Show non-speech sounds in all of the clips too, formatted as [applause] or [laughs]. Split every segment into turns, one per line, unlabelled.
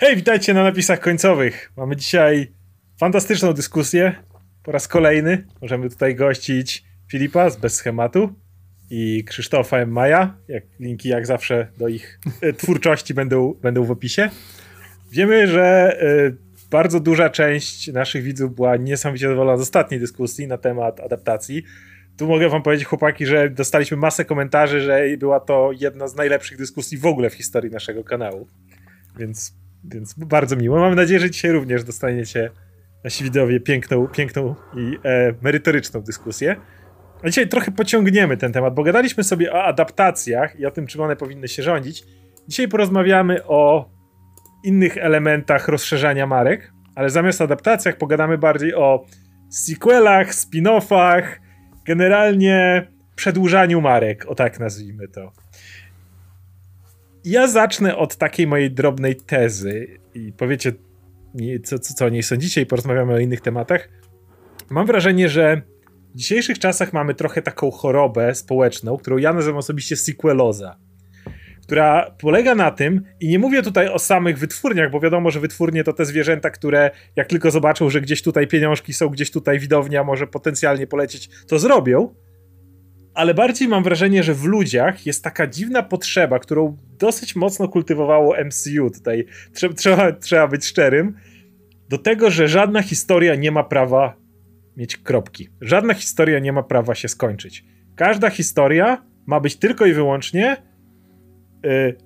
Hej, witajcie na napisach końcowych. Mamy dzisiaj fantastyczną dyskusję. Po raz kolejny możemy tutaj gościć Filipa z Bez Schematu i Krzysztofa M. Maja. Jak, linki jak zawsze do ich e, twórczości będą, będą w opisie. Wiemy, że y, bardzo duża część naszych widzów była niesamowicie zadowolona z ostatniej dyskusji na temat adaptacji. Tu mogę wam powiedzieć, chłopaki, że dostaliśmy masę komentarzy, że była to jedna z najlepszych dyskusji w ogóle w historii naszego kanału. Więc więc bardzo miło. Mam nadzieję, że dzisiaj również dostaniecie nasi widzowie piękną, piękną i e, merytoryczną dyskusję. A dzisiaj trochę pociągniemy ten temat, bo gadaliśmy sobie o adaptacjach i o tym, czym one powinny się rządzić. Dzisiaj porozmawiamy o innych elementach rozszerzania marek, ale zamiast adaptacjach pogadamy bardziej o sequelach, spin-offach, generalnie przedłużaniu marek, o tak nazwijmy to. Ja zacznę od takiej mojej drobnej tezy i powiecie, co, co, co o niej sądzicie i porozmawiamy o innych tematach. Mam wrażenie, że w dzisiejszych czasach mamy trochę taką chorobę społeczną, którą ja nazywam osobiście sequeloza, która polega na tym, i nie mówię tutaj o samych wytwórniach, bo wiadomo, że wytwórnie to te zwierzęta, które jak tylko zobaczą, że gdzieś tutaj pieniążki są, gdzieś tutaj widownia może potencjalnie polecieć, to zrobią, ale bardziej mam wrażenie, że w ludziach jest taka dziwna potrzeba, którą dosyć mocno kultywowało MCU tutaj. Trzeba, trzeba, trzeba być szczerym. Do tego, że żadna historia nie ma prawa mieć kropki. Żadna historia nie ma prawa się skończyć. Każda historia ma być tylko i wyłącznie y,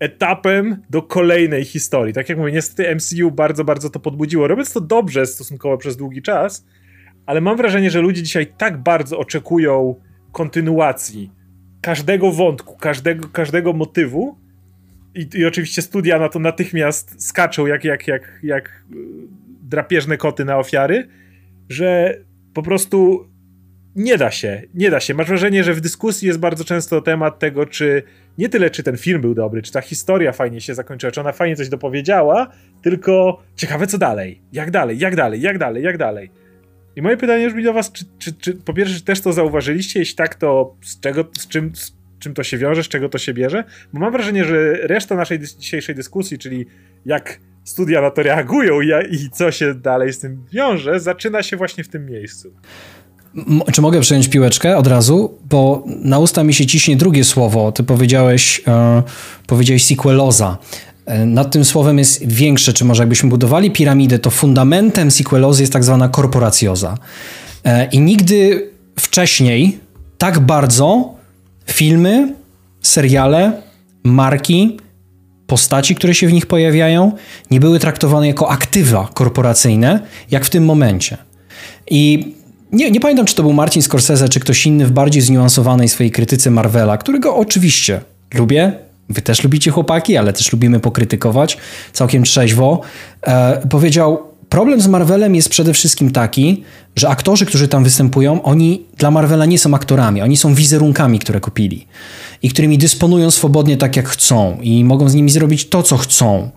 etapem do kolejnej historii. Tak jak mówię, niestety MCU bardzo, bardzo to podbudziło. Robiąc to dobrze stosunkowo przez długi czas, ale mam wrażenie, że ludzie dzisiaj tak bardzo oczekują kontynuacji każdego wątku, każdego, każdego motywu. I, I oczywiście studia na to natychmiast skaczą jak, jak, jak, jak e, drapieżne koty na ofiary, że po prostu nie da się, nie da się. Masz wrażenie, że w dyskusji jest bardzo często temat tego, czy nie tyle, czy ten film był dobry, czy ta historia fajnie się zakończyła, czy ona fajnie coś dopowiedziała, tylko ciekawe co dalej, jak dalej, jak dalej, jak dalej, jak dalej. I moje pytanie brzmi do was, czy, czy, czy po pierwsze czy też to zauważyliście? Jeśli tak, to z czego, z czym, z czym to się wiąże, z czego to się bierze? Bo mam wrażenie, że reszta naszej dys dzisiejszej dyskusji, czyli jak studia na to reagują i, i co się dalej z tym wiąże, zaczyna się właśnie w tym miejscu.
Czy mogę przejąć piłeczkę od razu? Bo na usta mi się ciśnie drugie słowo. Ty powiedziałeś, e, powiedziałeś sequeloza. E, nad tym słowem jest większe, czy może jakbyśmy budowali piramidę, to fundamentem sequelozy jest tak zwana korporacjoza. E, I nigdy wcześniej tak bardzo filmy, seriale, marki, postaci, które się w nich pojawiają, nie były traktowane jako aktywa korporacyjne, jak w tym momencie. I nie, nie pamiętam, czy to był Marcin Scorsese, czy ktoś inny w bardziej zniuansowanej swojej krytyce Marvela, którego oczywiście lubię, wy też lubicie chłopaki, ale też lubimy pokrytykować całkiem trzeźwo, e, powiedział: Problem z Marvelem jest przede wszystkim taki, że aktorzy, którzy tam występują, oni dla Marvela nie są aktorami, oni są wizerunkami, które kupili i którymi dysponują swobodnie tak jak chcą i mogą z nimi zrobić to, co chcą.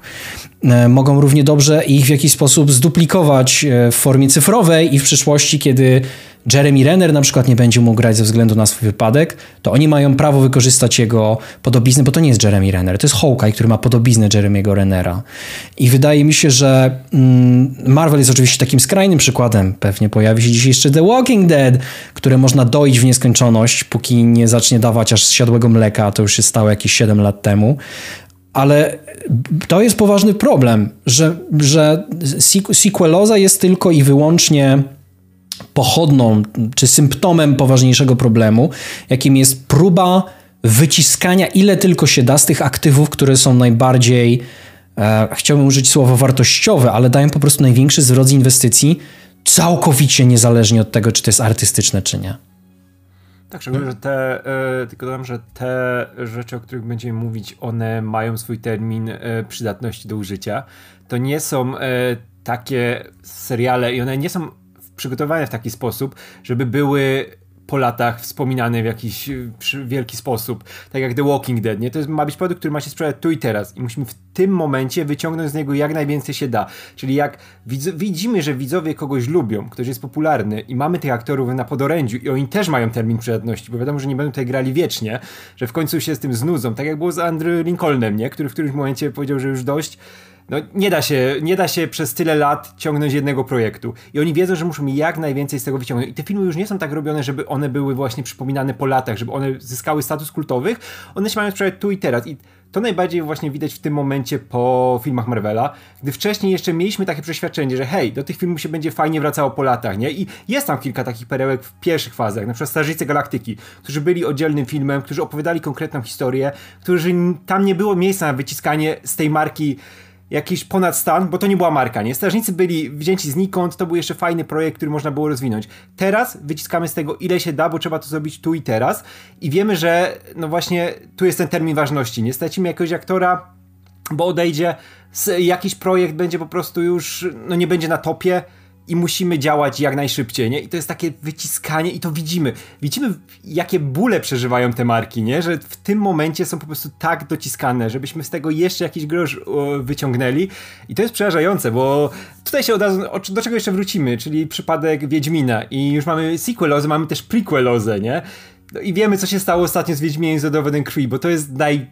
E, mogą równie dobrze ich w jakiś sposób zduplikować e, w formie cyfrowej i w przyszłości, kiedy Jeremy Renner na przykład nie będzie mógł grać ze względu na swój wypadek, to oni mają prawo wykorzystać jego podobiznę, bo to nie jest Jeremy Renner, to jest Hawkeye, który ma podobiznę Jeremy'ego Rennera. I wydaje mi się, że mm, Marvel jest oczywiście takim skrajnym przykładem. Pewnie pojawi się dziś jeszcze The Walking Dead, które można doić w nieskończoność, póki nie zacznie dawać aż siadłego mleka, to już się stało jakieś 7 lat temu. Ale to jest poważny problem, że, że sequeloza jest tylko i wyłącznie pochodną czy symptomem poważniejszego problemu, jakim jest próba wyciskania ile tylko się da z tych aktywów, które są najbardziej, e, chciałbym użyć słowa wartościowe, ale dają po prostu największy zwrot z inwestycji, całkowicie niezależnie od tego, czy to jest artystyczne, czy nie.
Tak, szczególnie, że te, e, tylko dodam, że te rzeczy, o których będziemy mówić, one mają swój termin e, przydatności do użycia. To nie są e, takie seriale i one nie są przygotowane w taki sposób, żeby były po latach wspominane w jakiś y, wielki sposób, tak jak The Walking Dead, nie? To jest, ma być produkt, który ma się sprzedać tu i teraz i musimy w tym momencie wyciągnąć z niego jak najwięcej się da. Czyli jak widz, widzimy, że widzowie kogoś lubią, ktoś jest popularny i mamy tych aktorów na podorędziu i oni też mają termin przydatności, bo wiadomo, że nie będą tutaj grali wiecznie, że w końcu się z tym znudzą, tak jak było z Andrew Lincolnem, nie? Który w którymś momencie powiedział, że już dość no nie da się, nie da się przez tyle lat ciągnąć jednego projektu. I oni wiedzą, że muszą jak najwięcej z tego wyciągnąć. I te filmy już nie są tak robione, żeby one były właśnie przypominane po latach, żeby one zyskały status kultowych. One się mają sprzedać tu i teraz. I to najbardziej właśnie widać w tym momencie po filmach Marvela, gdy wcześniej jeszcze mieliśmy takie przeświadczenie, że hej, do tych filmów się będzie fajnie wracało po latach, nie? I jest tam kilka takich perełek w pierwszych fazach, na przykład Starzycy Galaktyki, którzy byli oddzielnym filmem, którzy opowiadali konkretną historię, którzy tam nie było miejsca na wyciskanie z tej marki jakiś ponad stan, bo to nie była marka, nie? Strażnicy byli wzięci znikąd, to był jeszcze fajny projekt, który można było rozwinąć. Teraz wyciskamy z tego ile się da, bo trzeba to zrobić tu i teraz i wiemy, że no właśnie tu jest ten termin ważności. Nie stracimy jakiegoś aktora, bo odejdzie, jakiś projekt będzie po prostu już, no nie będzie na topie, i musimy działać jak najszybciej, nie? I to jest takie wyciskanie i to widzimy. Widzimy, jakie bóle przeżywają te marki, nie? Że w tym momencie są po prostu tak dociskane, żebyśmy z tego jeszcze jakiś grosz wyciągnęli. I to jest przerażające, bo tutaj się od razu, do czego jeszcze wrócimy, czyli przypadek Wiedźmina i już mamy sequelozę, mamy też prequelozę, nie? No i wiemy, co się stało ostatnio z Wiedźmiem z Odoweden Kree, bo to jest naj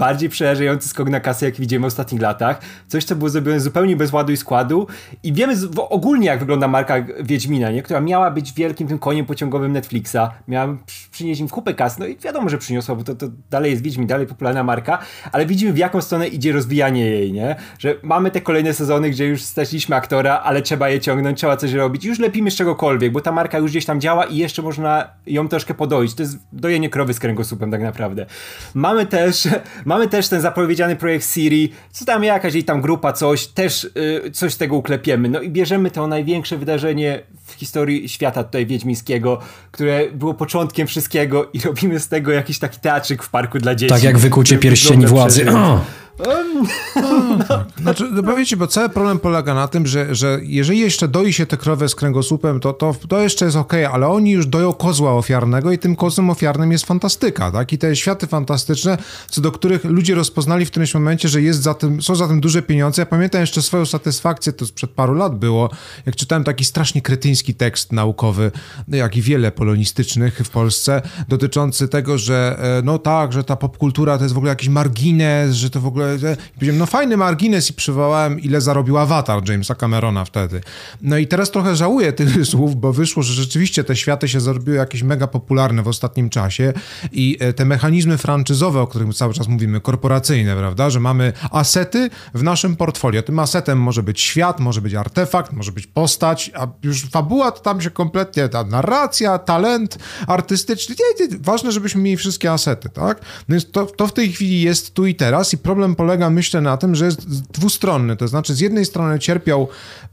bardziej przerażający skok na kasę, jak widzimy w ostatnich latach. Coś, co było zrobione zupełnie bez ładu i składu. I wiemy z, ogólnie, jak wygląda marka Wiedźmina, nie? która miała być wielkim tym koniem pociągowym Netflixa. Miała przynieść im kupę kasy. No i wiadomo, że przyniosła, bo to, to dalej jest Wiedźmin, dalej popularna marka, ale widzimy, w jaką stronę idzie rozwijanie jej, nie? Że mamy te kolejne sezony, gdzie już straciliśmy aktora, ale trzeba je ciągnąć, trzeba coś robić. Już lepimy z czegokolwiek, bo ta marka już gdzieś tam działa i jeszcze można ją troszkę podoić. To jest dojenie krowy z kręgosłupem tak naprawdę. Mamy też Mamy też ten zapowiedziany projekt Siri, co tam jakaś jej tam grupa, coś, też y, coś z tego uklepiemy. No i bierzemy to największe wydarzenie w historii świata tutaj wiedźmińskiego, które było początkiem wszystkiego i [laughs] robimy z tego jakiś taki teatrzyk w parku dla dzieci.
Tak jak wykucie pierścieni władzy. [clears throat]
No, [laughs] tak. Znaczy, no bo cały problem polega na tym, że, że jeżeli jeszcze doi się tę krowę z kręgosłupem, to, to, to jeszcze jest ok, ale oni już doją kozła ofiarnego i tym kozłem ofiarnym jest fantastyka, tak? I te światy fantastyczne, co do których ludzie rozpoznali w którymś momencie, że jest za tym, są za tym duże pieniądze. Ja pamiętam jeszcze swoją satysfakcję, to sprzed paru lat było, jak czytałem taki strasznie kretyński tekst naukowy, jak i wiele polonistycznych w Polsce, dotyczący tego, że e, no tak, że ta popkultura to jest w ogóle jakiś margines, że to w ogóle powiedziałem, no fajny margines i przywołałem, ile zarobił Avatar Jamesa Camerona wtedy. No i teraz trochę żałuję tych [laughs] słów, bo wyszło, że rzeczywiście te światy się zrobiły jakieś mega popularne w ostatnim czasie i e, te mechanizmy franczyzowe, o których cały czas mówimy, korporacyjne, prawda, że mamy asety w naszym portfolio. Tym asetem może być świat, może być artefakt, może być postać, a już fabuła to tam się kompletnie, ta narracja, talent artystyczny, nie, nie, ważne, żebyśmy mieli wszystkie asety, tak? No więc to, to w tej chwili jest tu i teraz i problem polega, myślę, na tym, że jest dwustronny. To znaczy, z jednej strony cierpiał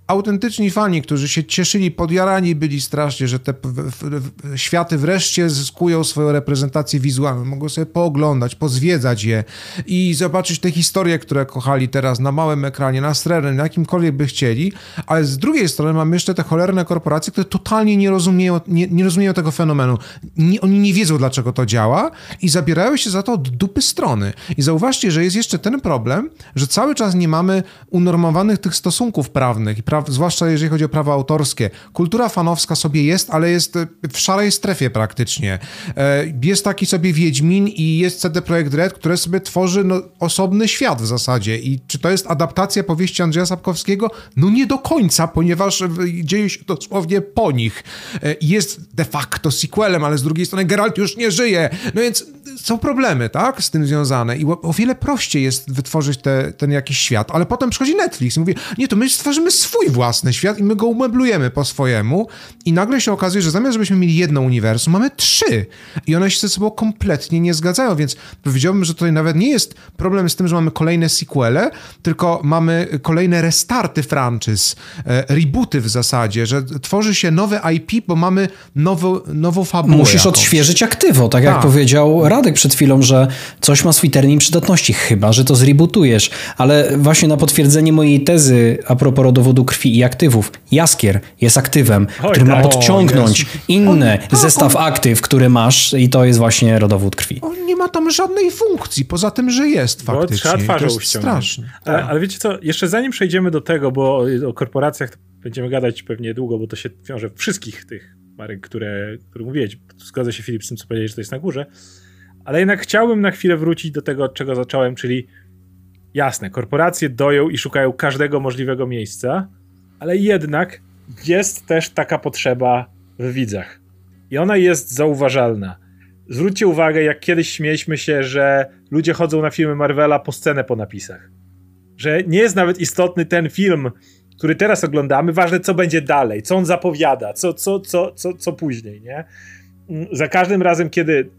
autentyczni fani, którzy się cieszyli, podjarani byli strasznie, że te światy wreszcie zyskują swoją reprezentację wizualną. Mogą sobie pooglądać, pozwiedzać je i zobaczyć te historie, które kochali teraz na małym ekranie, na strony, na jakimkolwiek by chcieli, ale z drugiej strony mamy jeszcze te cholerne korporacje, które totalnie nie rozumieją, nie, nie rozumieją tego fenomenu. Nie, oni nie wiedzą, dlaczego to działa i zabierają się za to od dupy strony. I zauważcie, że jest jeszcze ten problem, że cały czas nie mamy unormowanych tych stosunków prawnych zwłaszcza jeżeli chodzi o prawa autorskie. Kultura fanowska sobie jest, ale jest e, w szarej strefie praktycznie. E, jest taki sobie Wiedźmin i jest CD Projekt Red, które sobie tworzy no, osobny świat w zasadzie. I czy to jest adaptacja powieści Andrzeja Sapkowskiego? No nie do końca, ponieważ dzieje się dosłownie po nich. E, jest de facto sequelem, ale z drugiej strony Geralt już nie żyje. No więc są problemy, tak, z tym związane. I o wiele prościej jest wytworzyć te, ten jakiś świat. Ale potem przychodzi Netflix i mówi, nie, to my stworzymy swój własny świat i my go umeblujemy po swojemu i nagle się okazuje, że zamiast żebyśmy mieli jedno uniwersum, mamy trzy i one się ze sobą kompletnie nie zgadzają, więc powiedziałbym, że tutaj nawet nie jest problem z tym, że mamy kolejne sequele, tylko mamy kolejne restarty franczyz, e, rebooty w zasadzie, że tworzy się nowe IP, bo mamy nowo, nową fabułę.
Musisz jakąś. odświeżyć aktywo, tak, tak jak powiedział Radek przed chwilą, że coś ma swój termin przydatności, chyba, że to zrebootujesz, ale właśnie na potwierdzenie mojej tezy a propos rodowodu krwi i aktywów. Jaskier jest aktywem, Oj, który ma podciągnąć inny on, zestaw on, aktyw, który masz i to jest właśnie rodowód krwi.
On nie ma tam żadnej funkcji, poza tym, że jest faktycznie. Bo trzeba twarzą to straszne.
Ale, ale wiecie co, jeszcze zanim przejdziemy do tego, bo o korporacjach będziemy gadać pewnie długo, bo to się wiąże wszystkich tych marek, które, które mówiłeś. Zgadza się Filip z tym, co powiedziałeś, że to jest na górze. Ale jednak chciałbym na chwilę wrócić do tego, od czego zacząłem, czyli jasne, korporacje doją i szukają każdego możliwego miejsca, ale jednak jest też taka potrzeba w widzach. I ona jest zauważalna. Zwróćcie uwagę, jak kiedyś śmieliśmy się, że ludzie chodzą na filmy Marvela po scenę po napisach. Że nie jest nawet istotny ten film, który teraz oglądamy, ważne co będzie dalej, co on zapowiada, co, co, co, co, co później, nie? Za każdym razem, kiedy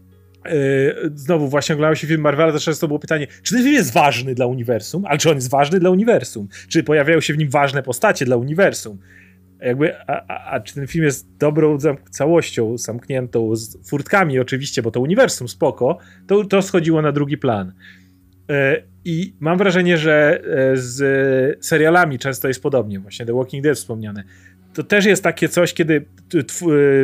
znowu właśnie oglądał się film Marvela, to często było pytanie, czy ten film jest ważny dla uniwersum, ale czy on jest ważny dla uniwersum? Czy pojawiają się w nim ważne postacie dla uniwersum? Jakby, a, a, a czy ten film jest dobrą całością, zamkniętą z furtkami oczywiście, bo to uniwersum spoko, to, to schodziło na drugi plan. Yy, I mam wrażenie, że yy, z serialami często jest podobnie, właśnie The Walking Dead wspomniane to też jest takie coś, kiedy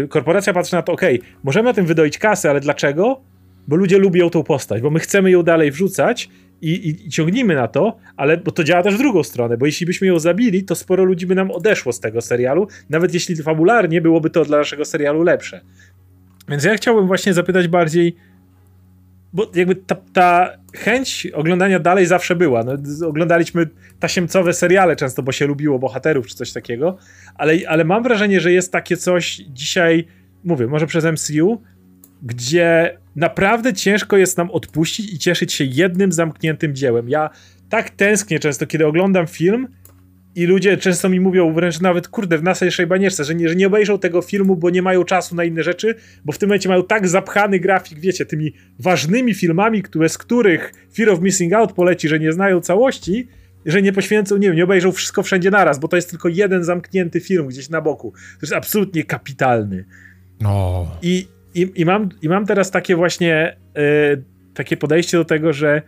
y, korporacja patrzy na to, ok, możemy na tym wydoić kasę, ale dlaczego? Bo ludzie lubią tą postać, bo my chcemy ją dalej wrzucać i, i, i ciągnijmy na to, ale bo to działa też w drugą stronę, bo jeśli byśmy ją zabili, to sporo ludzi by nam odeszło z tego serialu, nawet jeśli fabularnie byłoby to dla naszego serialu lepsze. Więc ja chciałbym właśnie zapytać bardziej, bo jakby ta, ta, chęć oglądania dalej zawsze była. No, oglądaliśmy tasiemcowe seriale często, bo się lubiło bohaterów czy coś takiego, ale, ale mam wrażenie, że jest takie coś dzisiaj, mówię, może przez MCU, gdzie naprawdę ciężko jest nam odpuścić i cieszyć się jednym zamkniętym dziełem. Ja tak tęsknię często, kiedy oglądam film i ludzie często mi mówią wręcz nawet, kurde, w naszej banieczce, że nie, że nie obejrzą tego filmu, bo nie mają czasu na inne rzeczy, bo w tym momencie mają tak zapchany grafik, wiecie, tymi ważnymi filmami, które, z których Fear of Missing Out poleci, że nie znają całości, że nie poświęcą, nie wiem, nie obejrzą wszystko wszędzie naraz, bo to jest tylko jeden zamknięty film gdzieś na boku. To jest absolutnie kapitalny.
No.
I, i, i, mam, I mam teraz takie właśnie yy, takie podejście do tego, że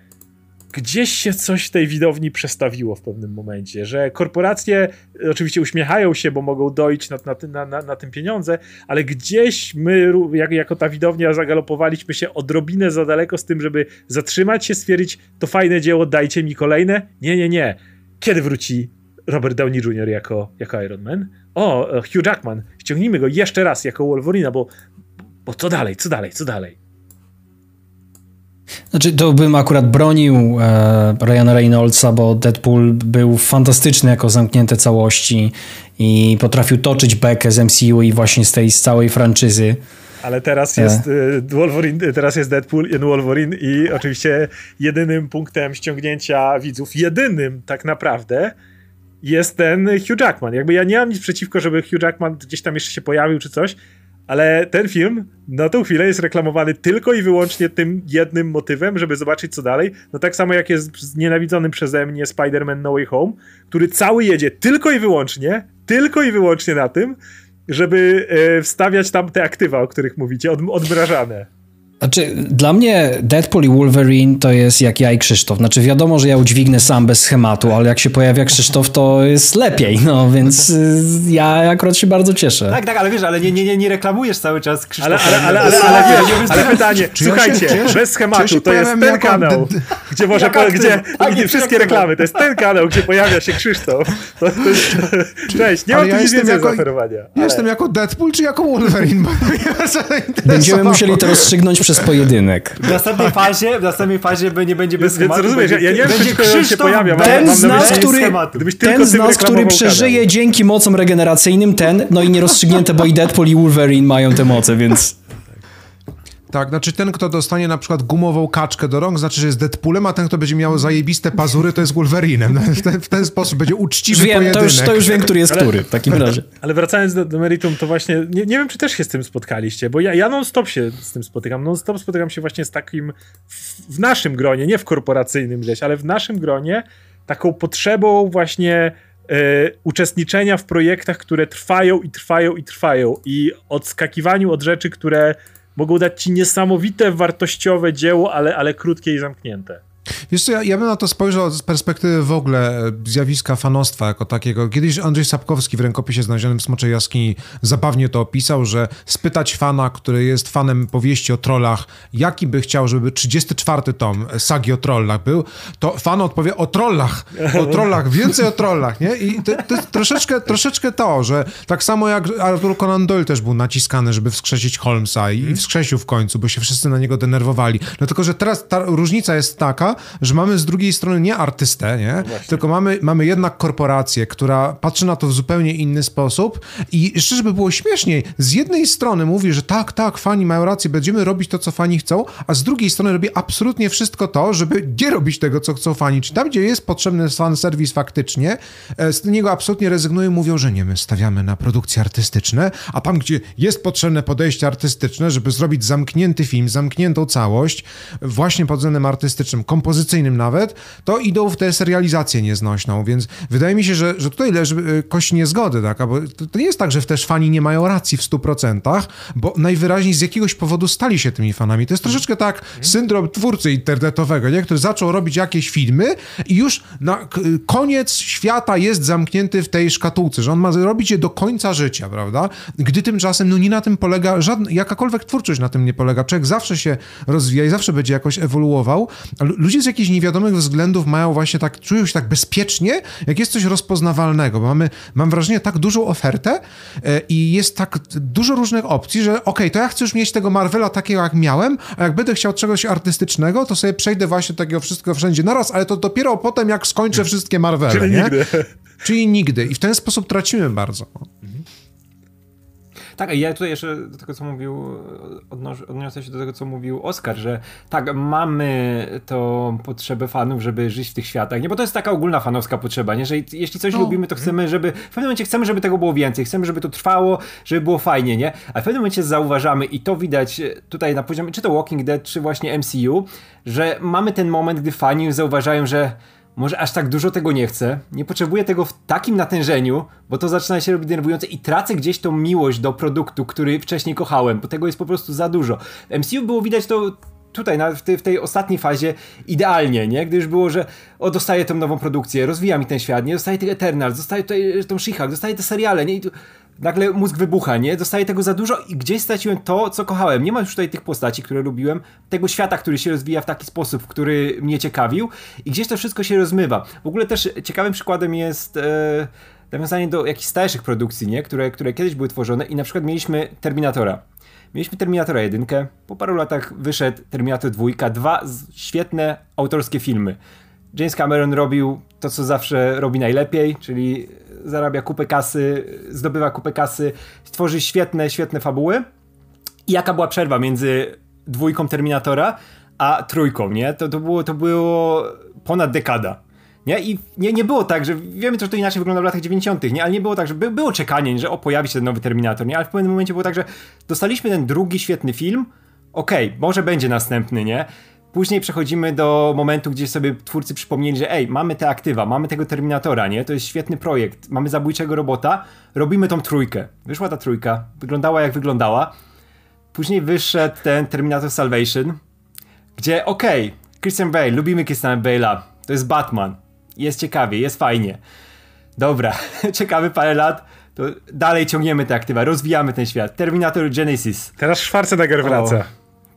gdzieś się coś tej widowni przestawiło w pewnym momencie, że korporacje oczywiście uśmiechają się, bo mogą dojść na, na, na, na tym pieniądze, ale gdzieś my, jak, jako ta widownia, zagalopowaliśmy się odrobinę za daleko z tym, żeby zatrzymać się, stwierdzić, to fajne dzieło, dajcie mi kolejne. Nie, nie, nie. Kiedy wróci Robert Downey Jr. jako, jako Iron Man? O, Hugh Jackman, ściągnijmy go jeszcze raz jako Wolverina, bo, bo co dalej, co dalej, co dalej?
Znaczy, to bym akurat bronił e, Ryana Reynoldsa, bo Deadpool był fantastyczny jako zamknięte całości i potrafił toczyć bekę z MCU i właśnie z tej z całej franczyzy.
Ale teraz e. jest e. Wolverine, teraz jest Deadpool i Wolverine i oczywiście jedynym punktem ściągnięcia widzów, jedynym tak naprawdę, jest ten Hugh Jackman. Jakby ja nie mam nic przeciwko, żeby Hugh Jackman gdzieś tam jeszcze się pojawił czy coś, ale ten film na tą chwilę jest reklamowany tylko i wyłącznie tym jednym motywem, żeby zobaczyć co dalej. No tak samo jak jest znienawidzony przeze mnie Spider-Man No Way Home, który cały jedzie tylko i wyłącznie, tylko i wyłącznie na tym, żeby e, wstawiać tam te aktywa, o których mówicie, od, odmrażane.
Znaczy, dla mnie Deadpool i Wolverine to jest jak ja i Krzysztof. Znaczy, wiadomo, że ja udźwignę sam bez schematu, ale jak się pojawia Krzysztof, to jest lepiej, no więc y, ja akurat się bardzo cieszę.
Tak, tak, ale wiesz, ale nie, nie, nie, nie reklamujesz cały czas Krzysztofa.
Ale, ale, ale, ale, ale, ale, wiesz, ale pytanie, słuchajcie, bez schematu, to jest ten kanał, gdzie [laughs] może, po, gdzie, gdzie wszystkie reklamy, to jest ten kanał, gdzie pojawia się Krzysztof. To, to jest, cześć, nie mam tu nic więcej jako, zaoferowania.
Jestem jako Deadpool czy jako Wolverine? [laughs]
Będziemy musieli to rozstrzygnąć przez pojedynek.
W następnej fazie, w następnej fazie nie będzie bez
schematu. Więc rozumiesz, ja nie wiem, czy Krzysztof się pojawia.
Ten z nas, który, ten z nas, który przeżyje dzięki mocom regeneracyjnym, ten, no i nierozstrzygnięte, bo i Deadpool i Wolverine mają te moce, więc...
Tak, znaczy ten, kto dostanie na przykład gumową kaczkę do rąk, znaczy, że jest Deadpoolem, a ten, kto będzie miał zajebiste pazury, to jest Wolverinem. W ten, w ten sposób będzie uczciwy
wiem,
pojedynek.
To już, to już wiem, który jest ale, który w takim razie. [laughs]
Ale wracając do, do meritum, to właśnie nie, nie, wiem, czy też się z tym spotkaliście, bo ja, ja non-stop się z tym spotykam. Non-stop spotykam się właśnie z takim w, w naszym gronie, nie w korporacyjnym gdzieś, ale w naszym gronie taką potrzebą właśnie e, uczestniczenia w projektach, które trwają i trwają i trwają i odskakiwaniu od rzeczy, które mogą dać ci niesamowite, wartościowe dzieło, ale, ale krótkie i zamknięte.
Wiesz co, ja, ja bym na to spojrzał z perspektywy w ogóle e, zjawiska fanostwa jako takiego. Kiedyś Andrzej Sapkowski w rękopisie znalezionym w Smoczej Jaskini zabawnie to opisał, że spytać fana, który jest fanem powieści o trollach, jaki by chciał, żeby 34 tom sagi o trollach był, to fan odpowie o trollach, o trollach, więcej o trollach, nie? I to, to troszeczkę, troszeczkę to, że tak samo jak Arthur Conan Doyle też był naciskany, żeby wskrzesić Holmesa i, i wskrzesił w końcu, bo się wszyscy na niego denerwowali. No tylko, że teraz ta różnica jest taka, że mamy z drugiej strony nie artystę, nie?
No
tylko mamy, mamy jednak korporację, która patrzy na to w zupełnie inny sposób i szczerze by było śmieszniej, z jednej strony mówi, że tak, tak, fani mają rację, będziemy robić to, co fani chcą, a z drugiej strony robi absolutnie wszystko to, żeby nie robić tego, co chcą fani. Czy tam, gdzie jest potrzebny fanserwis faktycznie, e, z niego absolutnie rezygnują, mówią, że nie, my stawiamy na produkcje artystyczne, a tam, gdzie jest potrzebne podejście artystyczne, żeby zrobić zamknięty film, zamkniętą całość, właśnie pod względem artystycznym, kompozycyjnym nawet, to idą w tę serializację nieznośną, więc wydaje mi się, że, że tutaj leży e, kość niezgody, tak? Bo to, to nie jest tak, że też fani nie mają racji w 100%, bo najwyraźniej z jakiegoś powodu stali się tymi fanami. To jest troszeczkę tak syndrom twórcy internetowego, nie? który zaczął robić jakieś filmy i już na koniec świata jest zamknięty w tej szkatułce, że on ma robić je do końca życia, prawda? Gdy tymczasem, no nie na tym polega żadna, jakakolwiek twórczość na tym nie polega. Człowiek zawsze się rozwija i zawsze będzie jakoś ewoluował. A lu- ludzie z jakichś niewiadomych względów mają właśnie tak, czują się tak bezpiecznie, jak jest coś rozpoznawalnego, mamy, mam wrażenie, tak dużą ofertę e, i jest tak dużo różnych opcji, że okej, to ja chcę już mieć tego Marvela takiego, jak miałem, a jak będę chciał czegoś artystycznego, to sobie przejdę właśnie takiego wszystkiego wszędzie naraz, ale to dopiero potem, jak skończę wszystkie Marvele,
Czyli
nie?
nigdy.
Czyli nigdy. I w ten sposób tracimy bardzo.
Tak, ja tutaj jeszcze do tego, co mówił, odnoś, odniosę się do tego, co mówił Oskar, że tak, mamy tą potrzebę fanów, żeby żyć w tych światach, nie? Bo to jest taka ogólna fanowska potrzeba, nie? Że jeśli coś lubimy, to chcemy, żeby, w pewnym momencie chcemy, żeby tego było więcej, chcemy, żeby to trwało, żeby było fajnie, nie? A w pewnym momencie zauważamy i to widać tutaj na poziomie, czy to Walking Dead, czy właśnie MCU, że mamy ten moment, gdy fani zauważają, że może aż tak dużo tego nie chcę, nie potrzebuję tego w takim natężeniu, bo to zaczyna się robić denerwujące i tracę gdzieś tą miłość do produktu, który wcześniej kochałem, bo tego jest po prostu za dużo. W MCU było widać to tutaj, na, w, tej, w tej ostatniej fazie idealnie, nie? Gdy już było, że o, dostaję tą nową produkcję, rozwija mi ten świat, nie? Dostaję tych Eternals, dostaję tutaj tą She-Hulk, dostaję te seriale, nie? I tu nagle mózg wybucha, nie? Dostaję tego za dużo i gdzieś straciłem to, co kochałem. Nie ma już tutaj tych postaci, które lubiłem, tego świata, który się rozwija w taki sposób, który mnie ciekawił i gdzieś to wszystko się rozmywa. W ogóle też ciekawym przykładem jest e, nawiązanie do jakichś starszych produkcji, nie? Które, które kiedyś były tworzone i na przykład mieliśmy Terminatora. Mieliśmy Terminatora 1, po paru latach wyszedł Terminator 2, dwa świetne autorskie filmy. James Cameron robił to, co zawsze robi najlepiej, czyli zarabia kupę kasy, zdobywa kupę kasy, tworzy świetne, świetne fabuły. I jaka była przerwa między dwójką Terminatora a trójką, nie? To, to, było, to było ponad dekada. Nie? I nie, nie było tak, że wiemy, że to inaczej wygląda w latach 90., nie? ale nie było tak, że by, było czekanie, że o, pojawi się ten nowy Terminator, nie? ale w pewnym momencie było tak, że dostaliśmy ten drugi świetny film, okej, może będzie następny, nie? Później przechodzimy do momentu, gdzie sobie twórcy przypomnieli, że ej, mamy te aktywa, mamy tego Terminatora, nie? To jest świetny projekt, mamy zabójczego robota, robimy tą trójkę. Wyszła ta trójka, wyglądała jak wyglądała. Później wyszedł ten Terminator Salvation, gdzie okej, Christian Bale, lubimy Christiana Bale'a, to jest Batman, jest ciekawie, jest fajnie. Dobra, [laughs] czekamy parę lat, to dalej ciągniemy te aktywa, rozwijamy ten świat. Terminator Genesis.
Teraz Schwarzenegger wraca.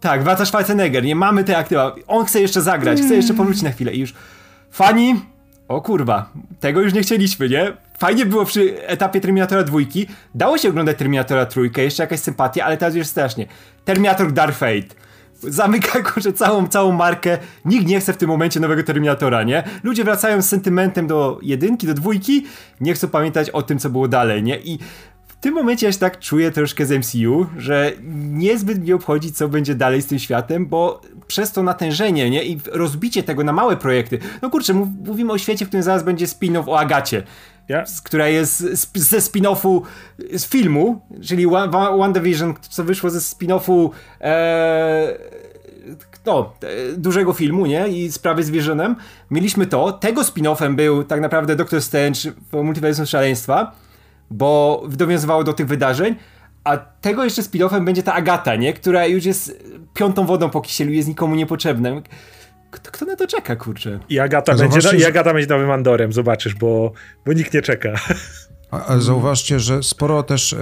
Tak, wraca Schwarzenegger, nie mamy te aktywa. On chce jeszcze zagrać, chce jeszcze powrócić na chwilę i już. Fani, o kurwa, tego już nie chcieliśmy, nie? Fajnie było przy etapie Terminatora dwójki. Dało się oglądać Terminatora trójkę, jeszcze jakaś sympatia, ale teraz już strasznie. Terminator Dark Fate. Zamyka [laughs] kurczę całą, całą markę. Nikt nie chce w tym momencie nowego Terminatora, nie? Ludzie wracają z sentymentem do jedynki, do dwójki, nie chcą pamiętać o tym, co było dalej, nie? I w tym momencie ja się tak czuję troszkę z MCU, że niezbyt mnie obchodzi, co będzie dalej z tym światem, bo przez to natężenie, nie? I rozbicie tego na małe projekty. No kurczę, mów, mówimy o świecie, w którym zaraz będzie spin-off o Agacie. Z- która jest ze spin-offu z filmu, czyli Division, co wyszło ze spin-offu e, no, e, dużego filmu, nie? I sprawy z Visionem. Mieliśmy to. Tego spin-offem był tak naprawdę Doctor Strange w Multiversum Szaleństwa, bo dowiązywało do tych wydarzeń. A tego jeszcze spin-offem będzie ta Agata, nie? Która już jest piątą wodą po kisielu, jest nikomu niepotrzebna. Kto, kto na to czeka, kurczę?
I Agata,
A
będzie, i Agata będzie nowym Andorem, zobaczysz, bo, bo nikt nie czeka. [laughs]
Zauważcie, że sporo też e,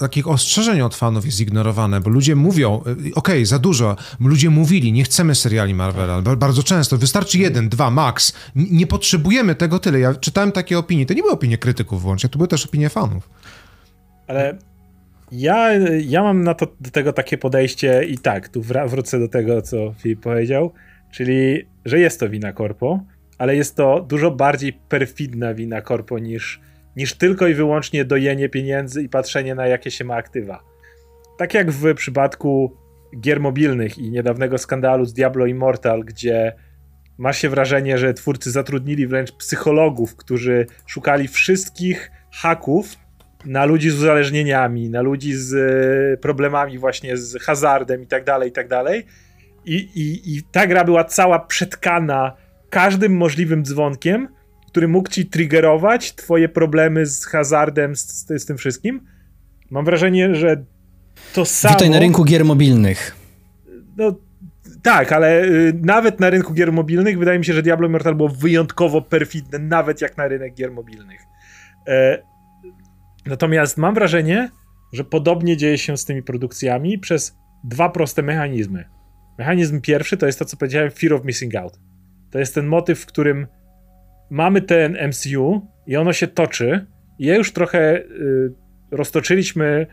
takich ostrzeżeń od fanów jest ignorowane, bo ludzie mówią, e, okej, za dużo, ludzie mówili, nie chcemy seriali Marvela, ba- bardzo często, wystarczy jeden, dwa, max, N- nie potrzebujemy tego tyle. Ja czytałem takie opinie, to nie były opinie krytyków wyłącznie, to były też opinie fanów.
Ale ja, ja mam na to, do tego takie podejście i tak, tu wra- wrócę do tego, co Filip powiedział, Czyli, że jest to wina korpo, ale jest to dużo bardziej perfidna wina korpo niż, niż tylko i wyłącznie dojenie pieniędzy i patrzenie na jakie się ma aktywa. Tak jak w przypadku gier mobilnych i niedawnego skandalu z Diablo Immortal, gdzie masz się wrażenie, że twórcy zatrudnili wręcz psychologów, którzy szukali wszystkich haków na ludzi z uzależnieniami, na ludzi z e, problemami właśnie z hazardem i tak dalej, i tak dalej. I, i, I ta gra była cała przetkana każdym możliwym dzwonkiem, który mógł ci triggerować twoje problemy z hazardem, z, z tym wszystkim. Mam wrażenie, że to samo...
Witaj na rynku gier mobilnych.
No tak, ale y, nawet na rynku gier mobilnych wydaje mi się, że Diablo Immortal było wyjątkowo perfidne, nawet jak na rynek gier mobilnych. E, natomiast mam wrażenie, że podobnie dzieje się z tymi produkcjami przez dwa proste mechanizmy. Mechanizm pierwszy to jest to, co powiedziałem, fear of missing out. To jest ten motyw, w którym mamy ten MCU i ono się toczy. I ja już trochę y, roztoczyliśmy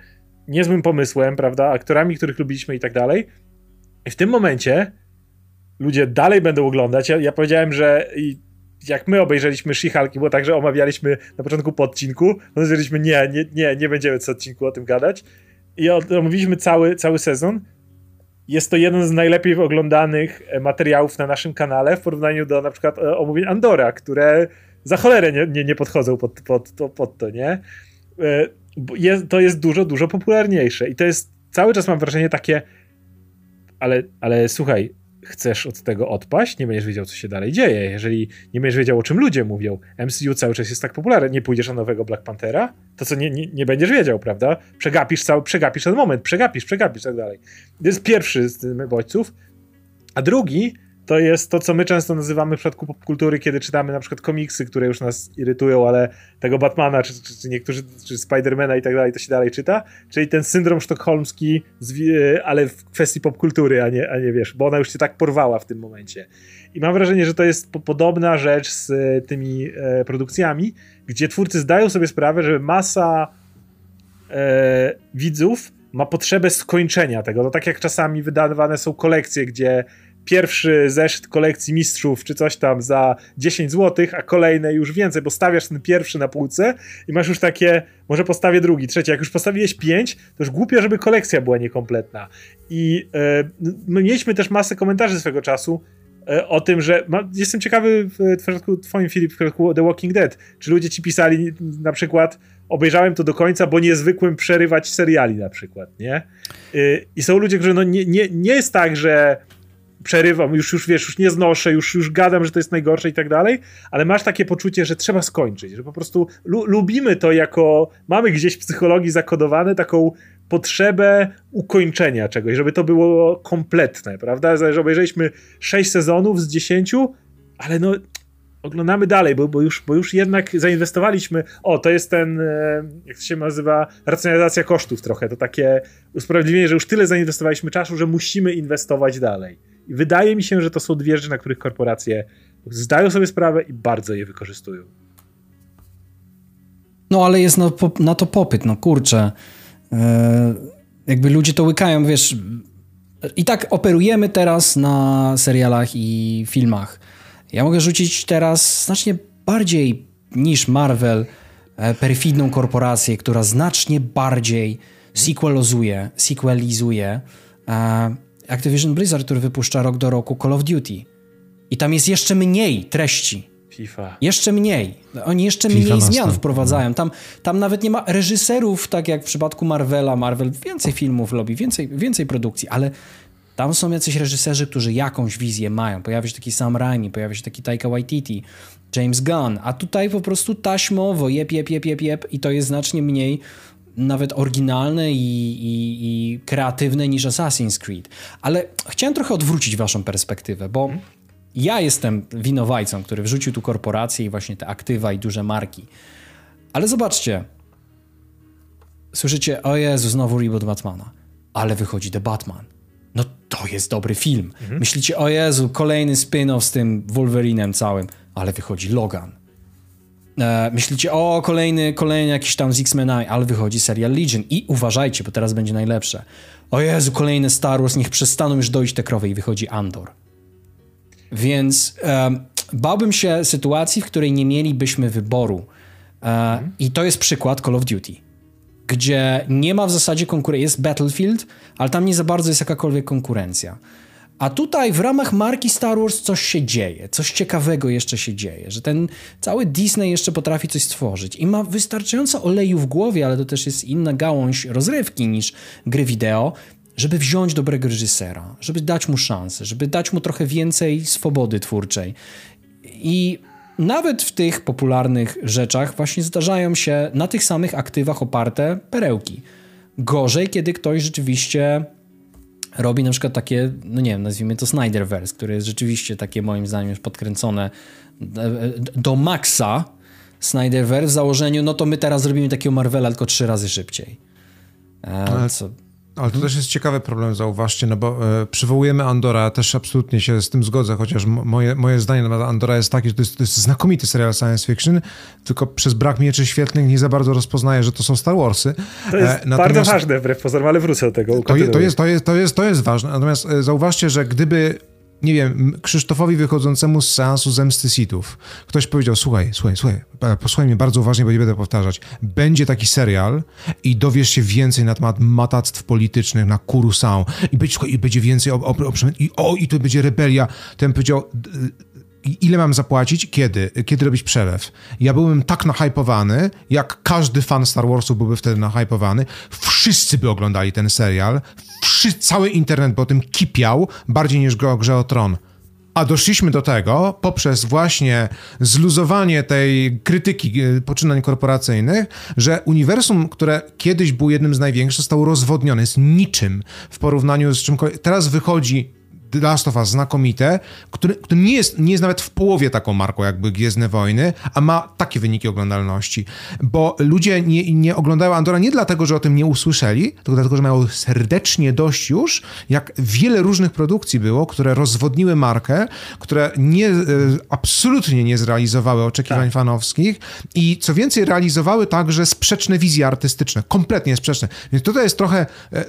niezłym pomysłem, prawda, aktorami, których lubiliśmy i tak dalej. I w tym momencie ludzie dalej będą oglądać. Ja, ja powiedziałem, że jak my obejrzeliśmy She-Hulk, było tak, że omawialiśmy na początku po odcinku, no stwierdziliśmy, nie, nie, nie, nie będziemy co odcinku o tym gadać. I omówiliśmy cały, cały sezon. Jest to jeden z najlepiej oglądanych e, materiałów na naszym kanale w porównaniu do na przykład e, omówień Andora, które za cholerę nie, nie, nie podchodzą pod, pod, pod, pod to, nie? E, jest, to jest dużo, dużo popularniejsze i to jest cały czas mam wrażenie takie ale, ale słuchaj, chcesz od tego odpaść, nie będziesz wiedział, co się dalej dzieje. Jeżeli nie będziesz wiedział, o czym ludzie mówią, MCU cały czas jest tak popularny, nie pójdziesz na nowego Black Panthera, to co nie, nie, nie będziesz wiedział, prawda? Przegapisz cały, przegapisz ten moment, przegapisz, przegapisz, tak dalej. To jest pierwszy z bodźców. A drugi to jest to, co my często nazywamy w przypadku popkultury, kiedy czytamy na przykład komiksy, które już nas irytują, ale tego Batmana, czy, czy, czy niektórzy, czy Spidermana i tak dalej, to się dalej czyta, czyli ten syndrom sztokholmski, ale w kwestii popkultury, a nie, a nie wiesz, bo ona już się tak porwała w tym momencie. I mam wrażenie, że to jest podobna rzecz z e, tymi e, produkcjami, gdzie twórcy zdają sobie sprawę, że masa e, widzów ma potrzebę skończenia tego. No tak jak czasami wydawane są kolekcje, gdzie pierwszy zeszyt kolekcji mistrzów czy coś tam za 10 zł, a kolejne już więcej, bo stawiasz ten pierwszy na półce i masz już takie, może postawię drugi, trzeci. Jak już postawiłeś 5, to już głupio, żeby kolekcja była niekompletna. I my mieliśmy też masę komentarzy swego czasu e, o tym, że ma, jestem ciekawy w przypadku twoim Filip, w przypadku The Walking Dead, czy ludzie ci pisali na przykład obejrzałem to do końca, bo niezwykłym przerywać seriali na przykład, nie? E, I są ludzie, którzy no nie, nie, nie jest tak, że przerywam, już, już wiesz, już nie znoszę, już, już gadam, że to jest najgorsze i tak dalej, ale masz takie poczucie, że trzeba skończyć, że po prostu lu lubimy to jako, mamy gdzieś w psychologii zakodowane taką potrzebę ukończenia czegoś, żeby to było kompletne, prawda? Że obejrzeliśmy 6 sezonów z 10, ale no oglądamy dalej, bo, bo, już, bo już jednak zainwestowaliśmy. O, to jest ten, e, jak to się nazywa, racjonalizacja kosztów trochę. To takie usprawiedliwienie, że już tyle zainwestowaliśmy czasu, że musimy inwestować dalej. I wydaje mi się, że to są dwie rzeczy, na których korporacje zdają sobie sprawę i bardzo je wykorzystują.
No ale jest na, na to popyt, no kurczę. E, jakby ludzie to łykają, wiesz. I tak operujemy teraz na serialach i filmach. Ja mogę rzucić teraz znacznie bardziej niż Marvel e, perfidną korporację, która znacznie bardziej sequelizuje, sequelizuje e, Activision Blizzard, który wypuszcza rok do roku Call of Duty. I tam jest jeszcze mniej treści.
FIFA.
Jeszcze mniej. Oni jeszcze FIFA mniej zmian wprowadzają. Tam, tam nawet nie ma reżyserów, tak jak w przypadku Marvela. Marvel więcej filmów robi, więcej, więcej produkcji, ale tam są jacyś reżyserzy, którzy jakąś wizję mają. Pojawia się taki Sam Raimi, pojawia się taki Taika Waititi, James Gunn, a tutaj po prostu taśmowo jep, jep, jep, jep, jep i to jest znacznie mniej nawet oryginalne i, i, i, kreatywne niż Assassin's Creed. Ale chciałem trochę odwrócić waszą perspektywę, bo hmm. ja jestem winowajcą, który wrzucił tu korporacje i właśnie te aktywa i duże marki. Ale zobaczcie, słyszycie, o Jezu, znowu reboot Batmana, ale wychodzi The Batman. No to jest dobry film. Mhm. Myślicie, o Jezu, kolejny spin-off z tym Wolverinem całym, ale wychodzi Logan. E, myślicie, o, kolejny, kolejny jakiś tam z X-Menami, ale wychodzi serial Legion i uważajcie, bo teraz będzie najlepsze. O Jezu, kolejny Star Wars, niech przestaną już dojść te krowy i wychodzi Andor. Więc bałbym się sytuacji, w której nie mielibyśmy wyboru. E, I to jest przykład Call of Duty, gdzie nie ma w zasadzie konkurencji. Jest Battlefield, ale tam nie za bardzo jest jakakolwiek konkurencja. A tutaj w ramach marki Star Wars coś się dzieje, coś ciekawego jeszcze się dzieje, że ten cały Disney jeszcze potrafi coś stworzyć i ma wystarczająco oleju w głowie, ale to też jest inna gałąź rozrywki niż gry wideo, żeby wziąć dobrego reżysera, żeby dać mu szansę, żeby dać mu trochę więcej swobody twórczej. I nawet w tych popularnych rzeczach właśnie zdarzają się na tych samych aktywach oparte perełki. Gorzej, kiedy ktoś rzeczywiście robi na przykład takie, no nie wiem, nazwijmy to Snyderverse, które jest rzeczywiście takie moim zdaniem już podkręcone e, do maksa Snyderverse w założeniu, no to my teraz zrobimy takiego Marvela tylko trzy razy szybciej.
E, co, ale to też jest ciekawy problem, zauważcie, no bo e, przywołujemy Andora, też absolutnie się z tym zgodzę, chociaż moje, moje zdanie na temat Andora jest takie, że to jest, to jest znakomity serial science fiction, tylko przez brak mieczy świetlnych nie za bardzo rozpoznaje, że to są Star Warsy.
To jest e, bardzo ważne wbrew pozorom, ale wrócę do tego.
To, to, jest, to, jest, to, jest, to jest ważne, natomiast e, zauważcie, że gdyby nie wiem, Krzysztofowi wychodzącemu z seansu zemsty sitów. Ktoś powiedział, słuchaj, słuchaj, słuchaj, posłuchaj mnie bardzo uważnie, bo nie będę powtarzać. Będzie taki serial i dowiesz się więcej na temat matactw politycznych na Kurusał i będzie, i będzie więcej o, o, o, i, o, i tu będzie rebelia. Ten powiedział ile mam zapłacić, kiedy, kiedy robić przelew. Ja byłem tak nahypowany, jak każdy fan Star Warsu byłby wtedy nahypowany. Wszyscy by oglądali ten serial, Wszy, cały internet by o tym kipiał, bardziej niż go o Grze o Tron. A doszliśmy do tego poprzez właśnie zluzowanie tej krytyki e, poczynań korporacyjnych, że uniwersum, które kiedyś było jednym z największych, zostało rozwodnione, jest niczym w porównaniu z czymkolwiek. Teraz wychodzi The Last of Us znakomite, który, który nie, jest, nie jest nawet w połowie taką marką jakby Gwiezdne Wojny, a ma takie wyniki oglądalności. Bo ludzie nie, nie oglądają Andora nie dlatego, że o tym nie usłyszeli, tylko dlatego, że mają serdecznie dość już, jak wiele różnych produkcji było, które rozwodniły markę, które nie, e, absolutnie nie zrealizowały oczekiwań tak. fanowskich i co więcej realizowały także sprzeczne wizje artystyczne, kompletnie sprzeczne. Więc tutaj jest trochę e,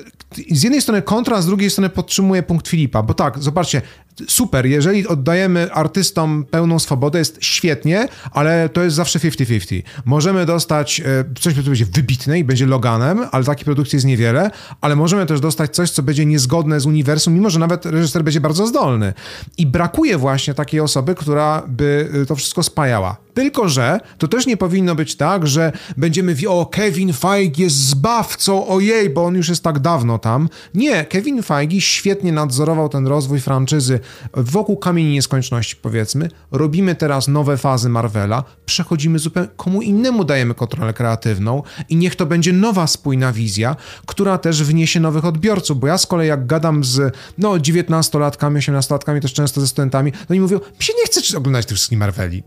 z jednej strony kontra, z drugiej strony podtrzymuje punkt Filipa, bo tak, tak, zobaczcie, super, jeżeli oddajemy artystom pełną swobodę, jest świetnie, ale to jest zawsze 50-50. Możemy dostać e, coś, co będzie wybitne i będzie Loganem, ale takiej produkcji jest niewiele, ale możemy też dostać coś, co będzie niezgodne z uniwersum, mimo że nawet reżyser będzie bardzo zdolny. I brakuje właśnie takiej osoby, która by e, to wszystko spajała. Tylko, że to też nie powinno być tak, że będziemy wie, o Kevin Feige jest zbawcą, ojej, bo on już jest tak dawno tam. Nie, Kevin Feige świetnie nadzorował ten rozwój franczyzy wokół kamieni nieskończności, powiedzmy. Robimy teraz nowe fazy Marvela, przechodzimy zupełnie, komu innemu dajemy kontrolę kreatywną i niech to będzie nowa spójna wizja, która też wniesie nowych odbiorców, bo ja z kolei jak gadam z no 19-latkami, 18-latkami, też często ze studentami, no i mówią, mi się nie chce oglądać tych wszystkich Marveli.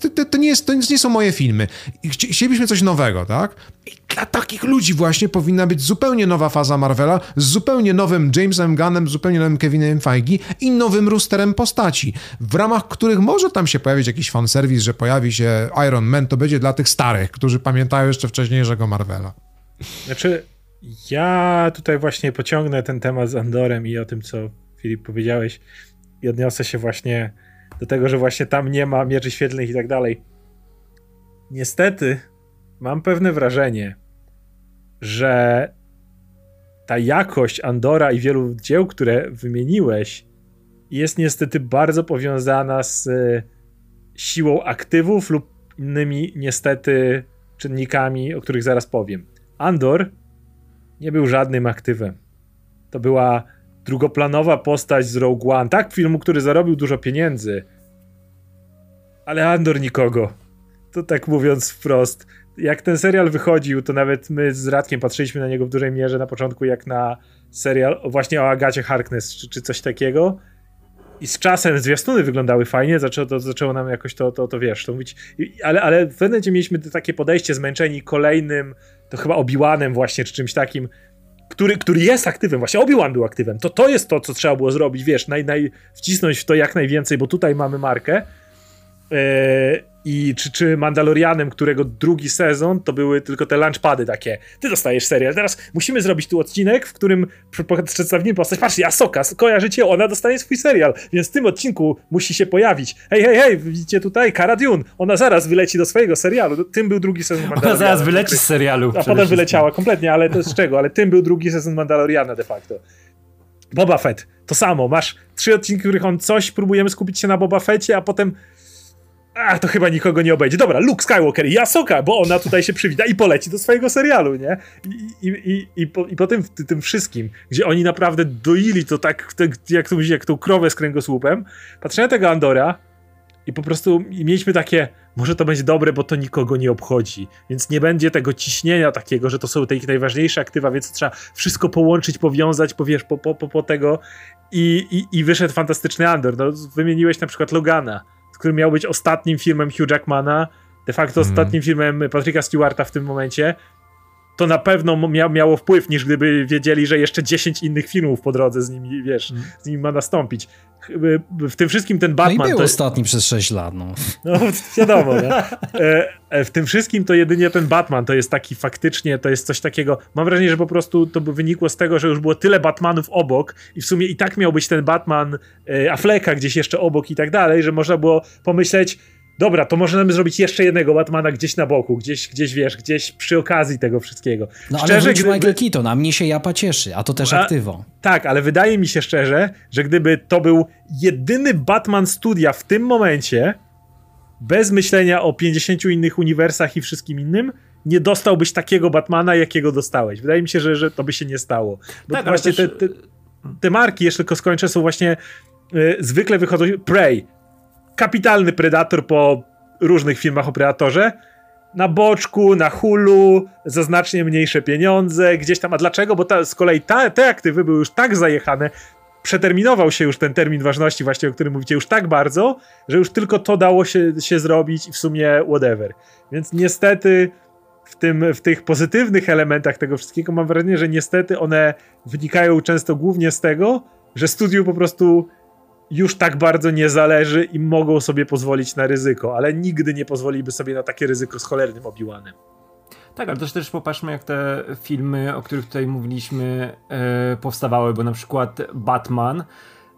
To, to, to, nie jest, to nie są moje filmy. Chcielibyśmy coś nowego, tak? I dla takich ludzi właśnie powinna być zupełnie nowa faza Marvela z zupełnie nowym Jamesem Gunnem, zupełnie nowym Kevinem Feige i nowym rusterem postaci, w ramach których może tam się pojawić jakiś fanserwis, że pojawi się Iron Man, to będzie dla tych starych, którzy pamiętają jeszcze wcześniejszego Marvela.
Znaczy, ja tutaj właśnie pociągnę ten temat z Andorem i o tym, co Filip powiedziałeś i odniosę się właśnie do tego, że właśnie tam nie ma mieczy świetlnych i tak dalej. Niestety mam pewne wrażenie, że ta jakość Andora i wielu dzieł, które wymieniłeś, jest niestety bardzo powiązana z e, siłą aktywów lub innymi niestety czynnikami, o których zaraz powiem. Andor nie był żadnym aktywem. To była drugoplanowa postać z Rogue One. Tak, filmu, który zarobił dużo pieniędzy. Ale Andor nikogo. To tak mówiąc wprost. Jak ten serial wychodził, to nawet my z Radkiem patrzyliśmy na niego w dużej mierze na początku, jak na serial właśnie o Agacie Harkness czy, czy coś takiego. I z czasem zwiastuny wyglądały fajnie, zaczęło, to, zaczęło nam jakoś to, to, to wiesz, to mówić. Ale, ale w pewnym momencie mieliśmy takie podejście zmęczeni kolejnym, to chyba Obiłanem właśnie, czy czymś takim, który, który jest aktywem, właśnie Obi-Wan był aktywem, to to jest to, co trzeba było zrobić, wiesz, naj, naj, wcisnąć w to jak najwięcej, bo tutaj mamy markę. Yy, i czy, czy Mandalorianem, którego drugi sezon to były tylko te launchpady takie. Ty dostajesz serial, teraz musimy zrobić tu odcinek, w którym przedstawimy postać. Patrzcie, Asoka, kojarzycie, ona dostanie swój serial, więc w tym odcinku musi się pojawić. Hej, hej, hej, widzicie tutaj Cara Dune, ona zaraz wyleci do swojego serialu. Tym był drugi sezon Mandaloriana.
Ona zaraz wyleci z serialu.
A potem wyleciała kompletnie, ale to z czego? Ale tym był drugi sezon Mandaloriana de facto. Boba Fett, to samo, masz trzy odcinki, w których on coś, próbujemy skupić się na Boba Fetcie, a potem a to chyba nikogo nie obejdzie. Dobra, Luke Skywalker i Asoka, bo ona tutaj się przywita i poleci do swojego serialu, nie? I, i, i, i, po, i po tym, tym wszystkim, gdzie oni naprawdę doili to tak, tak jak, tą, jak tą krowę z kręgosłupem, patrzę na tego Andora i po prostu mieliśmy takie, może to będzie dobre, bo to nikogo nie obchodzi, więc nie będzie tego ciśnienia takiego, że to są te ich najważniejsze aktywa, więc trzeba wszystko połączyć, powiązać, powiesz, po, po, po, po tego i, i, i wyszedł fantastyczny Andor. No, wymieniłeś na przykład Logana który miał być ostatnim filmem Hugh Jackmana, de facto mm. ostatnim filmem Patricka Stewarta w tym momencie, to na pewno mia miało wpływ, niż gdyby wiedzieli, że jeszcze 10 innych filmów po drodze z nimi, wiesz, mm. z nimi ma nastąpić. W tym wszystkim ten Batman...
No i był
to...
ostatni przez 6 lat, no.
No, wiadomo, nie? E, w tym wszystkim to jedynie ten Batman to jest taki faktycznie, to jest coś takiego, mam wrażenie, że po prostu to by wynikło z tego, że już było tyle Batmanów obok i w sumie i tak miał być ten Batman e, Afflecka gdzieś jeszcze obok i tak dalej, że można było pomyśleć, dobra, to możemy zrobić jeszcze jednego Batmana gdzieś na boku, gdzieś, gdzieś wiesz, gdzieś przy okazji tego wszystkiego.
No szczerze, ale wróć gdyby... Michael Keaton, a mnie się japa cieszy, a to też a, aktywo.
Tak, ale wydaje mi się szczerze, że gdyby to był jedyny Batman studia w tym momencie, bez myślenia o 50 innych uniwersach i wszystkim innym, nie dostałbyś takiego Batmana, jakiego dostałeś. Wydaje mi się, że, że to by się nie stało. Bo tak, właśnie też... te, te, te, marki, jeszcze tylko skończę, są właśnie y, zwykle wychodzą Prey, kapitalny Predator po różnych filmach o Predatorze. Na boczku, na hulu, za znacznie mniejsze pieniądze, gdzieś tam. A dlaczego? Bo ta, z kolei ta, te aktywy były już tak zajechane, przeterminował się już ten termin ważności, właśnie o którym mówicie, już tak bardzo, że już tylko to dało się, się zrobić i w sumie whatever. Więc niestety w, tym, w tych pozytywnych elementach tego wszystkiego mam wrażenie, że niestety one wynikają często głównie z tego, że studiu po prostu już tak bardzo nie zależy i mogą sobie pozwolić na ryzyko, ale nigdy nie pozwoliby sobie na takie ryzyko z cholernym obiłanem.
Tak, ale też, też popatrzmy, jak te filmy, o których tutaj mówiliśmy, e, powstawały, bo na przykład Batman.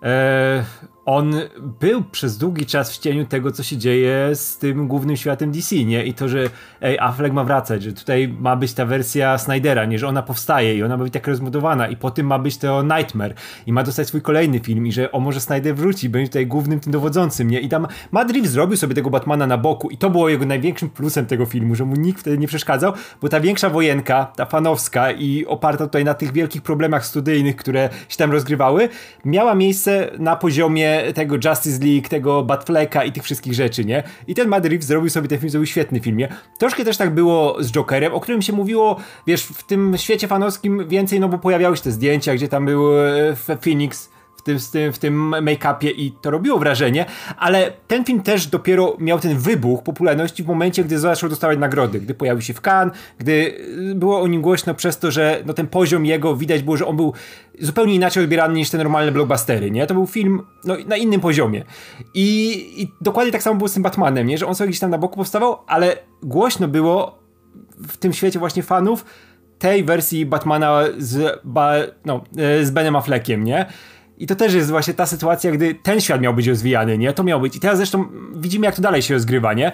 E, on był przez długi czas w cieniu tego, co się dzieje z tym głównym światem DC, nie? I to, że ej, Affleck ma wracać, że tutaj ma być ta wersja Snydera, nie? Że ona powstaje i ona ma być tak rozbudowana i po tym ma być to Nightmare i ma dostać swój kolejny film i że o może Snyder wróci, będzie tutaj głównym tym dowodzącym, nie? I tam Matt Reeves zrobił sobie tego Batmana na boku i to było jego największym plusem tego filmu, że mu nikt wtedy nie przeszkadzał, bo ta większa wojenka, ta fanowska i oparta tutaj na tych wielkich problemach studyjnych, które się tam rozgrywały, miała miejsce na poziomie tego Justice League, tego Batflecka i tych wszystkich rzeczy, nie? I ten Matt Reeves zrobił sobie ten film, zrobił świetny film, nie? Troszkę też tak było z Jokerem, o którym się mówiło, wiesz, w tym świecie fanowskim więcej, no bo pojawiały się te zdjęcia, gdzie tam był e, Phoenix w tym, w tym, make-upie i to robiło wrażenie, ale ten film też dopiero miał ten wybuch popularności w momencie, gdy zaczął dostawać nagrody, gdy pojawił się w Cannes, gdy y, było o nim głośno przez to, że no, ten poziom jego widać było, że on był zupełnie inaczej odbierany niż te normalne blockbustery, nie? To był film no, na innym poziomie. I, I dokładnie tak samo było z tym Batmanem, nie? Że on sobie gdzieś tam na boku powstawał, ale głośno było w tym świecie właśnie fanów tej wersji Batmana z, ba, no, y, z Benem Affleckiem, nie? I to też jest właśnie ta sytuacja, gdy ten świat miał być rozwijany, nie? To miał być. I teraz zresztą widzimy, jak to dalej się rozgrywa, nie?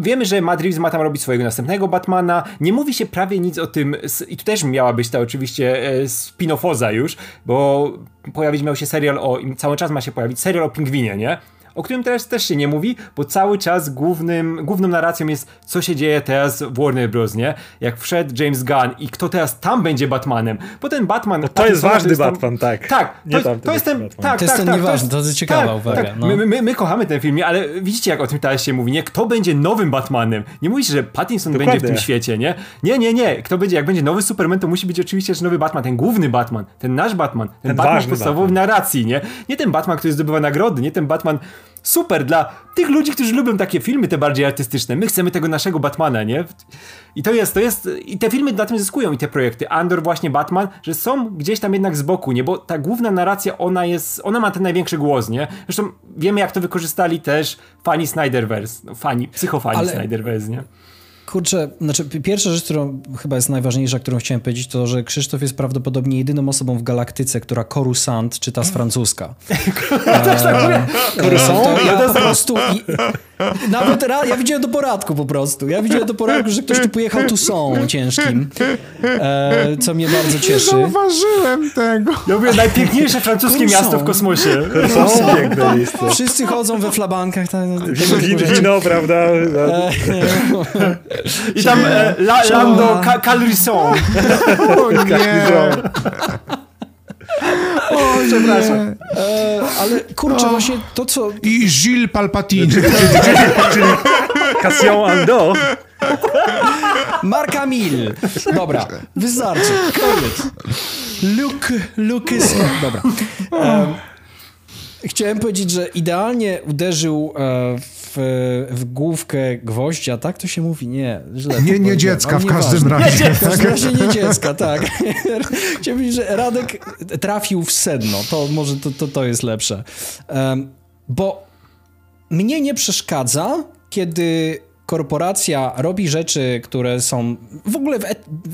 Wiemy, że Matt Reeves ma tam robić swojego następnego Batmana. Nie mówi się prawie nic o tym. I tu też miała być ta oczywiście e, spin-offoza już, bo pojawić miał się serial o. Cały czas ma się pojawić serial o pingwinie, nie? O którym teraz też się nie mówi, bo cały czas głównym, główną narracją jest, co się dzieje teraz w Warner Bros., nie? Jak wszedł James Gunn i kto teraz tam będzie Batmanem. Bo ten Batman...
No to jest ważny to jest tam, Batman, tak.
Tak, to, to, to jest ten... Tak,
to jest
tak,
ten
tak,
nieważny, to jest ciekawa tak, uwaga. Tak.
No. My, my, my, kochamy ten film, ale widzicie, jak o tym teraz się mówi, nie? Kto będzie nowym Batmanem? Nie mówi się, że Pattinson Dokładnie. będzie w tym świecie, nie? Nie, nie, nie. Kto będzie, jak będzie nowy Superman, to musi być oczywiście nowy Batman, ten główny Batman, ten nasz Batman, ten, ten Batman z podstawowej narracji, nie? Nie ten Batman, który zdobywa nagrody, nie ten Batman, super dla tych ludzi, którzy lubią takie filmy, te bardziej artystyczne. My chcemy tego naszego Batmana, nie? I to jest, to jest, i te filmy na tym zyskują i te projekty. Andor, właśnie Batman, że są gdzieś tam jednak z boku, nie? Bo ta główna narracja, ona jest, ona ma ten największy głos, nie? Zresztą wiemy, jak to wykorzystali też fani Snyderverse, no, fani, psychofani Ale... Snyderverse, nie?
Kurczę, znaczy pierwsza rzecz, którą chyba jest najważniejsza, którą chciałem powiedzieć, to, że Krzysztof jest prawdopodobnie jedyną osobą w galaktyce, która Coruscant czyta z francuska. [laughs]
Też tak mówię.
Coruscant? Ja po prostu... I, nawet ra, ja widziałem do poradku po prostu. Ja widziałem do poradku, że ktoś tu pojechał tu są ciężkim, e, co mnie bardzo cieszy. Nie
zauważyłem tego.
Ja mówię, najpiękniejsze francuskie miasto w kosmosie.
Coruscant, piękne miejsce.
Wszyscy chodzą we flabankach. Tak,
Wino, prawda? E, [laughs]
I tam e, la, Lando Calrison.
O nie.
O, przepraszam. E, ale kurczę, właśnie to co...
I Gilles Palpatine.
Czyli Cassian Ando.
Marka Mil. Dobra, wystarczy. Koniec. Luke, Luke is... Dobra. Um, chciałem powiedzieć, że idealnie uderzył e, w, w główkę gwoździa, tak to się mówi? Nie, źle.
Nie, nie dziecka w każdym razie.
Nie, w każdym razie nie dziecka, tak. [laughs] Chciałem powiedzieć, że Radek trafił w sedno. To może to, to, to jest lepsze. Um, bo mnie nie przeszkadza, kiedy korporacja robi rzeczy, które są w ogóle w,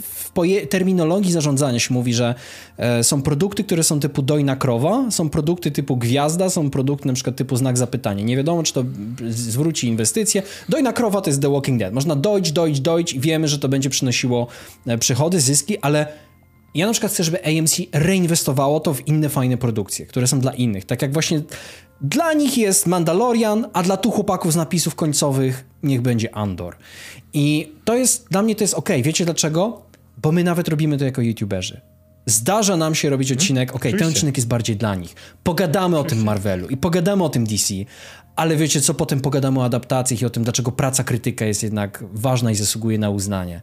w terminologii zarządzania się mówi, że e, są produkty, które są typu dojna krowa, są produkty typu gwiazda, są produkty na przykład typu znak zapytania. Nie wiadomo, czy to zwróci inwestycje. Dojna krowa to jest The Walking Dead. Można dojść, dojść, dojść i wiemy, że to będzie przynosiło e, przychody, zyski, ale ja na przykład chcę, żeby AMC reinwestowało to w inne fajne produkcje, które są dla innych. Tak jak właśnie dla nich jest Mandalorian, a dla tu chłopaków z napisów końcowych niech będzie Andor. I to jest, dla mnie to jest ok. Wiecie dlaczego? Bo my nawet robimy to jako youtuberzy. Zdarza nam się robić mhm. odcinek, ok, ten odcinek jest bardziej dla nich. Pogadamy o tym Marvelu i pogadamy o tym DC, ale wiecie co, potem pogadamy o adaptacjach i o tym, dlaczego praca krytyka jest jednak ważna i zasługuje na uznanie.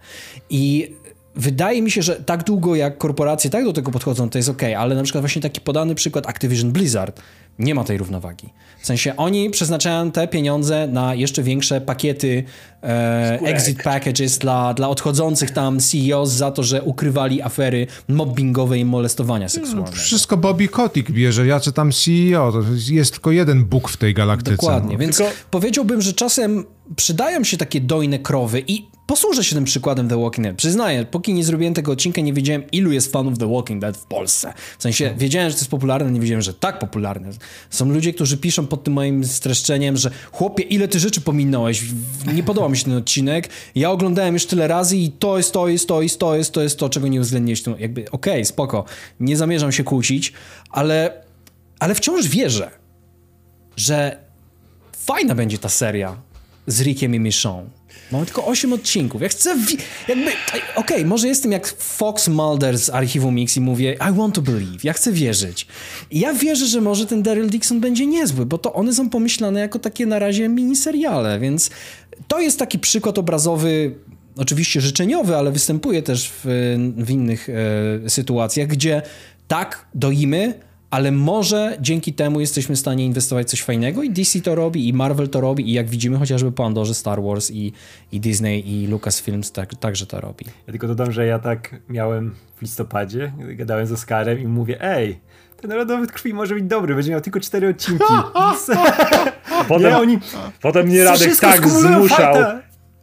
I wydaje mi się, że tak długo jak korporacje tak do tego podchodzą, to jest ok, ale na przykład właśnie taki podany przykład Activision Blizzard nie ma tej równowagi. W sensie oni przeznaczają te pieniądze na jeszcze większe pakiety e, exit packages dla, dla odchodzących tam CEOs za to, że ukrywali afery mobbingowe i molestowania seksualnego. No,
wszystko Bobby Kotick bierze, ja czy tam CEO, to jest tylko jeden Bóg w tej galaktyce.
Dokładnie, no. więc tylko... powiedziałbym, że czasem przydają się takie dojne krowy i posłużę się tym przykładem The Walking Dead. Przyznaję, póki nie zrobiłem tego odcinka, nie wiedziałem, ilu jest fanów The Walking Dead w Polsce. W sensie, hmm. wiedziałem, że to jest popularne, nie wiedziałem, że tak popularne. Są ludzie, którzy piszą pod tym moim streszczeniem, że chłopie, ile ty rzeczy pominąłeś, nie podoba mi się ten odcinek, ja oglądałem już tyle razy i to jest, to jest, to jest, to jest, to jest to, czego nie uwzględniłeś. No jakby, okej, okay, spoko, nie zamierzam się kłócić, ale, ale wciąż wierzę, że fajna będzie ta seria z Rickiem i Michonne Mamy tylko 8 odcinków. Ja chcę. Jakby. Okej, okay, może jestem jak Fox Mulder z archiwum Mix i mówię I want to believe. Ja chcę wierzyć. I ja wierzę, że może ten Daryl Dixon będzie niezły, bo to one są pomyślane jako takie na razie miniseriale, więc to jest taki przykład obrazowy. Oczywiście życzeniowy, ale występuje też w, w innych e, sytuacjach, gdzie tak doimy, ale może dzięki temu jesteśmy w stanie inwestować w coś fajnego i DC to robi, i Marvel to robi, i jak widzimy chociażby po Andorze Star Wars i, i Disney i Lucasfilms tak, także to robi.
Ja tylko dodam, że ja tak miałem w listopadzie, gadałem z Oskarem i mówię, ej, ten rodowód krwi może być dobry, będzie miał tylko cztery odcinki. [laughs] [laughs]
potem, nie, oni, potem mnie Radek tak zmuszał.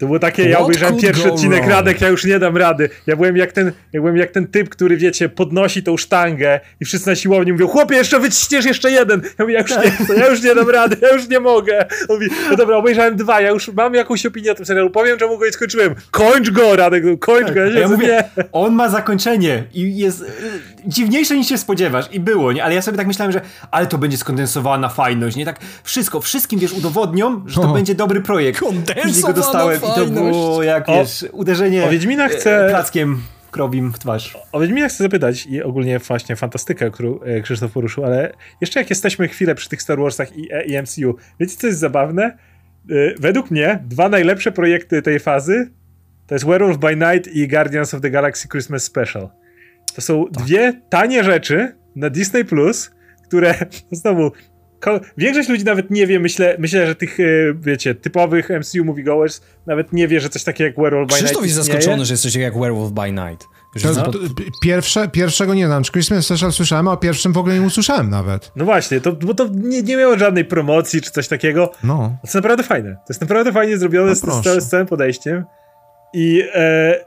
To było takie, ja obejrzałem pierwszy odcinek wrong? Radek, ja już nie dam rady. Ja byłem jak ten, ja byłem jak ten typ, który wiecie, podnosi tą sztangę i wszyscy na siłowni mówią, chłopie, jeszcze wyciśniesz jeszcze jeden. Ja mówię, ja już nie chcę, ja już nie dam rady, ja już nie mogę. On mówi, no dobra, obejrzałem dwa, ja już mam jakąś opinię o tym serialu, powiem czemu go nie skończyłem. Kończ go, Radek, kończ go. Ja,
ja mówię, on ma zakończenie i jest y, dziwniejsze niż się spodziewasz i było, nie? Ale ja sobie tak myślałem, że ale to będzie skondensowana fajność, nie? Tak wszystko, wszystkim wiesz, udowodnią, że to o. będzie dobry projekt.
Kondensowana
go dostałem to było jak, o, wiesz, uderzenie
o Wiedźmina chcę...
E, plackiem krowim w twarz.
O Wiedźmina chcę zapytać i ogólnie właśnie fantastykę, którą e, Krzysztof poruszył, ale jeszcze jak jesteśmy chwilę przy tych Star Warsach i, e, i MCU, wiecie co jest zabawne? Według mnie dwa najlepsze projekty tej fazy to jest Werewolf by Night i Guardians of the Galaxy Christmas Special. To są tak. dwie tanie rzeczy na Disney Plus, które [laughs] znowu ko- większość ludzi nawet nie wie, myślę, myślę że tych, e, wiecie, typowych MCU moviegoers nawet nie wie, że coś takiego jak Werewolf by
Krzysztof
Night
jest
istnieje.
zaskoczony, że jest coś jak Werewolf by Night.
To, to, pierwsze, pierwszego nie znam. Christmas Special słyszałem, a o pierwszym w ogóle nie usłyszałem nawet.
No właśnie, to, bo to nie, nie miało żadnej promocji czy coś takiego.
No.
To jest naprawdę fajne. To jest naprawdę fajnie zrobione
No
z, z całym podejściem. I, e,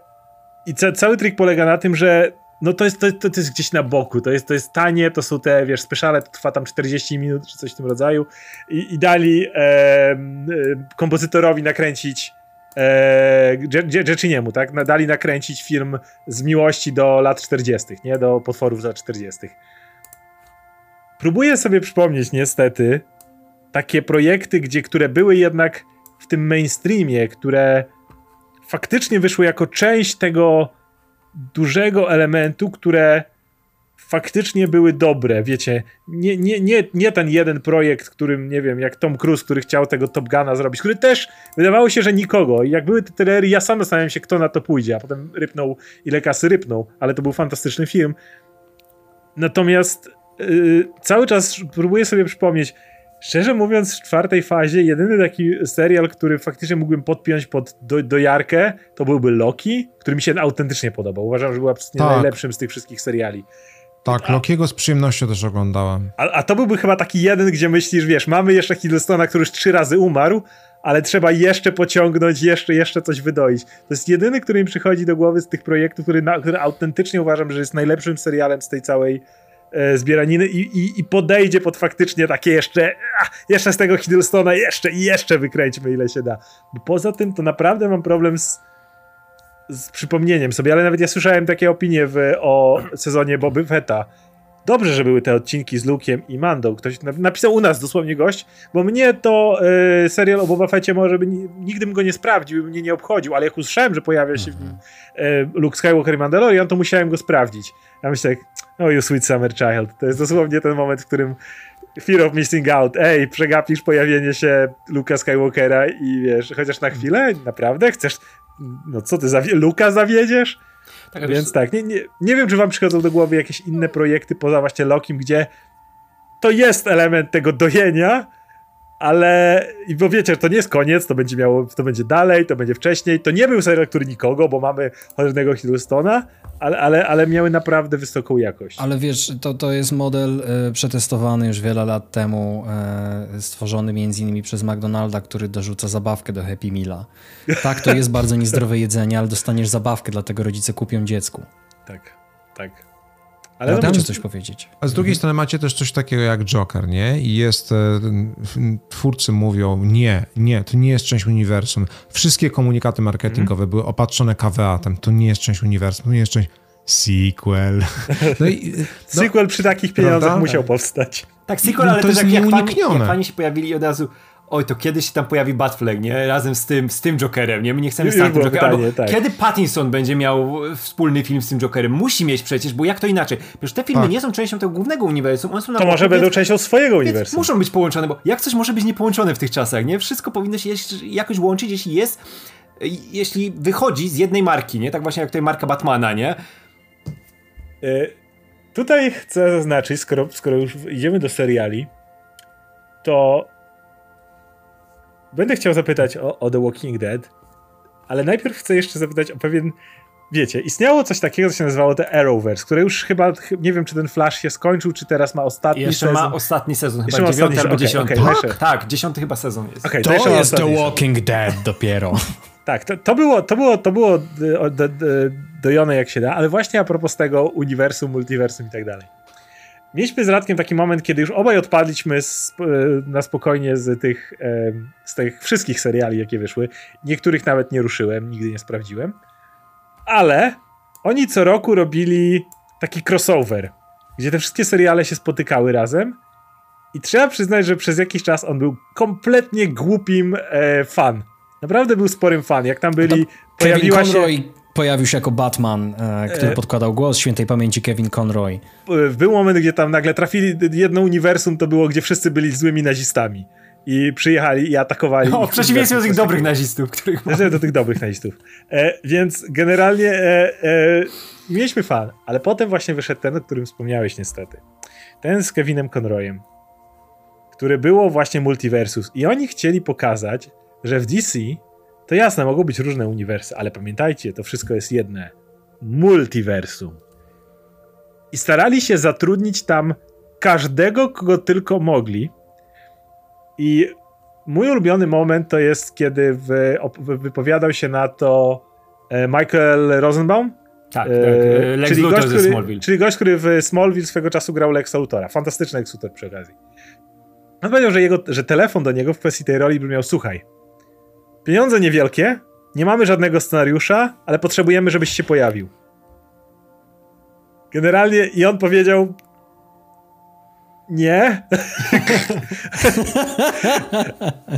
i ca, cały trik polega na tym, że no to jest, to, to, jest gdzieś na boku, to jest, to jest tanie, to są te, wiesz, speciale, to trwa tam 40 minut czy coś w tym rodzaju i, i dali e, e, kompozytorowi nakręcić e, Rzeczyniemu, tak? Dali nakręcić film z miłości do lat 40., nie? Do potworów z lat 40. Próbuję sobie przypomnieć niestety takie projekty, gdzie, które były jednak w tym mainstreamie, które faktycznie wyszły jako część tego dużego elementu, które faktycznie były dobre, wiecie, nie, nie, nie, nie ten jeden projekt, którym, nie wiem, jak Tom Cruise, który chciał tego Top Guna zrobić, który też wydawało się, że nikogo i jak były te trailery, ja sam zastanawiam się, kto na to pójdzie, a potem rypnął, ile kasy rypnął, ale to był fantastyczny film. Natomiast yy, cały czas próbuję sobie przypomnieć, Szczerze mówiąc, w czwartej fazie jedyny taki serial, który faktycznie mógłbym podpiąć pod do, dojarkę, to byłby Loki, który mi się autentycznie podobał. Uważam, że był absolutnie
Tak.
najlepszym z tych wszystkich seriali.
Tak, Lokiego z przyjemnością też oglądałem.
A, a to byłby chyba taki jeden, gdzie myślisz, wiesz, mamy jeszcze Hiddlestona, który już trzy razy umarł, ale trzeba jeszcze pociągnąć, jeszcze, jeszcze coś wydoić. To jest jedyny, który mi przychodzi do głowy z tych projektów, który, na, który autentycznie uważam, że jest najlepszym serialem z tej całej zbieraniny i, i, i podejdzie pod faktycznie takie jeszcze, jeszcze z tego Hiddlestona, jeszcze i jeszcze wykręćmy ile się da. Bo poza tym to naprawdę mam problem z, z przypomnieniem sobie, ale nawet ja słyszałem takie opinie w, o sezonie Boby Fetta. Dobrze, że były te odcinki z Luke'iem i Mandą. Ktoś na- napisał u nas dosłownie gość, bo mnie to e, serial o Boba Fetcie może by ni- nigdy bym go nie sprawdził, mnie nie obchodził, ale jak usłyszałem, że pojawia się w nim e, Luke Skywalker i Mandalorian, to musiałem go sprawdzić. Ja myślę, oh you sweet summer child. To jest dosłownie ten moment, w którym fear of missing out. Ej, przegapisz pojawienie się Luka Skywalkera i wiesz, chociaż na chwilę, naprawdę chcesz, no co ty, zawie- Luka zawiedziesz?
Tak,
Więc tak, nie, nie, nie wiem, czy wam przychodzą do głowy jakieś inne projekty poza właśnie Lokim, gdzie to jest element tego dojenia, ale i bo wiecie, to nie jest koniec, to będzie miało, to będzie dalej, to będzie wcześniej. To nie był serial, który nikogo, bo mamy cholernego Hiddlestona, ale, ale, ale miały naprawdę wysoką jakość.
Ale wiesz, to, to jest model e, przetestowany już wiele lat temu, e, stworzony między innymi przez McDonalda, który dorzuca zabawkę do Happy Meala. Tak, to jest bardzo niezdrowe jedzenie, ale dostaniesz zabawkę, dlatego rodzice kupią dziecku.
Tak, tak.
Ale no,
no,
chcę coś powiedzieć.
A z drugiej strony macie też coś takiego jak Joker, nie? I jest, e, twórcy mówią, nie, nie, to nie jest część uniwersum. Wszystkie komunikaty marketingowe były opatrzone kaweatem, to nie jest część uniwersum, to nie jest część sequel. [laughs] No i, no,
sequel przy takich pieniądzach
Prawda?
musiał powstać.
Tak, sequel,
No
ale
to
też
jest
jak, jak, fani,
nieuniknione.
jak fani się pojawili od razu oj, to kiedy się tam pojawi Batfleck, nie? Razem z tym, z tym Jokerem, nie? My nie chcemy z tamtym Jokerem.
pytanie,
Albo
tak.
Kiedy Pattinson będzie miał wspólny film z tym Jokerem? Musi mieć przecież, bo jak to inaczej? Przecież te filmy
Tak.
nie są częścią tego głównego uniwersum, one są na
To może będą
więc-
częścią swojego uniwersum.
muszą być połączone, bo jak coś może być niepołączone w tych czasach, nie? Wszystko powinno się jakoś łączyć, jeśli jest, jeśli wychodzi z jednej marki, nie? Tak właśnie jak tutaj marka Batmana, nie?
E, Tutaj chcę zaznaczyć, skoro, skoro już idziemy do seriali, to będę chciał zapytać o, o The Walking Dead, ale najpierw chcę jeszcze zapytać o pewien. Wiecie, istniało coś takiego, co się nazywało The Arrowverse, które już chyba, ch- nie wiem, czy ten Flash się skończył, czy teraz ma ostatni
jeszcze
sezon.
ma ostatni sezon,
Jeszcze
chyba
ma
dziewiąty
ostatni
albo
sezon,
dziesiąty.
okej,
tak,
jeszcze-
tak, dziesiąty chyba sezon jest.
Okej, to,
To
jeszcze
jest The
ostatni sezon.
Walking Dead dopiero. [laughs]
Tak, to, to było, to było, to było do, dojone jak się da, ale właśnie a propos tego uniwersum, multiversum i tak dalej. Mieliśmy z Radkiem taki moment, kiedy już obaj odpadliśmy z, e, na spokojnie z tych, e, z tych wszystkich seriali, jakie wyszły. Niektórych nawet nie ruszyłem, nigdy nie sprawdziłem. Ale oni co roku robili taki crossover, gdzie te wszystkie seriale się spotykały razem. I trzeba przyznać, że przez jakiś czas on był kompletnie głupim e, fan. Naprawdę był sporym fan. Jak tam byli,
Kevin
pojawiła się...
Conroy pojawił się jako Batman, e, który
E.
podkładał głos świętej pamięci Kevin Conroy.
e, był moment, gdzie tam nagle trafili, jedno uniwersum to było, gdzie wszyscy byli złymi nazistami. I przyjechali i atakowali.
O, w przeciwieństwie do tych dobrych nazistów, których ma.
Znaczy, do tych dobrych nazistów. E, więc generalnie e, e, mieliśmy fan, ale potem właśnie wyszedł ten, o którym wspomniałeś niestety. Ten z Kevinem Conroyem, które było właśnie multiversus. I oni chcieli pokazać, że w DC to jasne, mogą być różne uniwersy, ale pamiętajcie, to wszystko jest jedne. Multiversum. I starali się zatrudnić tam każdego, kogo tylko mogli. I mój ulubiony moment to jest, kiedy wypowiadał się na to e, Michael Rosenbaum.
Tak, tak. E, Lex czyli, Luthor gość,
który,
Smallville.
czyli gość, który w Smallville swego czasu grał Lex Luthora. Fantastyczny Lex Luthor przy okazji. On powiedział, że, jego, że telefon do niego w kwestii tej roli brzmiał: Słuchaj, pieniądze niewielkie, nie mamy żadnego scenariusza, ale potrzebujemy, żebyś się pojawił. Generalnie, i on powiedział: nie.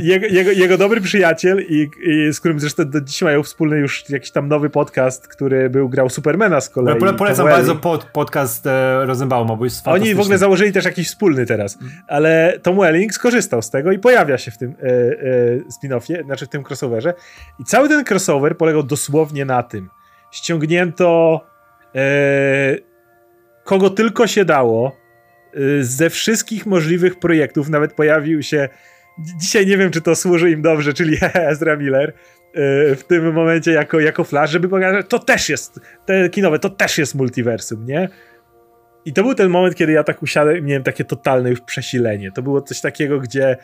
jego, jego, jego, dobry przyjaciel, i, i, z którym zresztą do dziś mają wspólny już jakiś tam nowy podcast, który był grał Supermana z kolei.
Pole, polecam bardzo pod, podcast e, Rosenbauma, bo jest
Oni w ogóle założyli też jakiś wspólny teraz, ale Tom Welling skorzystał z tego i pojawia się w tym e, e, spin-offie, znaczy w tym crossoverze. I cały ten crossover polegał dosłownie na tym. Ściągnięto e, kogo tylko się dało, ze wszystkich możliwych projektów nawet pojawił się. Dzisiaj nie wiem, czy to służy im dobrze, czyli [laughs] Ezra Miller y, w tym momencie jako, jako Flash, żeby pokazać, to też jest, te kinowe, to też jest multiversum, nie? I to był ten moment, kiedy ja tak usiadłem i miałem takie totalne już przesilenie. To było coś takiego, gdzie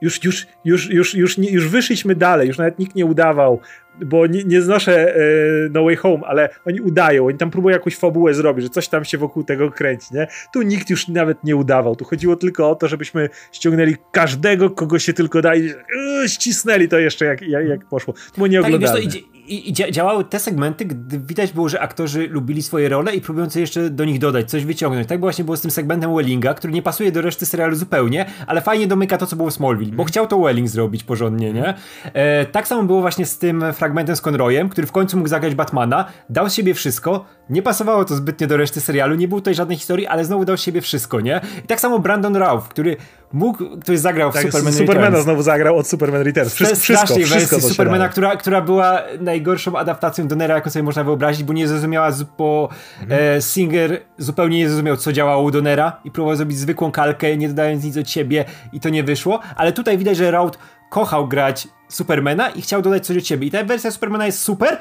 już, już, już, już, już, już, już wyszliśmy dalej, już nawet nikt nie udawał, bo nie, nie znoszę e, No Way Home, ale oni udają, oni tam próbują jakąś fabułę zrobić, że coś tam się wokół tego kręci, nie? Tu nikt już nawet nie udawał, tu chodziło tylko o to, żebyśmy ściągnęli każdego, kogo się tylko da i yy, ścisnęli to jeszcze jak, jak, jak poszło. To było nieoglądalne.
Tak, i, i działały te segmenty, gdy widać było, że aktorzy lubili swoje role i próbują coś jeszcze do nich dodać, coś wyciągnąć. Tak właśnie było z tym segmentem Wellinga, który nie pasuje do reszty serialu zupełnie, ale fajnie domyka to, co było w Smallville, bo chciał to Welling zrobić porządnie, nie? E, tak samo było właśnie z tym fragmentem z Conroyem, który w końcu mógł zagrać Batmana, dał z siebie wszystko, nie pasowało to zbytnio do reszty serialu, nie było tutaj żadnej historii, ale znowu dał z siebie wszystko, nie? I tak samo Brandon Ralph, który mógł, ktoś zagrał w tak, Superman
Supermana
Returns.
znowu zagrał od Superman Returns. Wszystko, wszystko, wszystko
wersji Supermana, która, która była najgorszą adaptacją Donera, jaką sobie można wyobrazić, bo nie zrozumiała, bo mhm. e, Singer zupełnie nie zrozumiał, co działało u Donera i próbował zrobić zwykłą kalkę, nie dodając nic od siebie i to nie wyszło, ale tutaj widać, że Raut kochał grać Supermana i chciał dodać coś od siebie. I ta wersja Supermana jest super,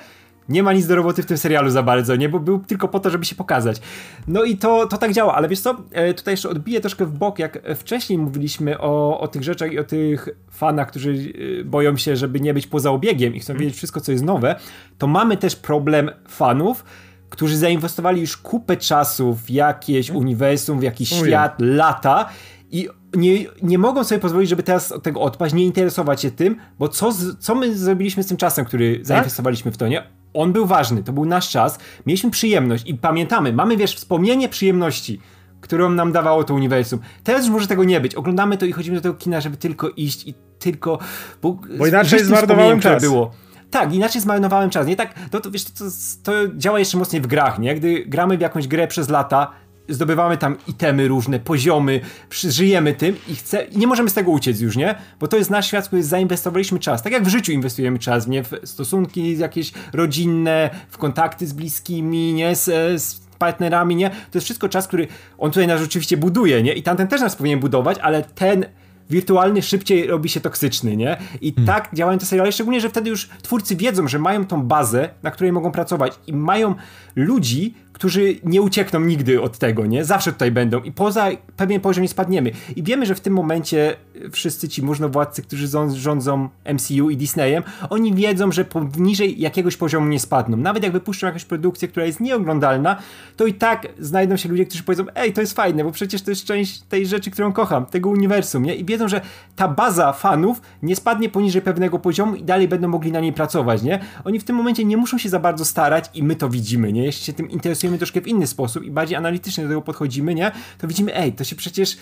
nie ma nic do roboty w tym serialu za bardzo, nie? Bo był tylko po to, żeby się pokazać. No i to, to tak działa, ale wiesz co, e, tutaj jeszcze odbiję troszkę w bok, jak wcześniej mówiliśmy o, o tych rzeczach i o tych fanach, którzy e, boją się, żeby nie być poza obiegiem i chcą wiedzieć wszystko, co jest nowe, to mamy też problem fanów, którzy zainwestowali już kupę czasu w jakieś uniwersum, w jakiś świat, lata i nie, nie mogą sobie pozwolić, żeby teraz od tego odpaść, nie interesować się tym, bo co, co my zrobiliśmy z tym czasem, który tak? zainwestowaliśmy w to, nie? On był ważny, to był nasz czas, mieliśmy przyjemność i pamiętamy, mamy wiesz, wspomnienie przyjemności, którą nam dawało to uniwersum. Teraz już może tego nie być. Oglądamy to i chodzimy do tego kina, żeby tylko iść i tylko...
Bo, bo inaczej zmarnowałem czas. Było.
Tak, inaczej zmarnowałem czas. Nie tak, to, to wiesz, to, to, to działa jeszcze mocniej w grach, nie? Gdy gramy w jakąś grę przez lata, zdobywamy tam itemy różne, poziomy, żyjemy tym i, chce, i nie możemy z tego uciec już, nie? Bo to jest nasz świat, w który zainwestowaliśmy czas. Tak jak w życiu inwestujemy czas, nie? W stosunki jakieś rodzinne, w kontakty z bliskimi, nie? Z, z partnerami, nie? To jest wszystko czas, który on tutaj nas oczywiście buduje, nie? I tamten też nas powinien budować, ale ten wirtualny szybciej robi się toksyczny, nie? I hmm. tak działają te seriale, szczególnie, że wtedy już twórcy wiedzą, że mają tą bazę, na której mogą pracować i mają ludzi, którzy nie uciekną nigdy od tego, nie? Zawsze tutaj będą i poza pewien poziom nie spadniemy. I wiemy, że w tym momencie wszyscy ci możnowładcy, którzy rządzą MCU i Disneyem, oni wiedzą, że poniżej jakiegoś poziomu nie spadną. Nawet jak wypuszczą jakąś produkcję, która jest nieoglądalna, to i tak znajdą się ludzie, którzy powiedzą, ej, to jest fajne, bo przecież to jest część tej rzeczy, którą kocham, tego uniwersum, nie? I wiedzą, że ta baza fanów nie spadnie poniżej pewnego poziomu i dalej będą mogli na niej pracować, nie? Oni w tym momencie nie muszą się za bardzo starać i my to widzimy, nie? Jeśli się tym interesujemy troszkę w inny sposób i bardziej analitycznie do tego podchodzimy, nie? To widzimy, ej, to się przecież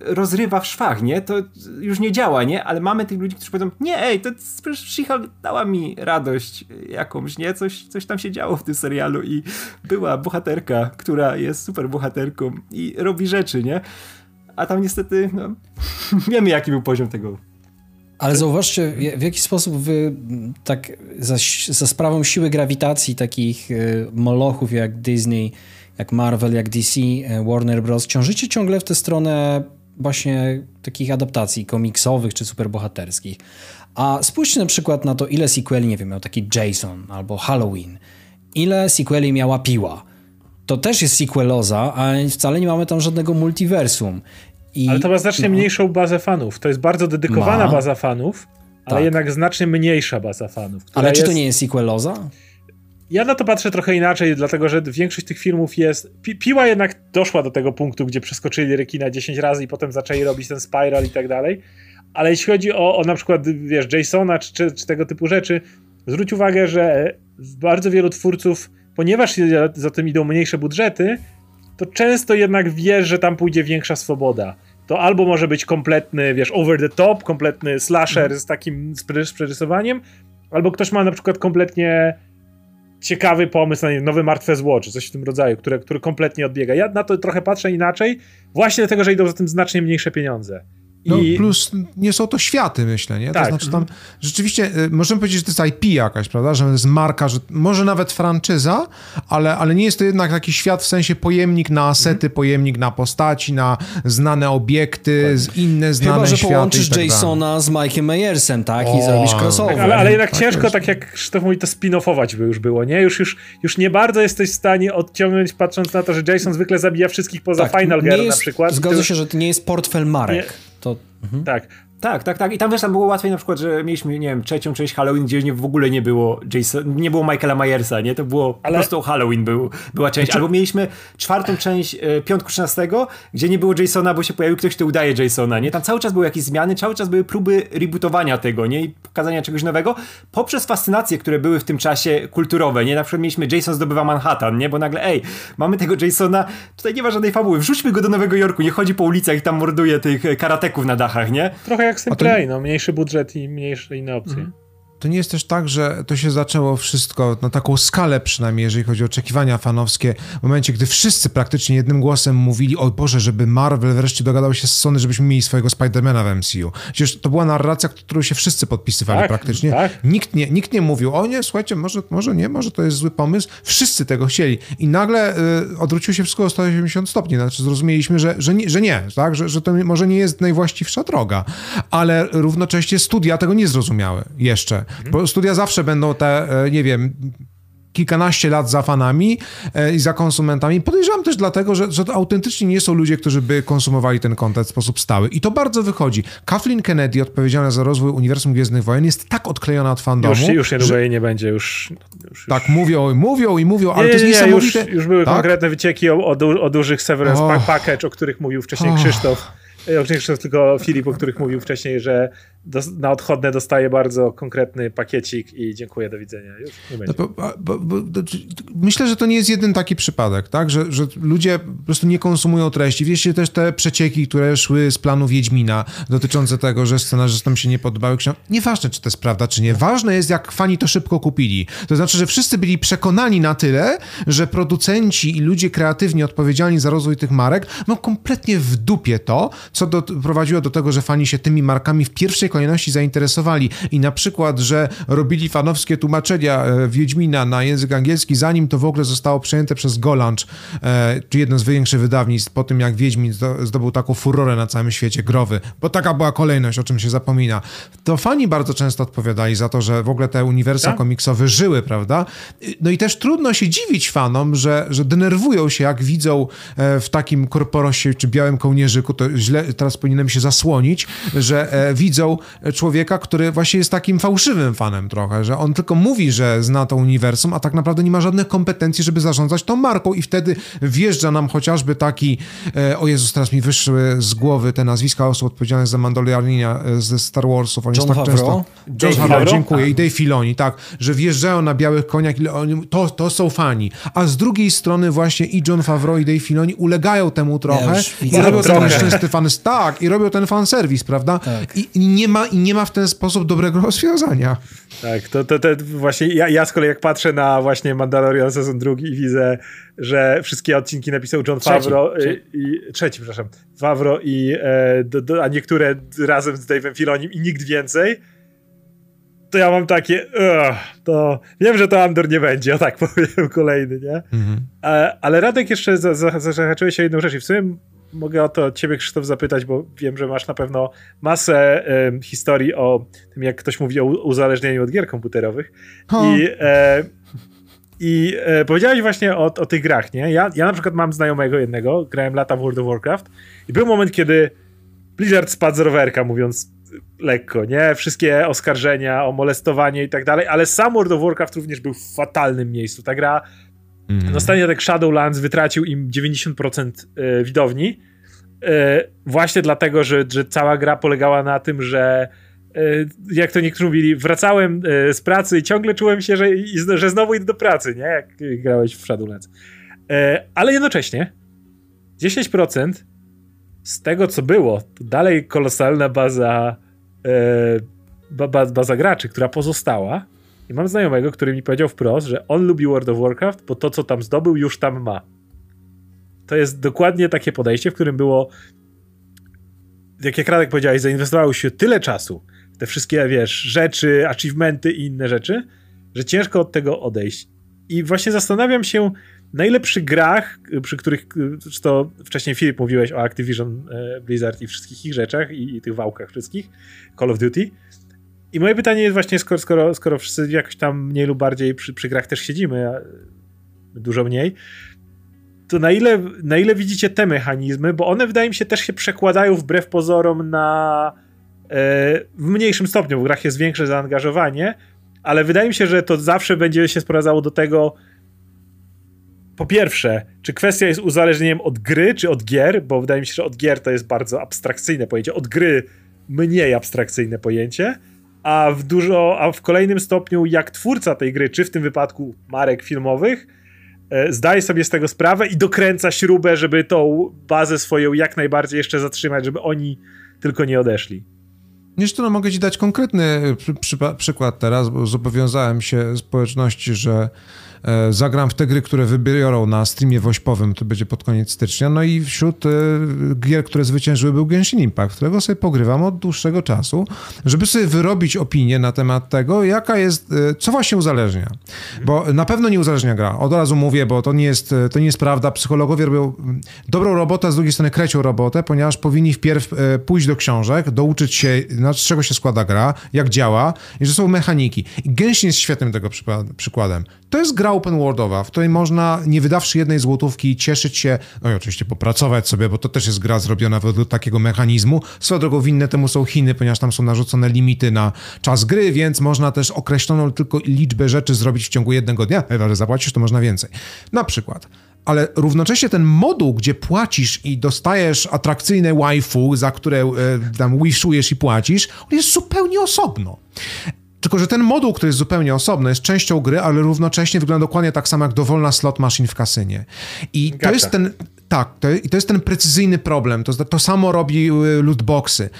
rozrywa w szwach, nie? To już nie działa, nie? Ale mamy tych ludzi, którzy powiedzą, nie, ej, to She-Hulk dała mi radość jakąś, nie? Coś, coś tam się działo w tym serialu i była bohaterka, która jest super bohaterką i robi rzeczy, nie? A tam niestety, no, [laughs] wiemy jaki był poziom tego
ale zauważcie, w jaki sposób wy tak za, za sprawą siły grawitacji takich y, molochów jak Disney, jak Marvel, jak DC, y, Warner Bros. ciążycie ciągle w tę stronę właśnie takich adaptacji komiksowych czy superbohaterskich. A spójrzcie na przykład na to, ile sequeli, nie wiem, miał taki Jason albo Halloween. Ile sequeli miała Piła. To też jest sequeloza, a wcale nie mamy tam żadnego multiversum.
I, ale to ma znacznie no. mniejszą bazę fanów. To jest bardzo dedykowana ma. baza fanów, ale tak. jednak znacznie mniejsza baza fanów.
Ale czy jest... to nie jest sequeloza?
Ja na to patrzę trochę inaczej, dlatego że większość tych filmów jest. Pi Piła jednak doszła do tego punktu, gdzie przeskoczyli rekina 10 razy i potem zaczęli robić ten spiral i tak dalej. Ale jeśli chodzi o, o na przykład, wiesz, Jasona czy, czy, czy tego typu rzeczy, zwróć uwagę, że bardzo wielu twórców, ponieważ za tym idą mniejsze budżety, to często jednak wiesz, że tam pójdzie większa swoboda. To albo może być kompletny, wiesz, over the top, kompletny slasher mm. z takim z przerysowaniem, albo ktoś ma na przykład kompletnie ciekawy pomysł na nowy Martwe Zło, czy coś w tym rodzaju, które, który kompletnie odbiega. Ja na to trochę patrzę inaczej, właśnie dlatego, że idą za tym znacznie mniejsze pieniądze.
No, I... plus nie są to światy, myślę, nie? Tak. To znaczy tam rzeczywiście, y, możemy powiedzieć, że to jest IP jakaś, prawda? Że to jest marka, że może nawet franczyza, ale, ale nie jest to jednak taki świat w sensie pojemnik na asety, mm. pojemnik na postaci, na znane obiekty, z inne znane
Chyba,
że
światy połączysz tak Jasona z Mike'em Meyersem, tak? I o, zrobisz crossover. Tak,
ale, ale jednak tak ciężko, tak jak Krzysztof mówi, to spin-offować by już było, nie? Już, już, już nie bardzo jesteś w stanie odciągnąć, patrząc na to, że Jason zwykle zabija wszystkich poza tak, Final Girl na przykład.
Zgodzę się, że to nie jest portfel marek. Nie, to
Mhm. Tak.
Tak, tak, tak. I tam wiesz, tam było łatwiej na przykład, że mieliśmy, nie wiem, trzecią część Halloween, gdzie nie, w ogóle nie było Jason, nie było Michaela Myersa, nie? To było Ale... po prostu Halloween był, była część. Znaczy... Albo mieliśmy czwartą część e, piątku 13, gdzie nie było Jasona, bo się pojawił ktoś, kto udaje Jasona, nie? Tam cały czas były jakieś zmiany, cały czas były próby rebootowania tego, nie? I pokazania czegoś nowego, poprzez fascynacje, które były w tym czasie kulturowe, nie? Na przykład mieliśmy Jason zdobywa Manhattan, nie? Bo nagle, ej, mamy tego Jasona, tutaj nie ma żadnej fabuły, wrzućmy go do Nowego Jorku, nie chodzi po ulicach i tam morduje tych karateków na dachach, nie?
Trochę jak Simplay, no mniejszy budżet i mniejsze inne opcje. Mhm
to nie jest też tak, że to się zaczęło wszystko na taką skalę przynajmniej, jeżeli chodzi o oczekiwania fanowskie, w momencie, gdy wszyscy praktycznie jednym głosem mówili, o Boże, żeby Marvel wreszcie dogadał się z Sony, żebyśmy mieli swojego Spidermana w MCU. Przecież to była narracja, którą się wszyscy podpisywali tak, praktycznie. Tak. Nikt, nie, nikt nie mówił, o nie, słuchajcie, może, może nie, może to jest zły pomysł. Wszyscy tego chcieli. I nagle y, odwróciło się wszystko o 180 stopni. Znaczy zrozumieliśmy, że, że, nie, że nie, tak? że, że to może nie jest najwłaściwsza droga. Ale równocześnie studia tego nie zrozumiały jeszcze. Bo studia zawsze będą te, e, nie wiem, kilkanaście lat za fanami e, i za konsumentami. Podejrzewam też dlatego, że, że to autentycznie nie są ludzie, którzy by konsumowali ten kontent w sposób stały. I to bardzo wychodzi. Kathleen Kennedy, odpowiedzialna za rozwój Uniwersum Gwiezdnych Wojen, jest tak odklejona od fandomu.
Już, już niedługo że... jej nie będzie, już... już
tak, mówią, mówią i mówią, ale
nie,
to jest
nie,
niesamowite...
Już, już były tak? konkretne wycieki o, o, du, o dużych Severance oh. Package, o których mówił wcześniej oh. Krzysztof. Oczywiście tylko Filip, o których mówił wcześniej, że do, na odchodne dostaje bardzo konkretny pakiecik i dziękuję, do widzenia. Już nie. No, bo, bo, bo,
myślę, że to nie jest jeden taki przypadek, tak? Że, że ludzie po prostu nie konsumują treści. Wiecie też te przecieki, które szły z planu Wiedźmina dotyczące tego, że scenarzystom się nie podobały książki. Nieważne, czy to jest prawda, czy nie. Ważne jest, jak fani to szybko kupili. To znaczy, że wszyscy byli przekonani na tyle, że producenci i ludzie kreatywnie odpowiedzialni za rozwój tych marek no kompletnie w dupie to, co doprowadziło do tego, że fani się tymi markami w pierwszej kolejności zainteresowali i na przykład, że robili fanowskie tłumaczenia e, Wiedźmina na język angielski, zanim to w ogóle zostało przejęte przez Golanch, e, czy jedno z większych wydawnictw, po tym jak Wiedźmin zdobył taką furorę na całym świecie growy, bo taka była kolejność, o czym się zapomina. To fani bardzo często odpowiadali za to, że w ogóle te uniwersa tak? komiksowe żyły, prawda? No i też trudno się dziwić fanom, że, że denerwują się, jak widzą e, w takim korporosie czy białym kołnierzyku, to źle, teraz powinienem się zasłonić, że widzą człowieka, który właśnie jest takim fałszywym fanem trochę, że on tylko mówi, że zna to uniwersum, a tak naprawdę nie ma żadnych kompetencji, żeby zarządzać tą marką i wtedy wjeżdża nam chociażby taki, e, o Jezus, teraz mi wyszły z głowy te nazwiska osób odpowiedzialnych za Mandalorianina e, ze Star Warsów.
Oni John tak często...
John Favreau, dziękuję. I Dave Filoni, tak, że wjeżdżają na białych koniach i oni, to, to są fani. A z drugiej strony właśnie i John Favreau i Dave Filoni ulegają temu trochę ja i robią ten szczęsty fan... Tak, i robią ten fanserwis, prawda? Tak. I, I nie ma i nie ma w ten sposób dobrego rozwiązania.
Tak, to, to, to właśnie ja, ja z kolei jak patrzę na właśnie Mandalorian sezon drugi i widzę, że wszystkie odcinki napisał John Favreau trzeci, i, i trzeci, przepraszam, Favreau i e, do, do, a niektóre razem z Dave'em Filonim i nikt więcej, to ja mam takie, uh, to wiem, że to Andor nie będzie, o tak [laughs] powiem kolejny, nie? Mhm. E, ale Radek jeszcze zahaczyłeś za, za, o jedną rzecz i w sumie mogę o to ciebie, Krzysztof, zapytać, bo wiem, że masz na pewno masę historii o tym, jak ktoś mówi o uzależnieniu od gier komputerowych. I, e, i e, powiedziałeś właśnie o, o tych grach, nie? Ja, ja na przykład mam znajomego jednego, grałem lata w World of Warcraft i był moment, kiedy Blizzard spadł z rowerka, mówiąc lekko, nie? Wszystkie oskarżenia o molestowanie i tak dalej, ale sam World of Warcraft również był w fatalnym miejscu. Ta gra Mm. Ostatnio tak Shadowlands wytracił im 90% e, widowni. E, właśnie dlatego, że, że cała gra polegała na tym, że e, jak to niektórzy mówili, wracałem z pracy i ciągle czułem się, że, że znowu idę do pracy, nie? Jak grałeś w Shadowlands. Ale jednocześnie 10% z tego, co było, to dalej kolosalna baza, baza graczy, która pozostała i mam znajomego, który mi powiedział wprost, że on lubi World of Warcraft, bo to, co tam zdobył, już tam ma. To jest dokładnie takie podejście, w którym było, jak jak Radek powiedziałeś, zainwestowało się tyle czasu w te wszystkie, wiesz, rzeczy, achievementy i inne rzeczy, że ciężko od tego odejść. I właśnie zastanawiam się, na ile przy grach, przy których, to wcześniej Filip mówiłeś o Activision e, Blizzard i wszystkich ich rzeczach i, i tych wałkach wszystkich, Call of Duty, i moje pytanie jest właśnie, skoro, skoro, skoro wszyscy jakoś tam mniej lub bardziej przy, przy grach też siedzimy, dużo mniej, to na ile, na ile widzicie te mechanizmy, bo one wydaje mi się też się przekładają wbrew pozorom na e, w mniejszym stopniu, w grach jest większe zaangażowanie, ale wydaje mi się, że to zawsze będzie się sprowadzało do tego, po pierwsze, czy kwestia jest uzależnieniem od gry, czy od gier, bo wydaje mi się, że od gier to jest bardzo abstrakcyjne pojęcie, od gry mniej abstrakcyjne pojęcie, a w dużo, a w kolejnym stopniu jak twórca tej gry, czy w tym wypadku marek filmowych, e, zdaje sobie z tego sprawę i dokręca śrubę, żeby tą bazę swoją jak najbardziej jeszcze zatrzymać, żeby oni tylko nie odeszli.
Jeszcze no, mogę ci dać konkretny przy, przy, przykład teraz, bo zobowiązałem się społeczności, że zagram w te gry, które wybiorą na streamie wośpowym, to będzie pod koniec stycznia. No i wśród e, gier, które zwyciężyły był Genshin Impact, którego sobie pogrywam od dłuższego czasu, żeby sobie wyrobić opinię na temat tego, jaka jest, e, co właśnie uzależnia. Bo na pewno nie uzależnia gra. Od razu mówię, bo to nie jest, to nie jest prawda. Psychologowie robią dobrą robotę, a z drugiej strony krecią robotę, ponieważ powinni wpierw pójść do książek, douczyć się, z czego się składa gra, jak działa i że są mechaniki. I Genshin jest świetnym tego przykładem. To jest gra open worldowa, w której można, nie wydawszy jednej złotówki, cieszyć się, no i oczywiście popracować sobie, bo to też jest gra zrobiona według takiego mechanizmu. Swoją drogą winne temu są Chiny, ponieważ tam są narzucone limity na czas gry, więc można też określoną tylko liczbę rzeczy zrobić w ciągu jednego dnia. Chyba, że zapłacisz, to można więcej. Na przykład ale równocześnie ten moduł, gdzie płacisz i dostajesz atrakcyjne waifu, za które e, tam wishujesz i płacisz, on jest zupełnie osobno. Tylko, że ten moduł, który jest zupełnie osobny, jest częścią gry, ale równocześnie wygląda dokładnie tak samo jak dowolna slot machine w kasynie. I Gata. to jest ten. Tak, to, i to jest ten precyzyjny problem. To, to samo robi y, lootboxy.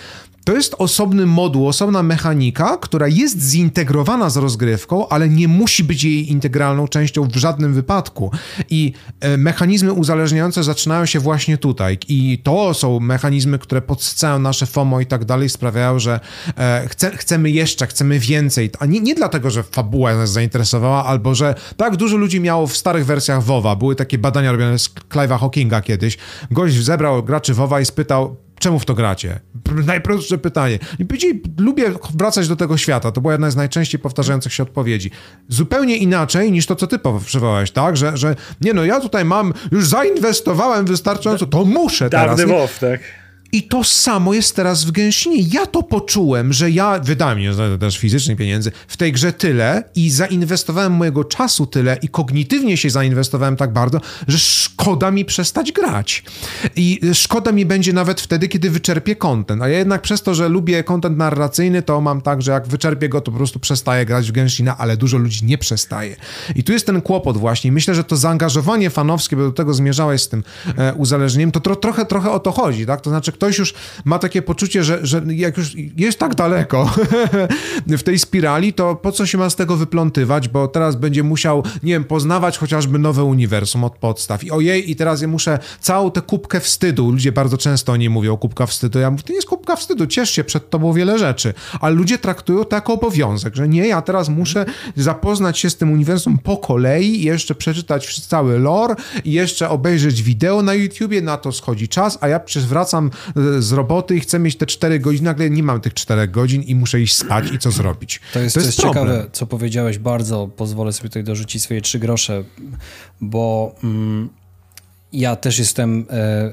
To jest osobny moduł, osobna mechanika, która jest zintegrowana z rozgrywką, ale nie musi być jej integralną częścią w żadnym wypadku. I e, mechanizmy uzależniające zaczynają się właśnie tutaj. I to są mechanizmy, które podsycają nasze FOMO i tak dalej, sprawiają, że e, chce, chcemy jeszcze, chcemy więcej. A nie, nie dlatego, że fabuła nas zainteresowała, albo że tak dużo ludzi miało w starych wersjach WoWa. Były takie badania robione z Clive'a Hawkinga kiedyś. Gość zebrał graczy WoWa i spytał, czemu w to gracie? Najprostsze pytanie. I powiedzieli, lubię wracać do tego świata. To była jedna z najczęściej powtarzających się odpowiedzi. Zupełnie inaczej niż to, co ty przywołałeś, tak? Że, że nie no, ja tutaj mam, już zainwestowałem wystarczająco, to muszę teraz.
Dawny WoW, tak?
I to samo jest teraz w Genshinie. Ja to poczułem, że ja wydałem nie też fizycznych pieniędzy w tej grze tyle i zainwestowałem mojego czasu tyle i kognitywnie się zainwestowałem tak bardzo, że szkoda mi przestać grać. I szkoda mi będzie nawet wtedy, kiedy wyczerpię content. A ja jednak przez to, że lubię content narracyjny, to mam tak, że jak wyczerpię go, to po prostu przestaję grać w Genshina, ale dużo ludzi nie przestaje. I tu jest ten kłopot właśnie. Myślę, że to zaangażowanie fanowskie, bo do tego zmierzałeś z tym e, uzależnieniem, to tro, trochę, trochę o to chodzi, tak? To znaczy ktoś już ma takie poczucie, że, że jak już jest tak daleko [laughs] w tej spirali, to po co się ma z tego wyplątywać, bo teraz będzie musiał, nie wiem, poznawać chociażby nowe uniwersum od podstaw. I ojej, i teraz ja muszę całą tę kubkę wstydu, ludzie bardzo często o niej mówią, kubka wstydu, ja mówię, to nie jest kubka wstydu, ciesz się, przed tobą wiele rzeczy, ale ludzie traktują to jako obowiązek, że nie, ja teraz muszę zapoznać się z tym uniwersum po kolei jeszcze przeczytać cały lore jeszcze obejrzeć wideo na YouTubie, na to schodzi czas, a ja przecież wracam z roboty i chcę mieć te 4 godziny, nagle nie mam tych 4 godzin i muszę iść spać i co zrobić.
To jest, to jest, to jest ciekawe, co powiedziałeś bardzo, pozwolę sobie tutaj dorzucić swoje trzy grosze, bo... Mm, ja też jestem e, e,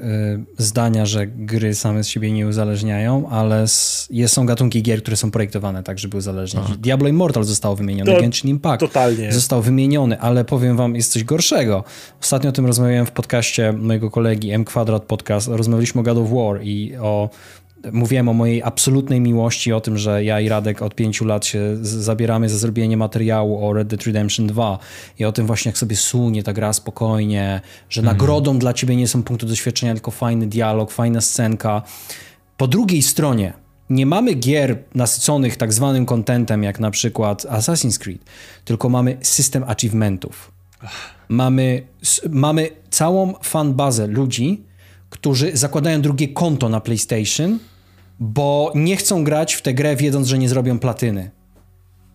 zdania, że gry same z siebie nie uzależniają, ale s, są gatunki gier, które są projektowane tak, żeby uzależniać. Aha. Diablo Immortal zostało wymienione, to, Genshin Impact totalnie. został wymieniony, ale powiem wam, jest coś gorszego. Ostatnio o tym rozmawiałem w podcaście mojego kolegi M Quadrat Podcast. Rozmawialiśmy o God of War i o mówiłem o mojej absolutnej miłości, o tym, że ja i Radek od pięciu lat się zabieramy za zrobienie materiału o Red Dead Redemption 2 i o tym właśnie, jak sobie sunie ta gra spokojnie, że mm. nagrodą dla ciebie nie są punkty doświadczenia, tylko fajny dialog, fajna scenka. Po drugiej stronie nie mamy gier nasyconych tak zwanym contentem, jak na przykład Assassin's Creed, tylko mamy system achievementów. Mamy, mamy całą fanbazę ludzi, którzy zakładają drugie konto na PlayStation, bo nie chcą grać w tę grę, wiedząc, że nie zrobią platyny.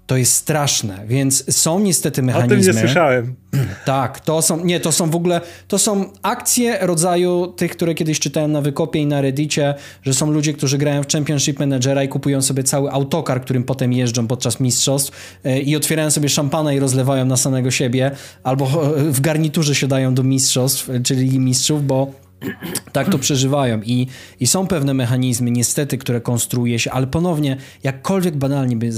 To jest straszne, więc są niestety mechanizmy. O
tym nie słyszałem. [clears throat]
Tak, to są, nie, to są w ogóle, to są akcje rodzaju tych, które kiedyś czytałem na Wykopie i na Reddicie, że są ludzie, którzy grają w Championship Managera i kupują sobie cały autokar, którym potem jeżdżą podczas mistrzostw e, i otwierają sobie szampana i rozlewają na samego siebie, albo w garniturze siadają do mistrzostw, e, czyli mistrzów, bo tak to przeżywają I, i są pewne mechanizmy, niestety, które konstruuje się, ale ponownie, jakkolwiek banalnie by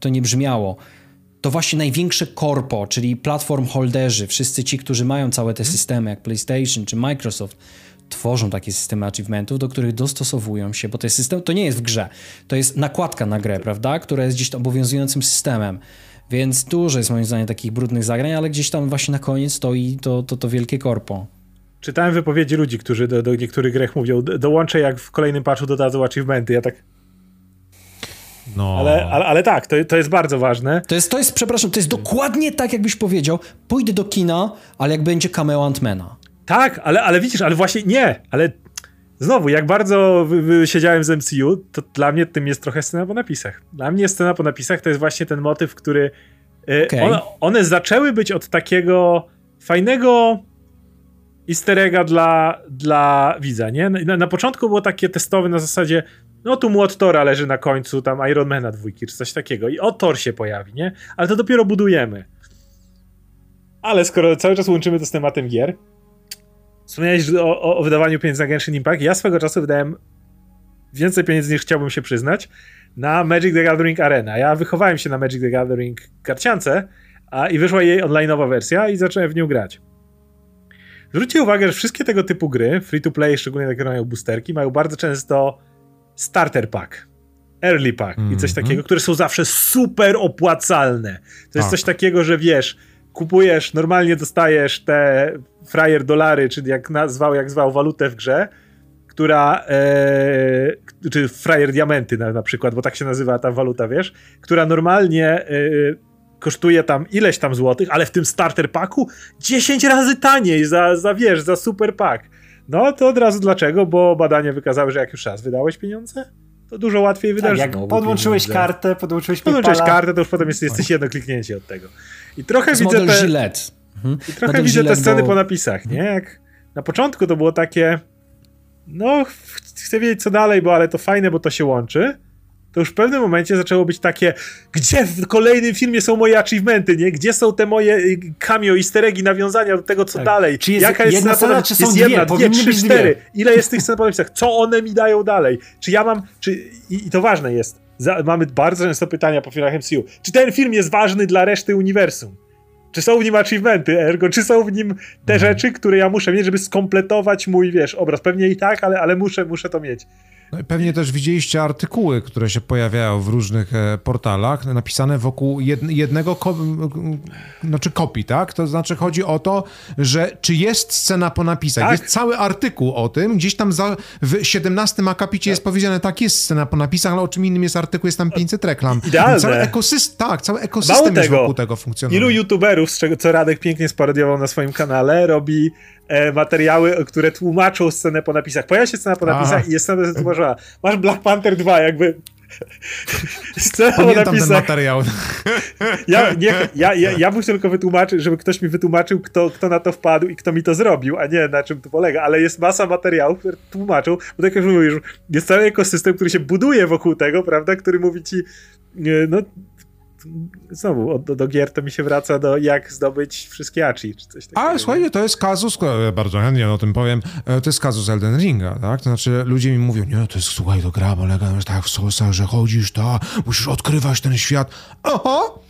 to nie brzmiało, to właśnie największe korpo, czyli platform holderzy, wszyscy ci, którzy mają całe te systemy, jak PlayStation czy Microsoft, tworzą takie systemy achievementów, do których dostosowują się, bo to jest system, to nie jest w grze, to jest nakładka na grę, prawda, która jest gdzieś obowiązującym systemem. Więc dużo jest moim zdaniem takich brudnych zagrań, ale gdzieś tam właśnie na koniec stoi to, to, to wielkie korpo.
Czytałem wypowiedzi ludzi, którzy do, do niektórych grach mówią, dołączę jak w kolejnym patchu dodadzą achievementy. Ja tak... No. Ale, ale, ale tak, to, to jest bardzo ważne.
To jest, to jest, przepraszam, to jest dokładnie tak, jakbyś powiedział, pójdę do kina, ale jak będzie cameo Antmana.
Tak, ale, ale widzisz, ale właśnie nie, ale znowu, jak bardzo siedziałem z MCU, to dla mnie tym jest trochę scena po napisach. Dla mnie scena po napisach to jest właśnie ten motyw, który... E, okay. One, one zaczęły być od takiego fajnego easter egga dla, dla widza, nie? Na, na, początku było takie testowe na zasadzie no tu młot Tora leży na końcu, tam Ironmana dwójki, czy coś takiego i o Thor się pojawi, nie? Ale to dopiero budujemy. Ale skoro cały czas łączymy to z tematem gier, wspomniałeś o, o, o wydawaniu pieniędzy na Genshin Impact, ja swego czasu wydałem więcej pieniędzy niż chciałbym się przyznać na Magic the Gathering Arena. Ja wychowałem się na Magic the Gathering karciance a, i wyszła jej online'owa wersja i zacząłem w nią grać. Zwróćcie uwagę, że wszystkie tego typu gry, free to play, szczególnie takie, które mają boosterki, mają bardzo często starter pack, early pack mm -hmm. i coś mhm. takiego, które są zawsze super opłacalne. To jest tak. coś takiego, że wiesz, kupujesz, normalnie dostajesz te frajer dolary, czyli jak nazwał, jak zwał walutę w grze, która, e, czy frajer diamenty na, na przykład, bo tak się nazywa ta waluta, wiesz, która normalnie e, kosztuje tam ileś tam złotych, ale w tym starter packu 10 razy taniej za, za wiesz, za super pack. No to od razu dlaczego? Bo badania wykazały, że jak już raz wydałeś pieniądze, to dużo łatwiej wydasz. Tak,
jak podłączyłeś pieniądze. kartę, podłączyłeś
Podłączyłeś kartę, to już potem jest, jesteś jedno kliknięcie od tego. I trochę
widzę
model
te... Gillette.
Mhm. I trochę model widzę Gillette, te sceny bo... po napisach, nie? Jak na początku to było takie no, chcę wiedzieć co dalej, bo ale to fajne, bo to się łączy to już w pewnym momencie zaczęło być takie, gdzie w kolejnym filmie są moje achievementy, nie? Gdzie są te moje y, cameo, easter eggi, nawiązania do tego, co tak. dalej?
Czy jest Jaka jest jedna scena, czy są jest dwie? jedna, dwie, trzy, cztery.
Ile jest tych scen po napisach? Co one mi dają dalej? Czy ja mam, czy, i, i to ważne jest, za, mamy bardzo często pytania po filmach MCU, czy ten film jest ważny dla reszty uniwersum? Czy są w nim achievementy, ergo, czy są w nim te mhm. rzeczy, które ja muszę mieć, żeby skompletować mój, wiesz, obraz? Pewnie i tak, ale, ale muszę, muszę to mieć.
No pewnie też widzieliście artykuły, które się pojawiają w różnych e, portalach, napisane wokół jed, jednego, ko, znaczy kopii, tak? To znaczy chodzi o to, że czy jest scena po napisach. Tak. Jest cały artykuł o tym, gdzieś tam za, w 17 akapicie tak. jest powiedziane, tak, jest scena po napisach, ale o czym innym jest artykuł, jest tam 500 reklam.
Idealne.
Cały ekosystem, tak, cały ekosystem tego, wokół tego funkcjonuje.
Ilu youtuberów, z czego co Radek pięknie sparodiował na swoim kanale, robi materiały, które tłumaczą scenę po napisach. Pojawia się scena po napisach Aha. i jest scena wytłumaczona. Masz Black Panther 2, jakby [laughs]
Scena Pamiętam napisach. ten materiał. [laughs]
Ja, nie, ja, ja, ja bym tylko wytłumaczył, żeby ktoś mi wytłumaczył, kto, kto na to wpadł i kto mi to zrobił, a nie na czym to polega, ale jest masa materiałów, które tłumaczą, bo tak jak mówisz, jest cały ekosystem, który się buduje wokół tego, prawda, który mówi ci, no znowu do, do, gier to mi się wraca do jak zdobyć wszystkie achi, czy coś takiego.
Ale słuchajcie, to jest kazus, e, bardzo chętnie o tym powiem, e, to jest kazus Elden Ringa, tak? To znaczy ludzie mi mówią, nie, to jest, słuchaj, to gra polega tak w sosach, że chodzisz, to musisz odkrywać ten świat. Oho!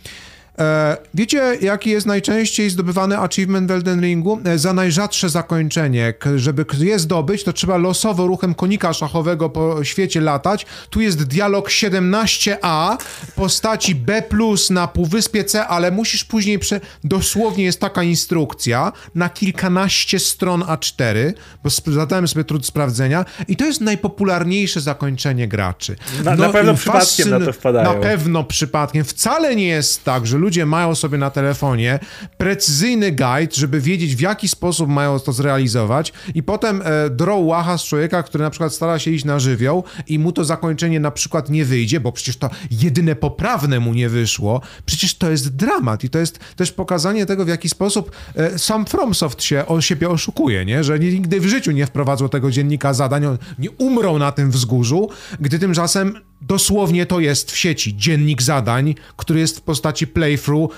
E, wiecie, jaki jest najczęściej zdobywany achievement w Elden Ringu? E, za najrzadsze zakończenie. Żeby je zdobyć, to trzeba losowo ruchem konika szachowego po świecie latać. Tu jest dialog 17A, postaci B+, na półwyspie C, ale musisz później, prze... dosłownie jest taka instrukcja, na kilkanaście stron A4, bo zadałem sobie trud sprawdzenia i to jest najpopularniejsze zakończenie graczy.
Na, no, na pewno przypadkiem na to wpadają.
Na pewno przypadkiem. Wcale nie jest tak, że ludzie ludzie mają sobie na telefonie precyzyjny guide, żeby wiedzieć w jaki sposób mają to zrealizować i potem e, draw łacha z człowieka, który na przykład stara się iść na żywioł i mu to zakończenie na przykład nie wyjdzie, bo przecież to jedyne poprawne mu nie wyszło. Przecież to jest dramat i to jest też pokazanie tego, w jaki sposób e, sam FromSoft się o siebie oszukuje, nie? że nigdy w życiu nie wprowadzą tego dziennika zadań, nie umrą na tym wzgórzu, gdy tymczasem dosłownie to jest w sieci dziennik zadań, który jest w postaci playthrough,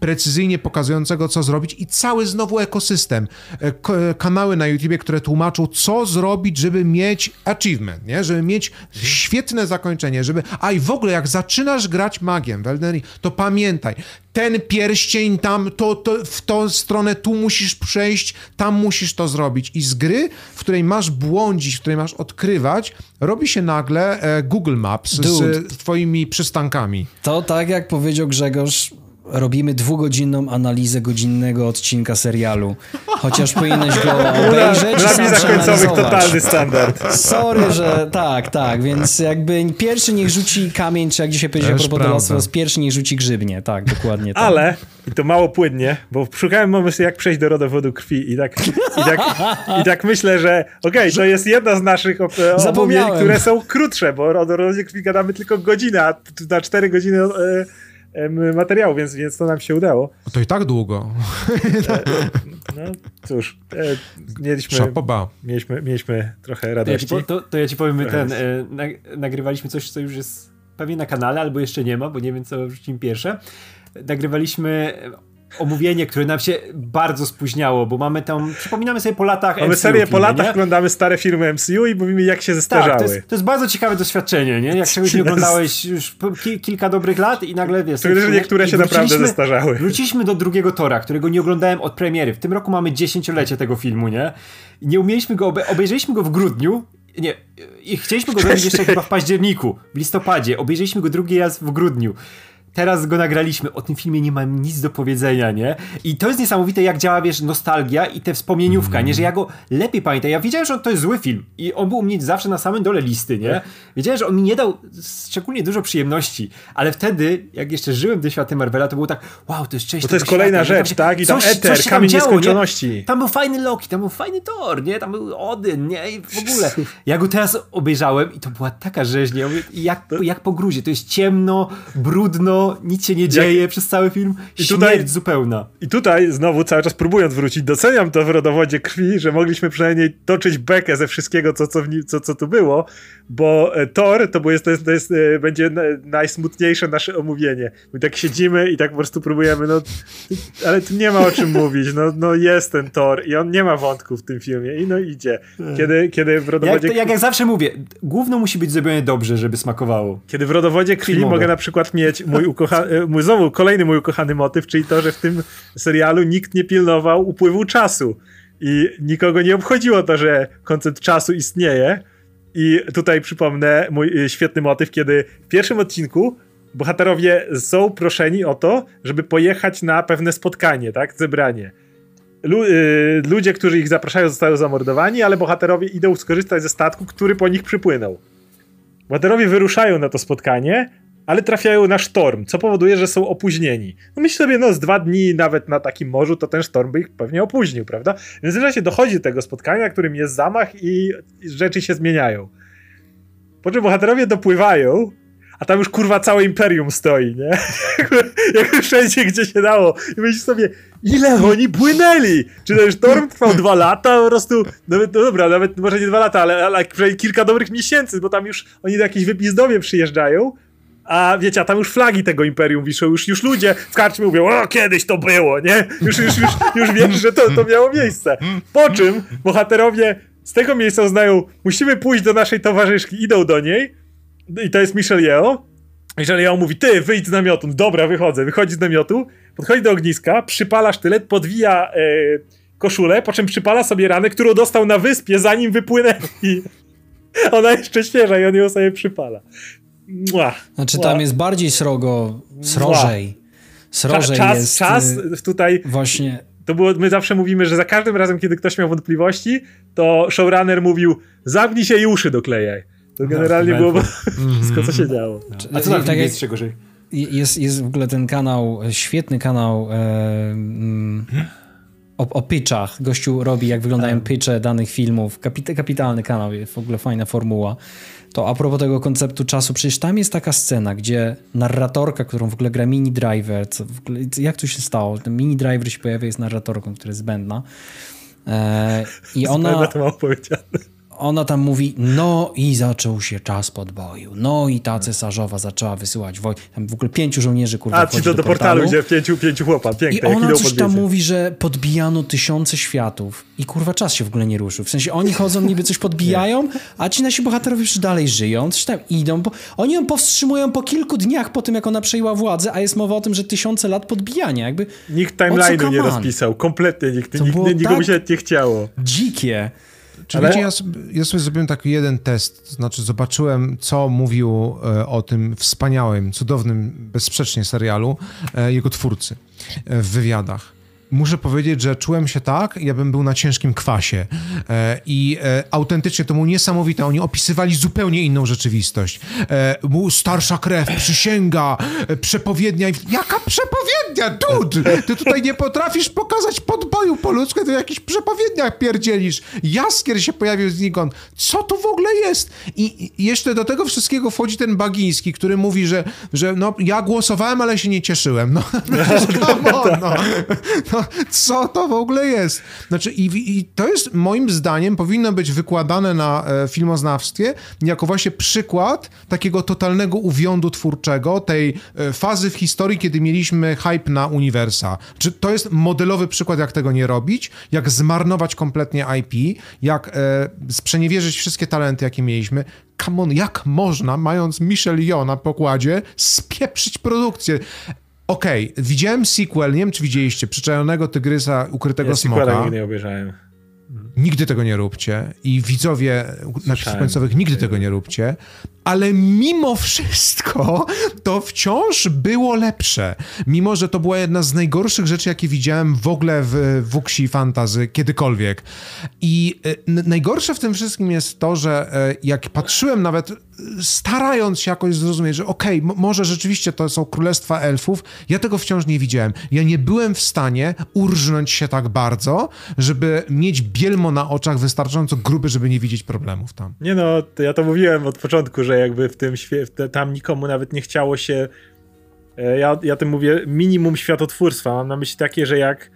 precyzyjnie pokazującego, co zrobić i cały znowu ekosystem. E, kanały na YouTube, które tłumaczą, co zrobić, żeby mieć achievement, nie? żeby mieć świetne zakończenie, żeby... A i w ogóle, jak zaczynasz grać magiem w Elden Ring, to pamiętaj, ten pierścień tam, to, to, w tą stronę tu musisz przejść, tam musisz to zrobić. I z gry, w której masz błądzić, w której masz odkrywać, robi się nagle e, Google Maps Dude. z twoimi przystankami.
To tak jak powiedział Grzegorz, robimy dwugodzinną analizę godzinnego odcinka serialu. Chociaż powinieneś go [laughs] obejrzeć
Na napisach końcowych totalny standard.
Sorry, że tak, tak, więc jakby pierwszy niech rzuci kamień, czy jak dzisiaj powiedział a propos pierwszy niech rzuci grzybnie, tak, dokładnie. Tak.
Ale, i to mało płynnie, bo szukałem pomysłu, jak przejść do rodowodu krwi i tak, i tak, i tak myślę, że okej, okay, to jest jedna z naszych omówień, które są krótsze, bo o rodowodzie krwi gadamy tylko godzinę, a na cztery godziny e, materiału, więc, więc to nam się udało.
To i tak długo.
E, no cóż, e, mieliśmy, mieliśmy, mieliśmy trochę radości.
To ja ci, to, to ja ci powiem, ten, e, nagrywaliśmy coś, co już jest pewnie na kanale, albo jeszcze nie ma, bo nie wiem, co wrzucimy pierwsze. Nagrywaliśmy omówienie, które nam się bardzo spóźniało, bo mamy tam, przypominamy sobie po latach
Mamy MCU serię po latach, nie? oglądamy stare filmy MCU i mówimy jak się zestarzały. Tak,
to jest, to jest bardzo ciekawe doświadczenie, nie? Jak czegoś nie oglądałeś już kilka dobrych lat i nagle wiesz...
Które niektóre się naprawdę zestarzały.
Wróciliśmy do drugiego Tora, którego nie oglądałem od premiery. W tym roku mamy dziesięciolecie tego filmu, nie? Nie umieliśmy go, obejrzeliśmy go w grudniu nie, i chcieliśmy go zrobić jeszcze chyba w październiku, w listopadzie. Obejrzeliśmy go drugi raz w grudniu teraz go nagraliśmy, o tym filmie nie mam nic do powiedzenia, nie? I to jest niesamowite, jak działa, wiesz, nostalgia i te wspomnieniówka, nie? Że ja go lepiej pamiętam. Ja wiedziałem, że to jest zły film i on był u mnie zawsze na samym dole listy, nie? Wiedziałem, że on mi nie dał szczególnie dużo przyjemności, ale wtedy, jak jeszcze żyłem tym światem Marvela, to było tak, wow, to jest część
Bo to jest kolejna świata, rzecz, tak? I tam coś, Eter, coś kamień działo, nieskończoności. Nie?
Tam był fajny Loki, tam był fajny Thor, nie? Tam był Odyn, nie? I w ogóle. Ja go teraz obejrzałem i to była taka rzeźnia. Jak, jak po gruzie. To jest ciemno, brudno, nic się nie dzieje Jak... przez cały film, I śmierć tutaj, zupełna.
I tutaj znowu cały czas próbując wrócić, doceniam to w rodowodzie krwi, że mogliśmy przynajmniej toczyć bekę ze wszystkiego, co, co, co, co tu było, bo e, Thor to, jest, to, jest, to jest, e, będzie najsmutniejsze nasze omówienie. My tak siedzimy i tak po prostu próbujemy, no ale tu nie ma o czym mówić, no, no jest ten Thor i on nie ma wątków w tym filmie i no idzie. Kiedy, kiedy w rodowodzie...
Jak, jak, jak zawsze mówię, główno musi być zrobione dobrze, żeby smakowało.
Kiedy w rodowodzie krwi mogę na przykład mieć mój ukochany, e, znowu kolejny mój ukochany motyw, czyli to, że w tym serialu nikt nie pilnował upływu czasu i nikogo nie obchodziło to, że koncept czasu istnieje, I tutaj przypomnę mój y, świetny motyw, kiedy w pierwszym odcinku bohaterowie są proszeni o to, żeby pojechać na pewne spotkanie, tak? Zebranie. Lu y, ludzie, którzy ich zapraszają, zostają zamordowani, ale bohaterowie idą skorzystać ze statku, który po nich przypłynął. Bohaterowie wyruszają na to spotkanie, ale trafiają na sztorm, co powoduje, że są opóźnieni. No myśl sobie, no z dwa dni nawet na takim morzu, to ten sztorm by ich pewnie opóźnił, prawda? Więc wreszcie dochodzi do tego spotkania, którym jest zamach i rzeczy się zmieniają. Po czym bohaterowie dopływają, a tam już kurwa całe imperium stoi, nie? [laughs] Jak wszędzie, gdzie się dało. I myślisz sobie, ile oni płynęli? Czy ten sztorm trwał dwa lata? Po prostu, nawet, no dobra, nawet może nie dwa lata, ale, ale kilka dobrych miesięcy, bo tam już oni do jakiejś wypizdowie przyjeżdżają, a wiecie, a tam już flagi tego imperium wiszą, już, już ludzie w karczmie mówią, o kiedyś to było, nie? Już, już, już, już wiesz, że to, to miało miejsce. Po czym bohaterowie z tego miejsca uznają, musimy pójść do naszej towarzyszki, idą do niej i to jest Michelle Yeoh. Michelle Yeoh mówi, ty wyjdź z namiotu. Dobra, wychodzę. Wychodzi z namiotu, podchodzi do ogniska, przypala sztylet, podwija e, koszulę, po czym przypala sobie ranę, którą dostał na wyspie, zanim wypłynęli. [laughs] Ona jeszcze świeża i on ją sobie przypala. Mua,
znaczy tam jest bardziej srogo, srożej. Srożej
czas,
jest...
Czas y, tutaj...
Właśnie...
To było, my zawsze mówimy, że za każdym razem, kiedy ktoś miał wątpliwości, to showrunner mówił, zamknij się i uszy doklejaj. To no, generalnie no, było [laughs] wszystko, co się działo.
No. A co tam tak jest jeszcze gorzej?
Jest, jest w ogóle ten kanał, świetny kanał e, mm, o, o pitchach. Gościu robi, jak wyglądają pitche danych filmów. Kapit kapitalny kanał, w ogóle fajna formuła. To a propos tego konceptu czasu, przecież tam jest taka scena, gdzie narratorka, którą w ogóle gra Mini Driver, co ogóle, jak to się stało? Ten Mini Driver się pojawia, jest narratorką, która jest zbędna. E, I [laughs] ona...
to mam powiedziane
ona tam mówi, no i zaczął się czas podboju, no i ta cesarzowa zaczęła wysyłać wojnę. Tam w ogóle pięciu żołnierzy, kurwa,
A, ci to do, do portalu, portalu, gdzie pięciu, pięciu chłopa, piękne.
I ona coś tam mówi, że podbijano tysiące światów i kurwa czas się w ogóle nie ruszył. W sensie oni chodzą, niby coś podbijają, a ci nasi bohaterowie już dalej żyją, coś tam idą, bo oni ją powstrzymują po kilku dniach po tym, jak ona przejęła władzę, a jest mowa o tym, że tysiące lat podbijania, jakby...
Nikt timeline'u nie rozpisał, kompletnie nikt, nikt, nikt nikomu tak się nie chciało.
Dzikie.
Czy Ale... wiecie, ja, ja sobie zrobiłem taki jeden test, znaczy zobaczyłem, co mówił e, o tym wspaniałym, cudownym, bezsprzecznie serialu e, jego twórcy e, w wywiadach muszę powiedzieć, że czułem się tak, jakbym był na ciężkim kwasie. E, I e, autentycznie to było niesamowite. Oni opisywali zupełnie inną rzeczywistość. E, starsza krew, przysięga, e, przepowiednia. Jaka przepowiednia, dude? Ty tutaj nie potrafisz pokazać podboju po ludzku, ty o jakichś przepowiedniach pierdzielisz. Jaskier się pojawił znikąd. Co to w ogóle jest? I, I jeszcze do tego wszystkiego wchodzi ten Bagiński, który mówi, że, że no, ja głosowałem, ale się nie cieszyłem. No, [laughs] [laughs] come on, no. no no, co to w ogóle jest? Znaczy, i, i, to jest moim zdaniem powinno być wykładane na e, filmoznawstwie jako właśnie przykład takiego totalnego uwiądu twórczego, tej e, fazy w historii, kiedy mieliśmy hype na uniwersa. Czy to jest modelowy przykład, jak tego nie robić, jak zmarnować kompletnie IP, jak e, sprzeniewierzyć wszystkie talenty, jakie mieliśmy. Come on, jak można, mając Michelle Yeoh na pokładzie, spieprzyć produkcję? Okej, okay, widziałem sequel, nie wiem czy widzieliście, Przyczajonego Tygrysa, Ukrytego ja Smoka.
nigdy nie obejrzałem.
Nigdy tego nie róbcie i widzowie napisów końcowych nigdy tego nie róbcie, ale mimo wszystko to wciąż było lepsze. Mimo, że to była jedna z najgorszych rzeczy, jakie widziałem w ogóle w Wuxi Fantazy kiedykolwiek. I e, najgorsze w tym wszystkim jest to, że e, jak patrzyłem nawet starając się jakoś zrozumieć, że okej, okay, może rzeczywiście to są królestwa elfów, ja tego wciąż nie widziałem. Ja nie byłem w stanie urżnąć się tak bardzo, żeby mieć bielmo na oczach wystarczająco gruby, żeby nie widzieć problemów tam.
Nie no, ja to mówiłem od początku, że jakby w tym tam nikomu nawet nie chciało się e, ja, ja tym mówię minimum światotwórstwa. Mam na myśli takie, że jak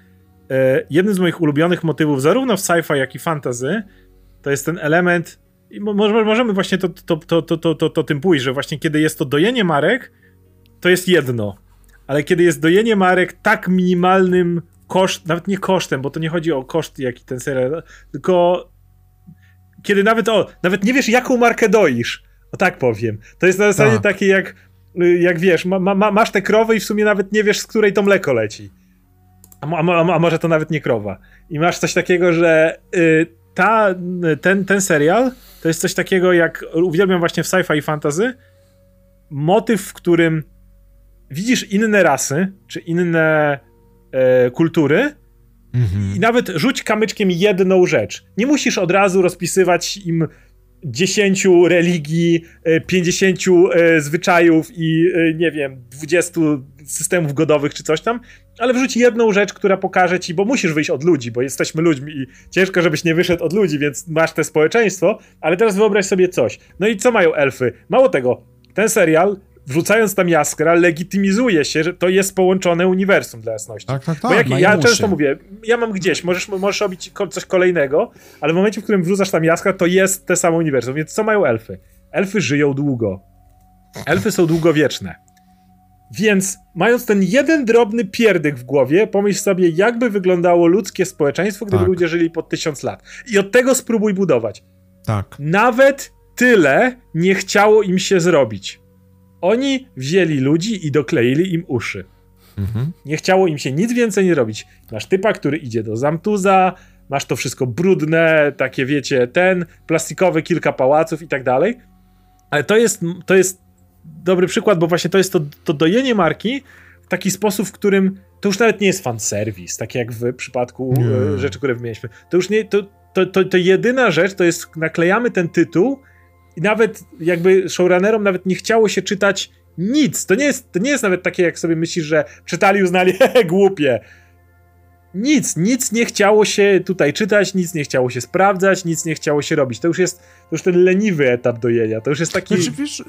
e, jednym z moich ulubionych motywów zarówno w sci-fi, jak i fantasy to jest ten element i może, możemy właśnie to, to, to, to, to, to, to tym pójść, że właśnie kiedy jest to dojenie marek, to jest jedno. Ale kiedy jest dojenie marek tak minimalnym koszt, nawet nie kosztem, bo to nie chodzi o koszt, jaki ten serial, tylko kiedy nawet o, nawet nie wiesz jaką markę doisz, o tak powiem. To jest na zasadzie tak. takie jak, jak wiesz, ma, ma, masz te krowy i w sumie nawet nie wiesz z której to mleko leci. A, a, a, może to nawet nie krowa. I masz coś takiego, że y, ta, ten, ten serial to jest coś takiego jak, uwielbiam właśnie w sci-fi i fantasy, motyw, w którym widzisz inne rasy, czy inne e, kultury mhm. i nawet rzuć kamyczkiem jedną rzecz. Nie musisz od razu rozpisywać im dziesięciu religii, e, pięćdziesięciu e, zwyczajów i e, nie wiem, dwudziestu systemów godowych czy coś tam, ale wrzuć jedną rzecz, która pokaże ci, bo musisz wyjść od ludzi, bo jesteśmy ludźmi i ciężko, żebyś nie wyszedł od ludzi, więc masz te społeczeństwo, ale teraz wyobraź sobie coś. No i co mają elfy? Mało tego, ten serial wrzucając tam jaskra, legitymizuje się, że to jest połączone uniwersum dla jasności.
Tak, tak, tak.
Bo jak, ja często mówię, ja mam gdzieś, możesz, możesz robić coś kolejnego, ale w momencie, w którym wrzucasz tam jaskra, to jest te samo uniwersum. Więc co mają elfy? Elfy żyją długo. Elfy są długowieczne. Więc mając ten jeden drobny pierdyk w głowie, pomyśl sobie, jakby wyglądało ludzkie społeczeństwo, gdyby tak. ludzie żyli po tysiąc lat. I od tego spróbuj budować.
Tak.
Nawet tyle nie chciało im się zrobić. Oni wzięli ludzi i dokleili im uszy. Mhm. Nie chciało im się nic więcej nie robić. Masz typa, który idzie do Zamtuza, masz to wszystko brudne, takie wiecie, ten, plastikowe kilka pałaców i tak dalej. Ale to jest, to jest dobry przykład, bo właśnie to jest to, to dojenie marki w taki sposób, w którym to już nawet nie jest fanserwis, tak jak w przypadku nie. E, rzeczy, które wymieniliśmy. To już nie, to, to, to, to jedyna rzecz to jest, naklejamy ten tytuł nawet jakby showrunnerom nawet nie chciało się czytać nic. To nie jest, to nie jest nawet takie, jak sobie myślisz, że czytali, uznali, [laughs] głupie. Nic, nic nie chciało się tutaj czytać, nic nie chciało się sprawdzać, nic nie chciało się robić. To już jest już ten leniwy etap dojenia. To już jest taki.
Znaczy, wiesz,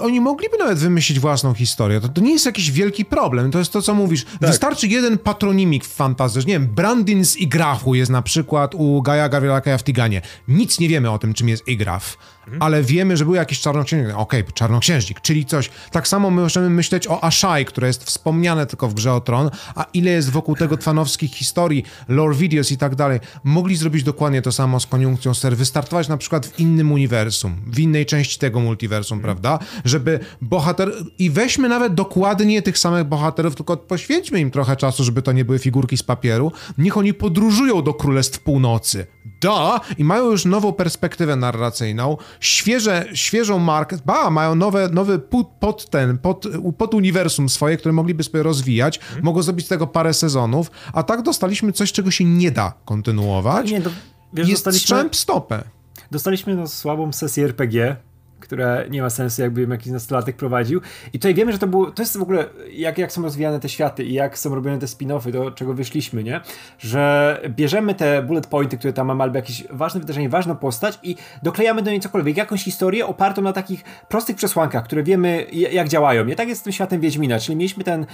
oni mogliby nawet wymyślić własną historię. To, to nie jest jakiś wielki problem. To jest to, co mówisz. Tak. Wystarczy jeden patronimik w fantazji. Nie wiem, Brandin z Igrafu jest na przykład u Gaja Gabrielaka w Tiganie. Nic nie wiemy o tym, czym jest Igraf. Mhm. Ale wiemy, że był jakiś czarnoksiężnik. Okej, okay, czarnoksiężnik, czyli coś. Tak samo my możemy myśleć o Ashai, które jest wspomniane tylko w Grze o Tron, a ile jest wokół tego twanowskich historii, lore videos i tak dalej. Mogli zrobić dokładnie to samo z koniunkcją ser, wystartować na przykład w innym uniwersum, w innej części tego multiversum, mhm. prawda? Żeby bohater... I weźmy nawet dokładnie tych samych bohaterów, tylko poświęćmy im trochę czasu, żeby to nie były figurki z papieru. Niech oni podróżują do Królestw Północy. Da! I mają już nową perspektywę narracyjną, świeże, świeżą markę, ba, mają nowe, nowy pod, pod ten, pod, pod uniwersum swoje, które mogliby sobie rozwijać, hmm. mogą zrobić z tego parę sezonów, a tak dostaliśmy coś, czego się nie da kontynuować. Nie, to, wiesz, Jest dostaliśmy... strzęp stopę.
Dostaliśmy no, słabą sesję RPG, które nie ma sensu, jakby jakiś nastolatek prowadził. I tutaj wiemy, że to było, to jest w ogóle, jak, jak są rozwijane te światy i jak są robione te spin-offy, do czego wyszliśmy, nie? Że bierzemy te bullet pointy, które tam mamy, albo jakieś ważne wydarzenie, ważną postać i doklejamy do niej cokolwiek, jakąś historię opartą na takich prostych przesłankach, które wiemy, jak działają. Nie tak jest z tym światem Wiedźmina, czyli mieliśmy ten,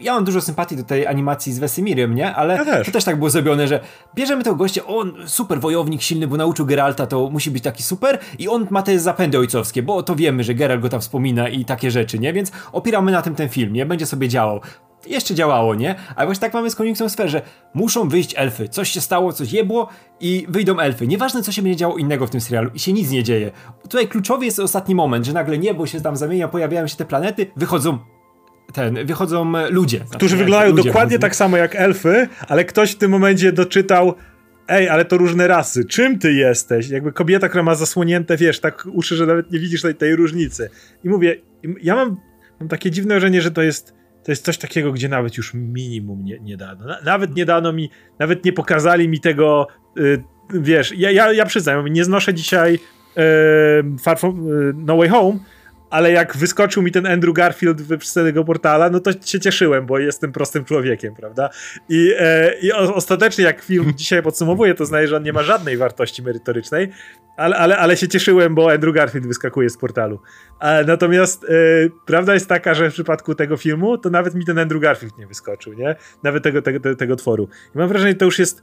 ja mam dużo sympatii do tej animacji z Wesymirem, nie? Ale ja też. to też tak było zrobione, że bierzemy tego gościa, on super wojownik, silny, bo nauczył Geralta, to musi być taki super i on ma te zapędy ojcowskie bo to wiemy, że Geralt go tam wspomina i takie rzeczy, nie? Więc opieramy na tym ten film, nie? Będzie sobie działał. Jeszcze działało, nie? Ale właśnie tak mamy z Koniunkcją Sferze. Muszą wyjść elfy. Coś się stało, coś jebło i wyjdą elfy. Nieważne, co się będzie działo innego w tym serialu i się nic nie dzieje. Tutaj kluczowy jest ostatni moment, że nagle niebo się tam zamienia, pojawiają się te planety, wychodzą ten, wychodzą ludzie.
Którzy znaczy, wyglądają ludzie dokładnie tak samo jak elfy, ale ktoś w tym momencie doczytał ej, ale to różne rasy, czym ty jesteś? Jakby kobieta, która ma zasłonięte, wiesz, tak uszy, że nawet nie widzisz tej, tej różnicy. I mówię, ja mam, mam takie dziwne wrażenie, że to jest, to jest coś takiego, gdzie nawet już minimum nie, nie dano. Nawet nie dano mi, nawet nie pokazali mi tego, y, wiesz, ja, ja, ja przyznam, nie znoszę dzisiaj y, From, y, No Way Home, ale jak wyskoczył mi ten Andrew Garfield z tego portala, no to się cieszyłem, bo jestem prostym człowiekiem, prawda? I, e, i ostatecznie jak film [laughs] dzisiaj podsumowuje, to znaje, że on nie ma żadnej wartości merytorycznej, ale, ale, ale się cieszyłem, bo Andrew Garfield wyskakuje z portalu. Natomiast e, prawda jest taka, że w przypadku tego filmu, to nawet mi ten Andrew Garfield nie wyskoczył, nie? Nawet tego, tego, tego, tego tworu. I mam wrażenie, że to już jest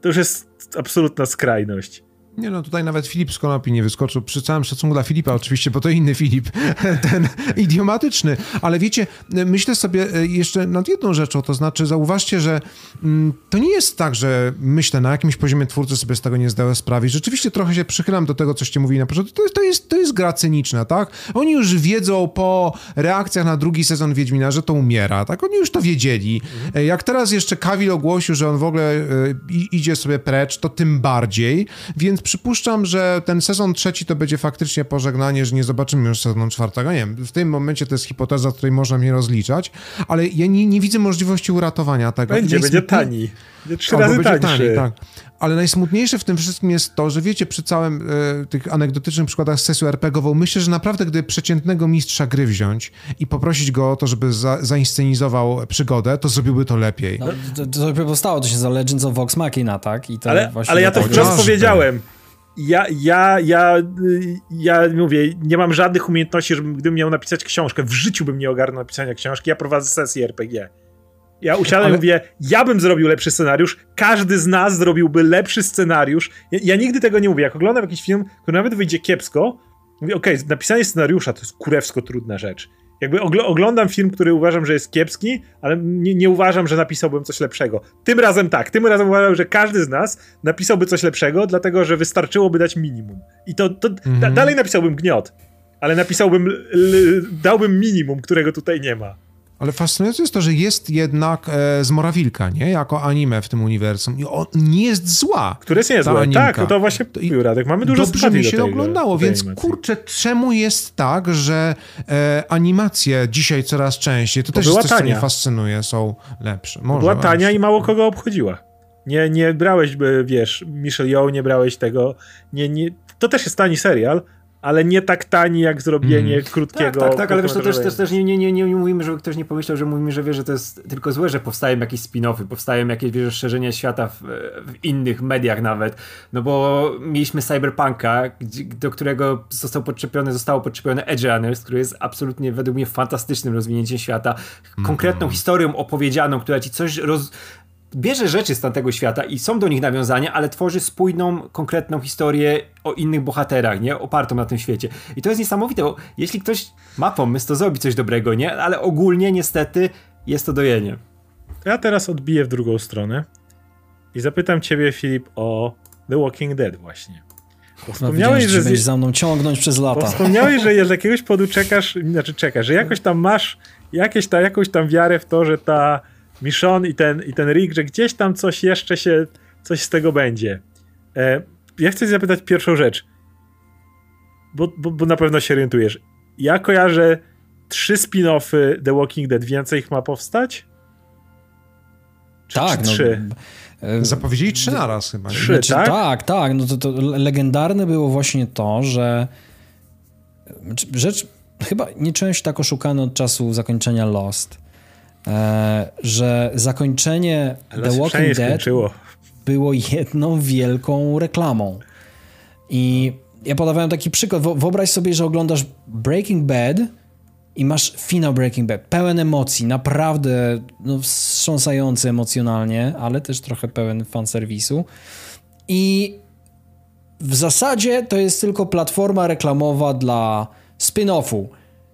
to już jest absolutna skrajność.
Nie no, tutaj nawet Filip z Konopi nie wyskoczył. Przy całym szacunku dla Filipa oczywiście, bo to inny Filip, [laughs] ten idiomatyczny. Ale wiecie, myślę sobie e, jeszcze nad jedną rzeczą, to znaczy zauważcie, że mm, to nie jest tak, że myślę, na jakimś poziomie twórcy sobie z tego nie zdały sprawy. Rzeczywiście trochę się przychylam do tego, coście mówili na początku. To to jest, to jest gra cyniczna, tak? Oni już wiedzą po reakcjach na drugi sezon Wiedźmina, że to umiera, tak? Oni już to wiedzieli. Mhm. Jak teraz jeszcze Kawil ogłosił, że on w ogóle y, idzie sobie precz, to tym bardziej, więc przypuszczam, że ten sezon trzeci to będzie faktycznie pożegnanie, że nie zobaczymy już sezonu czwartego. Nie wiem, w tym momencie to jest hipoteza, której można mnie rozliczać, ale ja nie, nie widzę możliwości uratowania tego.
Będzie, będzie tani. Będzie trzy razy będzie tańszy. Tani, tak.
Ale najsmutniejsze w tym wszystkim jest to, że wiecie, przy całym e, tych anegdotycznych przykładach z sesją RPGową, myślę, że naprawdę gdy przeciętnego mistrza gry wziąć i poprosić go o to, żeby za, zainscenizował przygodę, to zrobiłby to lepiej. No,
to, to dopiero powstało, to się za Legends of Vox Machina, tak?
I to ale, ale ja to wprost powiedziałem ja, ja, ja, ja mówię, nie mam żadnych umiejętności, żebym gdybym miał napisać książkę. W życiu bym nie ogarnął napisania książki. Ja prowadzę sesję RPG. Ja usiadłem Ale... i mówię, ja bym zrobił lepszy scenariusz, każdy z nas zrobiłby lepszy scenariusz. Ja, ja nigdy tego nie mówię. Jak oglądam jakiś film, który nawet wyjdzie kiepsko, mówię, okej, okay, napisanie scenariusza to jest kurewsko trudna rzecz. Jakby oglądam film, który uważam, że jest kiepski, ale nie, nie, uważam, że napisałbym coś lepszego. Tym razem tak, tym razem uważam, że każdy z nas napisałby coś lepszego, dlatego że wystarczyłoby dać minimum. I to, to mhm. da, dalej napisałbym gniot, ale napisałbym, dałbym minimum, którego tutaj nie ma.
Ale fascynujące jest to, że jest jednak e, z Morawilka, nie? Jako anime w tym uniwersum. I on nie jest zła.
Które jest niezłe. Tak, to właśnie mówił Radek. Mamy dużo
Dobrze mi się oglądało, więc animacji. kurczę, czemu jest tak, że e, animacje dzisiaj coraz częściej, to, to też jest coś, tania. co mnie fascynuje, są lepsze.
Może, była tania i mało kogo obchodziła. Nie, nie brałeś, wiesz, Michelle Yeoh, nie brałeś tego, nie, nie, to też jest tani serial, ale nie tak tani jak zrobienie mm. krótkiego.
Tak, tak, tak ale wiesz, to też, też, też nie, nie, nie, nie mówimy, żeby ktoś nie pomyślał, że mówimy, że wie, że to jest tylko złe, że powstają jakieś spin-offy, powstają jakieś wiesz, rozszerzenia świata w, w, innych mediach nawet. No bo mieliśmy Cyberpunka, do którego został podczepiony, zostało podczepione Edge Runners, który jest absolutnie według mnie fantastycznym rozwinięciem świata, konkretną mm. historią opowiedzianą, która ci coś roz, bierze rzeczy z tamtego świata i są do nich nawiązania, ale tworzy spójną, konkretną historię o innych bohaterach, nie? Opartą na tym świecie. I to jest niesamowite, bo jeśli ktoś ma pomysł, to zrobi coś dobrego, nie? Ale ogólnie niestety jest to dojenie.
Ja teraz odbiję w drugą stronę i zapytam ciebie, Filip, o The Walking Dead właśnie.
Bo wspomniałeś, że będziesz za mną ciągnąć przez lata.
Wspomniałeś, że [laughs] z jakiegoś powodu czekasz, znaczy czekasz, że jakoś tam masz jakieś ta, jakąś tam wiarę w to, że ta Michonne i ten, i ten Rick, że gdzieś tam coś jeszcze się, coś z tego będzie. E, ja chcę zapytać pierwszą rzecz, bo, bo, bo na pewno się orientujesz. Ja kojarzę trzy spin-offy The Walking Dead. Więcej ich ma powstać?
Czy, tak, czy no,
trzy? No, Zapowiedzieli trzy na raz chyba.
Trzy, znaczy, tak? Tak, tak. No to, to legendarne było właśnie to, że znaczy, rzecz chyba nie czułem się tak oszukany od czasu zakończenia Lost. E, że zakończenie Ale The Walking Dead skończyło. było jedną wielką reklamą. I ja podawałem taki przykład. Wyobraź sobie, że oglądasz Breaking Bad i masz finał Breaking Bad, pełen emocji, naprawdę no, wstrząsający emocjonalnie, ale też trochę pełen fanserwisu. I w zasadzie to jest tylko platforma reklamowa dla spin-offu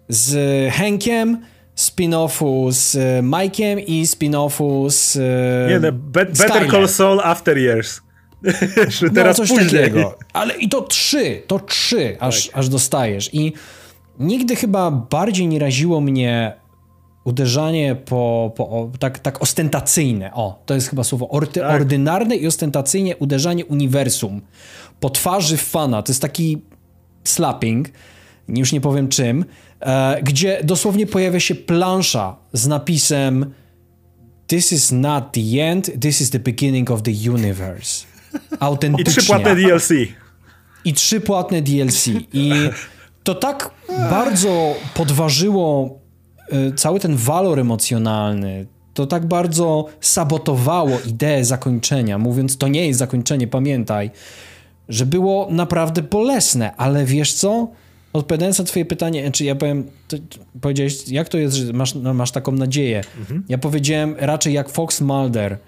z Henkiem, spin-offu z e, Mike'iem i spin-offu z
e, Nie, no, be Better Call Saul After Years. [laughs]
no, teraz coś później. takiego. Ale i to trzy, to trzy, aż, tak. aż dostajesz. I nigdy chyba bardziej nie raziło mnie uderzanie po, po o, tak, tak ostentacyjne. O, to jest chyba słowo. Orty, tak. Ordynarne i ostentacyjnie uderzanie uniwersum po twarzy fana. To jest taki slapping, już nie powiem czym, E, gdzie dosłownie pojawia się plansza z napisem This is not the end, this is the beginning of the universe. [laughs] Autentycznie.
I trzy płatne DLC.
I trzy płatne DLC. I to tak bardzo podważyło e, cały ten walor emocjonalny, to tak bardzo sabotowało ideę zakończenia, mówiąc, to nie jest zakończenie, pamiętaj, że było naprawdę bolesne, ale wiesz co? Odpowiadając na twoje pytanie, czy ja powiem, powiedziałeś, jak to jest, że masz, no, masz taką nadzieję? Mhm. Ja powiedziałem raczej jak Fox Mulder,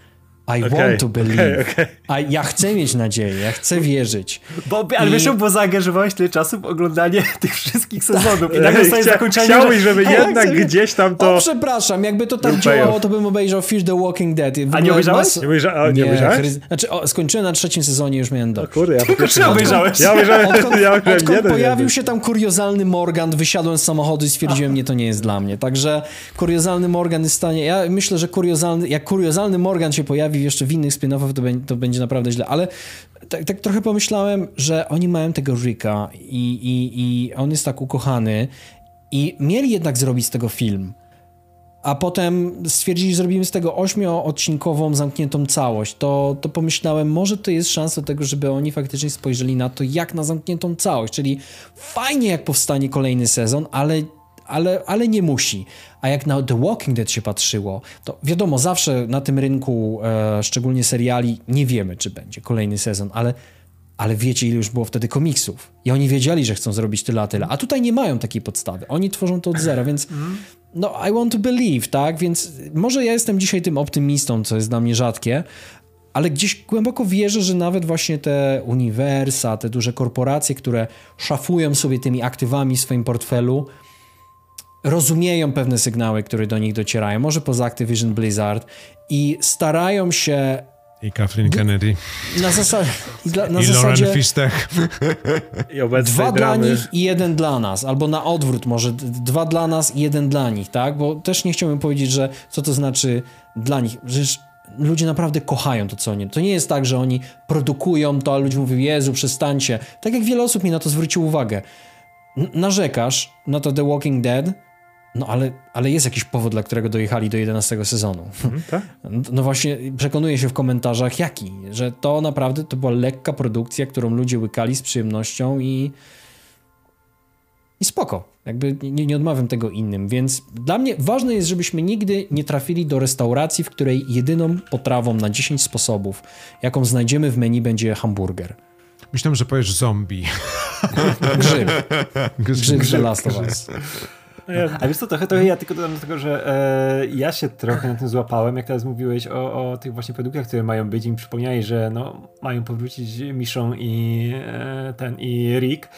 I
Okay,
want to believe.
okay, okay.
A ja chcę mieć nadzieję, ja chcę wierzyć.
Bo, ale
I-
wiesz, bo zaangażowałeś tyle czasu w oglądanie [laughs] tych wszystkich sezonów i nagle zostaje zakończenie,
Chciałbyś,
że...
żeby
ja
jednak gdzieś tam
O,
to...
przepraszam, jakby to tak działało, to bym obejrzał Fear the Walking Dead.
A nie obejrzałeś?
mas-
Nie, obejrza... a, nie, obejrzałeś?
Znaczy, o, skończyłem na trzecim sezonie, już miałem dość.
Kurde, ja
Tylko czy obejrzałeś?
Ja obejrzałem,
Odkąd,
ja obejrzałem
odkąd
jeden.
pojawił
jeden.
się tam kuriozalny Morgan, wysiadłem z samochodu i stwierdziłem, nie, to nie jest dla mnie. Także kuriozalny Morgan jest w stanie... Ja myślę, że kuriozalny, jak kuriozalny Morgan się pojawi jeszcze w innych spin-offach, to, to będzie naprawdę źle. Ale tak, tak trochę pomyślałem, że oni mają tego Ricka i, i, i on jest tak ukochany i mieli jednak zrobić z tego film. A potem stwierdzili, że zrobimy z tego ośmioodcinkową, zamkniętą całość. To, to pomyślałem, może to jest szansa tego, żeby oni faktycznie spojrzeli na to, jak na zamkniętą całość. Czyli fajnie, jak powstanie kolejny sezon, ale, ale, ale nie musi. A jak na The Walking Dead się patrzyło, to wiadomo, zawsze na tym rynku, e, szczególnie seriali, nie wiemy, czy będzie kolejny sezon, ale ale wiecie, ile już było wtedy komiksów. I oni wiedzieli, że chcą zrobić tyle a tyle. A tutaj nie mają takiej podstawy. Oni tworzą to od zera, więc no, I want to believe, tak? Więc może ja jestem dzisiaj tym optymistą, co jest dla mnie rzadkie, ale gdzieś głęboko wierzę, że nawet właśnie te uniwersa, te duże korporacje, które szafują sobie tymi aktywami w swoim portfelu, rozumieją pewne sygnały, które do nich docierają, może poza Activision Blizzard i starają się
I Kathleen Kennedy.
na, zasa- dla, na
I
zasadzie...
Lauren Fistech.
I obecnej
Dwa dla
dramy.
nich i jeden dla nas, albo na odwrót może d- dwa dla nas i jeden dla nich, tak? Bo też nie chciałbym powiedzieć, że co to znaczy dla nich. Przecież ludzie naprawdę kochają to, co oni. To nie jest tak, że oni produkują to, a ludzie mówią, Jezu, przestańcie. Tak jak wiele osób mi na to zwróciło uwagę. N- narzekasz na to The Walking Dead, no ale, ale jest jakiś powód, dla którego dojechali do 11 sezonu.
Mhm, tak? [laughs]
No właśnie, przekonuję się w komentarzach, jaki, że to naprawdę to była lekka produkcja, którą ludzie łykali z przyjemnością i i spoko. Jakby nie, nie odmawiam tego innym, więc dla mnie ważne jest, żebyśmy nigdy nie trafili do restauracji, w której jedyną potrawą na 10 sposobów, jaką znajdziemy w menu, będzie hamburger.
Myślałem, że powiesz zombie.
Grzyb. Grzyb The Last of Us.
A wiesz co, trochę, trochę ja tylko dodam do tego, że e, ja się trochę na tym złapałem, jak teraz mówiłeś o, o tych właśnie produktach, które mają być i mi przypomniałeś, że no, mają powrócić Miszą i e, ten i Rick.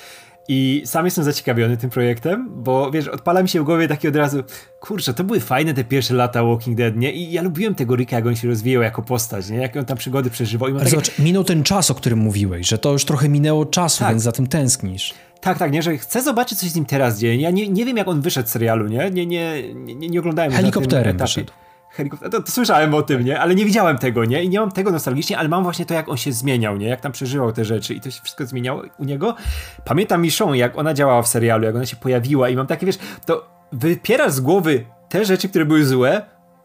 I sam jestem zaciekawiony tym projektem, bo wiesz, odpala mi się w głowie taki od razu, kurczę, to były fajne te pierwsze lata Walking Dead, nie? I ja lubiłem tego Ricka, jak on się rozwijał jako postać, nie? Jak on tam przygody przeżywał. I
Ale
takie,
zobacz, minął ten czas, o którym mówiłeś, że to już trochę minęło czasu,
Tak.
więc za tym tęsknisz.
Tak, tak, nie, że chcę zobaczyć, co się z nim teraz dzieje. Ja nie, nie wiem, jak on wyszedł z serialu, nie? Nie, nie, nie, nie oglądałem go na tym
Helikopterem
etapie.
wyszedł.
Helikopter, to, to słyszałem o tym, nie? Ale nie widziałem tego, nie? I nie mam tego nostalgicznie, ale mam właśnie to, jak on się zmieniał, nie? Jak tam przeżywał te rzeczy i to się wszystko zmieniało u niego. Pamiętam Michon, jak ona działała w serialu, jak ona się pojawiła i mam takie, wiesz, to wypierasz z głowy te rzeczy, które były złe,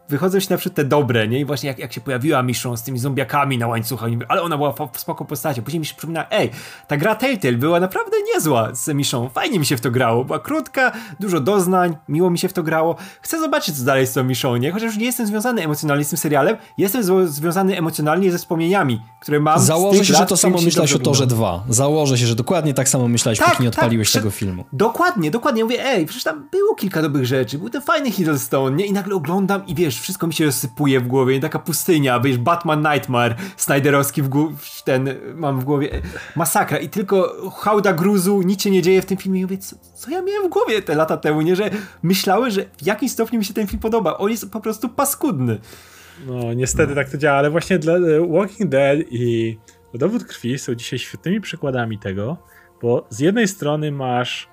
wychodzą się na przykład te dobre, nie? I właśnie jak, jak się pojawiła Michon z tymi zombiakami na łańcuchach, nie? ale ona była po- spoko postacią. Później mi się przypomina, ej, ta gra Telltale była naprawdę niezła z Michon. Fajnie mi się w to grało. Była krótka, dużo doznań, miło mi się w to grało. Chcę zobaczyć, co dalej z tą Michon, nie? Chociaż już nie jestem związany emocjonalnie z tym serialem, jestem zwo- związany emocjonalnie ze wspomnieniami, które mam z
Założę się, że
lat,
to
w których
samo myślałeś o Torze
oglądało.
2. Założę się, że dokładnie tak samo myślałeś,
Tak,
póki nie
tak,
odpaliłeś
przy-
tego filmu.
Dokładnie, dokładnie. Mówię, ej, przecież tam było kilka dobrych rzeczy. Był ten fajny Hiddleston, nie? I nagle oglądam i wiesz, wszystko mi się rozsypuje w głowie. Taka pustynia, wiesz, Batman Nightmare, Snyderowski w głowie, ten mam w głowie. Masakra. I tylko hałda gruzu, nic się nie dzieje w tym filmie. I mówię, co, co ja miałem w głowie te lata temu, nie? Że myślałem, że w jakimś stopniu mi się ten film podoba. On jest po prostu paskudny.
no niestety tak to działa, ale właśnie dla e, Walking Dead i Dowód Krwi są dzisiaj świetnymi przykładami tego, bo z jednej strony masz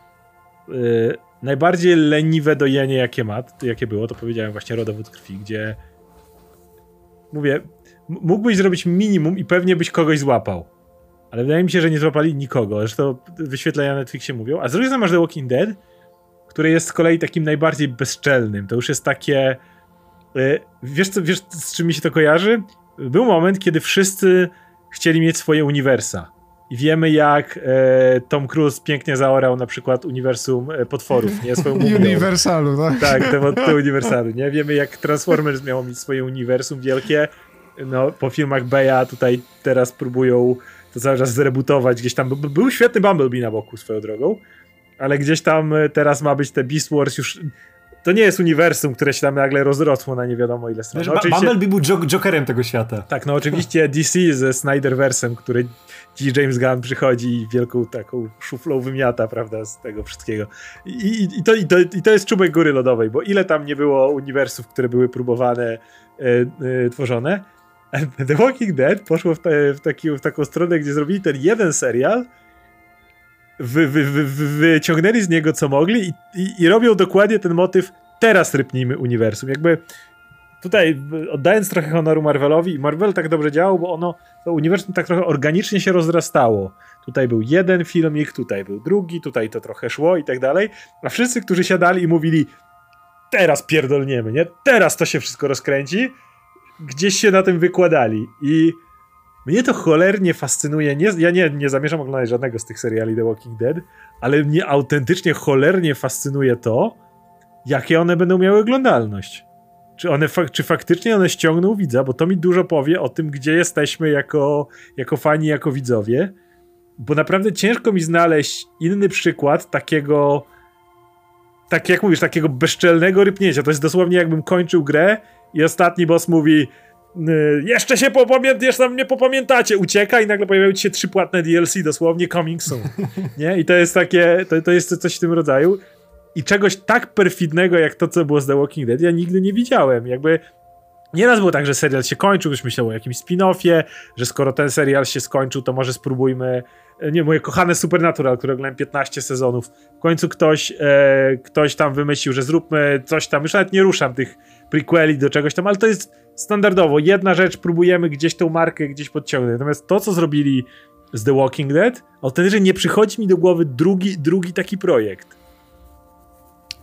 y, najbardziej leniwe dojenie, jakie ma, jakie było, to powiedziałem właśnie Rodowód Krwi, gdzie mówię, mógłbyś zrobić minimum i pewnie byś kogoś złapał. Ale wydaje mi się, że nie złapali nikogo. Zresztą wyświetlenia na Netflixie mówią. A z drugiej strony masz The Walking Dead, które jest z kolei takim najbardziej bezczelnym. To już jest takie. y, Wiesz, co, wiesz, z czym mi się to kojarzy? Był moment, kiedy wszyscy chcieli mieć swoje uniwersa. I wiemy, jak e, Tom Cruise pięknie zaorał na przykład uniwersum e, potworów, nie? Swoją mumią.
Uniwersalu, tak?
Tak, te, te uniwersały, nie? Wiemy, jak Transformers miało mieć swoje uniwersum wielkie. No, po filmach Beya tutaj teraz próbują to cały czas zrebutować. Gdzieś tam by- był świetny Bumblebee na boku swoją drogą, ale gdzieś tam e, teraz ma być te Beast Wars już to nie jest uniwersum, które się tam nagle rozrosło na nie wiadomo ile stron. No, oczywiście,
Bumblebee był jo- Jokerem tego świata.
tak, no oczywiście DC ze Snyderversem, który dziś James Gunn przychodzi i wielką taką szuflą wymiata, prawda, z tego wszystkiego. I, i, to, i, to, I to jest czubek góry lodowej, bo ile tam nie było uniwersów, które były próbowane, e, e, tworzone. [laughs] The Walking Dead poszło w, te, w, taki, w taką stronę, gdzie zrobili ten jeden serial, wy, wy, wy, wyciągnęli z niego co mogli i, i, i robią dokładnie ten motyw teraz rypnijmy uniwersum. Jakby tutaj oddając trochę honoru Marvelowi Marvel tak dobrze działał, bo ono, to uniwersum tak trochę organicznie się rozrastało. Tutaj był jeden filmik, tutaj był drugi, tutaj to trochę szło i tak dalej, a wszyscy, którzy siadali i mówili teraz pierdolniemy, nie? Teraz to się wszystko rozkręci, gdzieś się na tym wykładali i mnie to cholernie fascynuje. Nie, ja nie, nie zamierzam oglądać żadnego z tych seriali The Walking Dead, ale mnie autentycznie cholernie fascynuje to, jakie one będą miały oglądalność. Czy, one czy faktycznie one ściągną widza, bo to mi dużo powie o tym, gdzie jesteśmy jako, jako fani, jako widzowie. Bo naprawdę ciężko mi znaleźć inny przykład takiego, tak jak mówisz, takiego bezczelnego rypnięcia. To jest dosłownie jakbym kończył grę i ostatni boss mówi "Y, jeszcze się popamię- jeszcze tam nie popamiętacie, ucieka i nagle pojawiają się trzy płatne DLC, dosłownie coming soon. [laughs] Nie? I to jest takie, to, to jest coś w tym rodzaju. I czegoś tak perfidnego jak to, co było z The Walking Dead, ja nigdy nie widziałem. Jakby nieraz było tak, że serial się kończył, ktoś myślał o jakimś spin-offie, że skoro ten serial się skończył, to może spróbujmy e, nie moje kochane Supernatural, które oglądałem 15 sezonów. W końcu ktoś, e, ktoś tam wymyślił, że zróbmy coś tam, już nawet nie ruszam tych prequeli do czegoś tam, ale to jest standardowo. Jedna rzecz, próbujemy gdzieś tą markę gdzieś podciągnąć. Natomiast to, co zrobili z The Walking Dead, autentycznie nie przychodzi mi do głowy drugi, drugi taki projekt.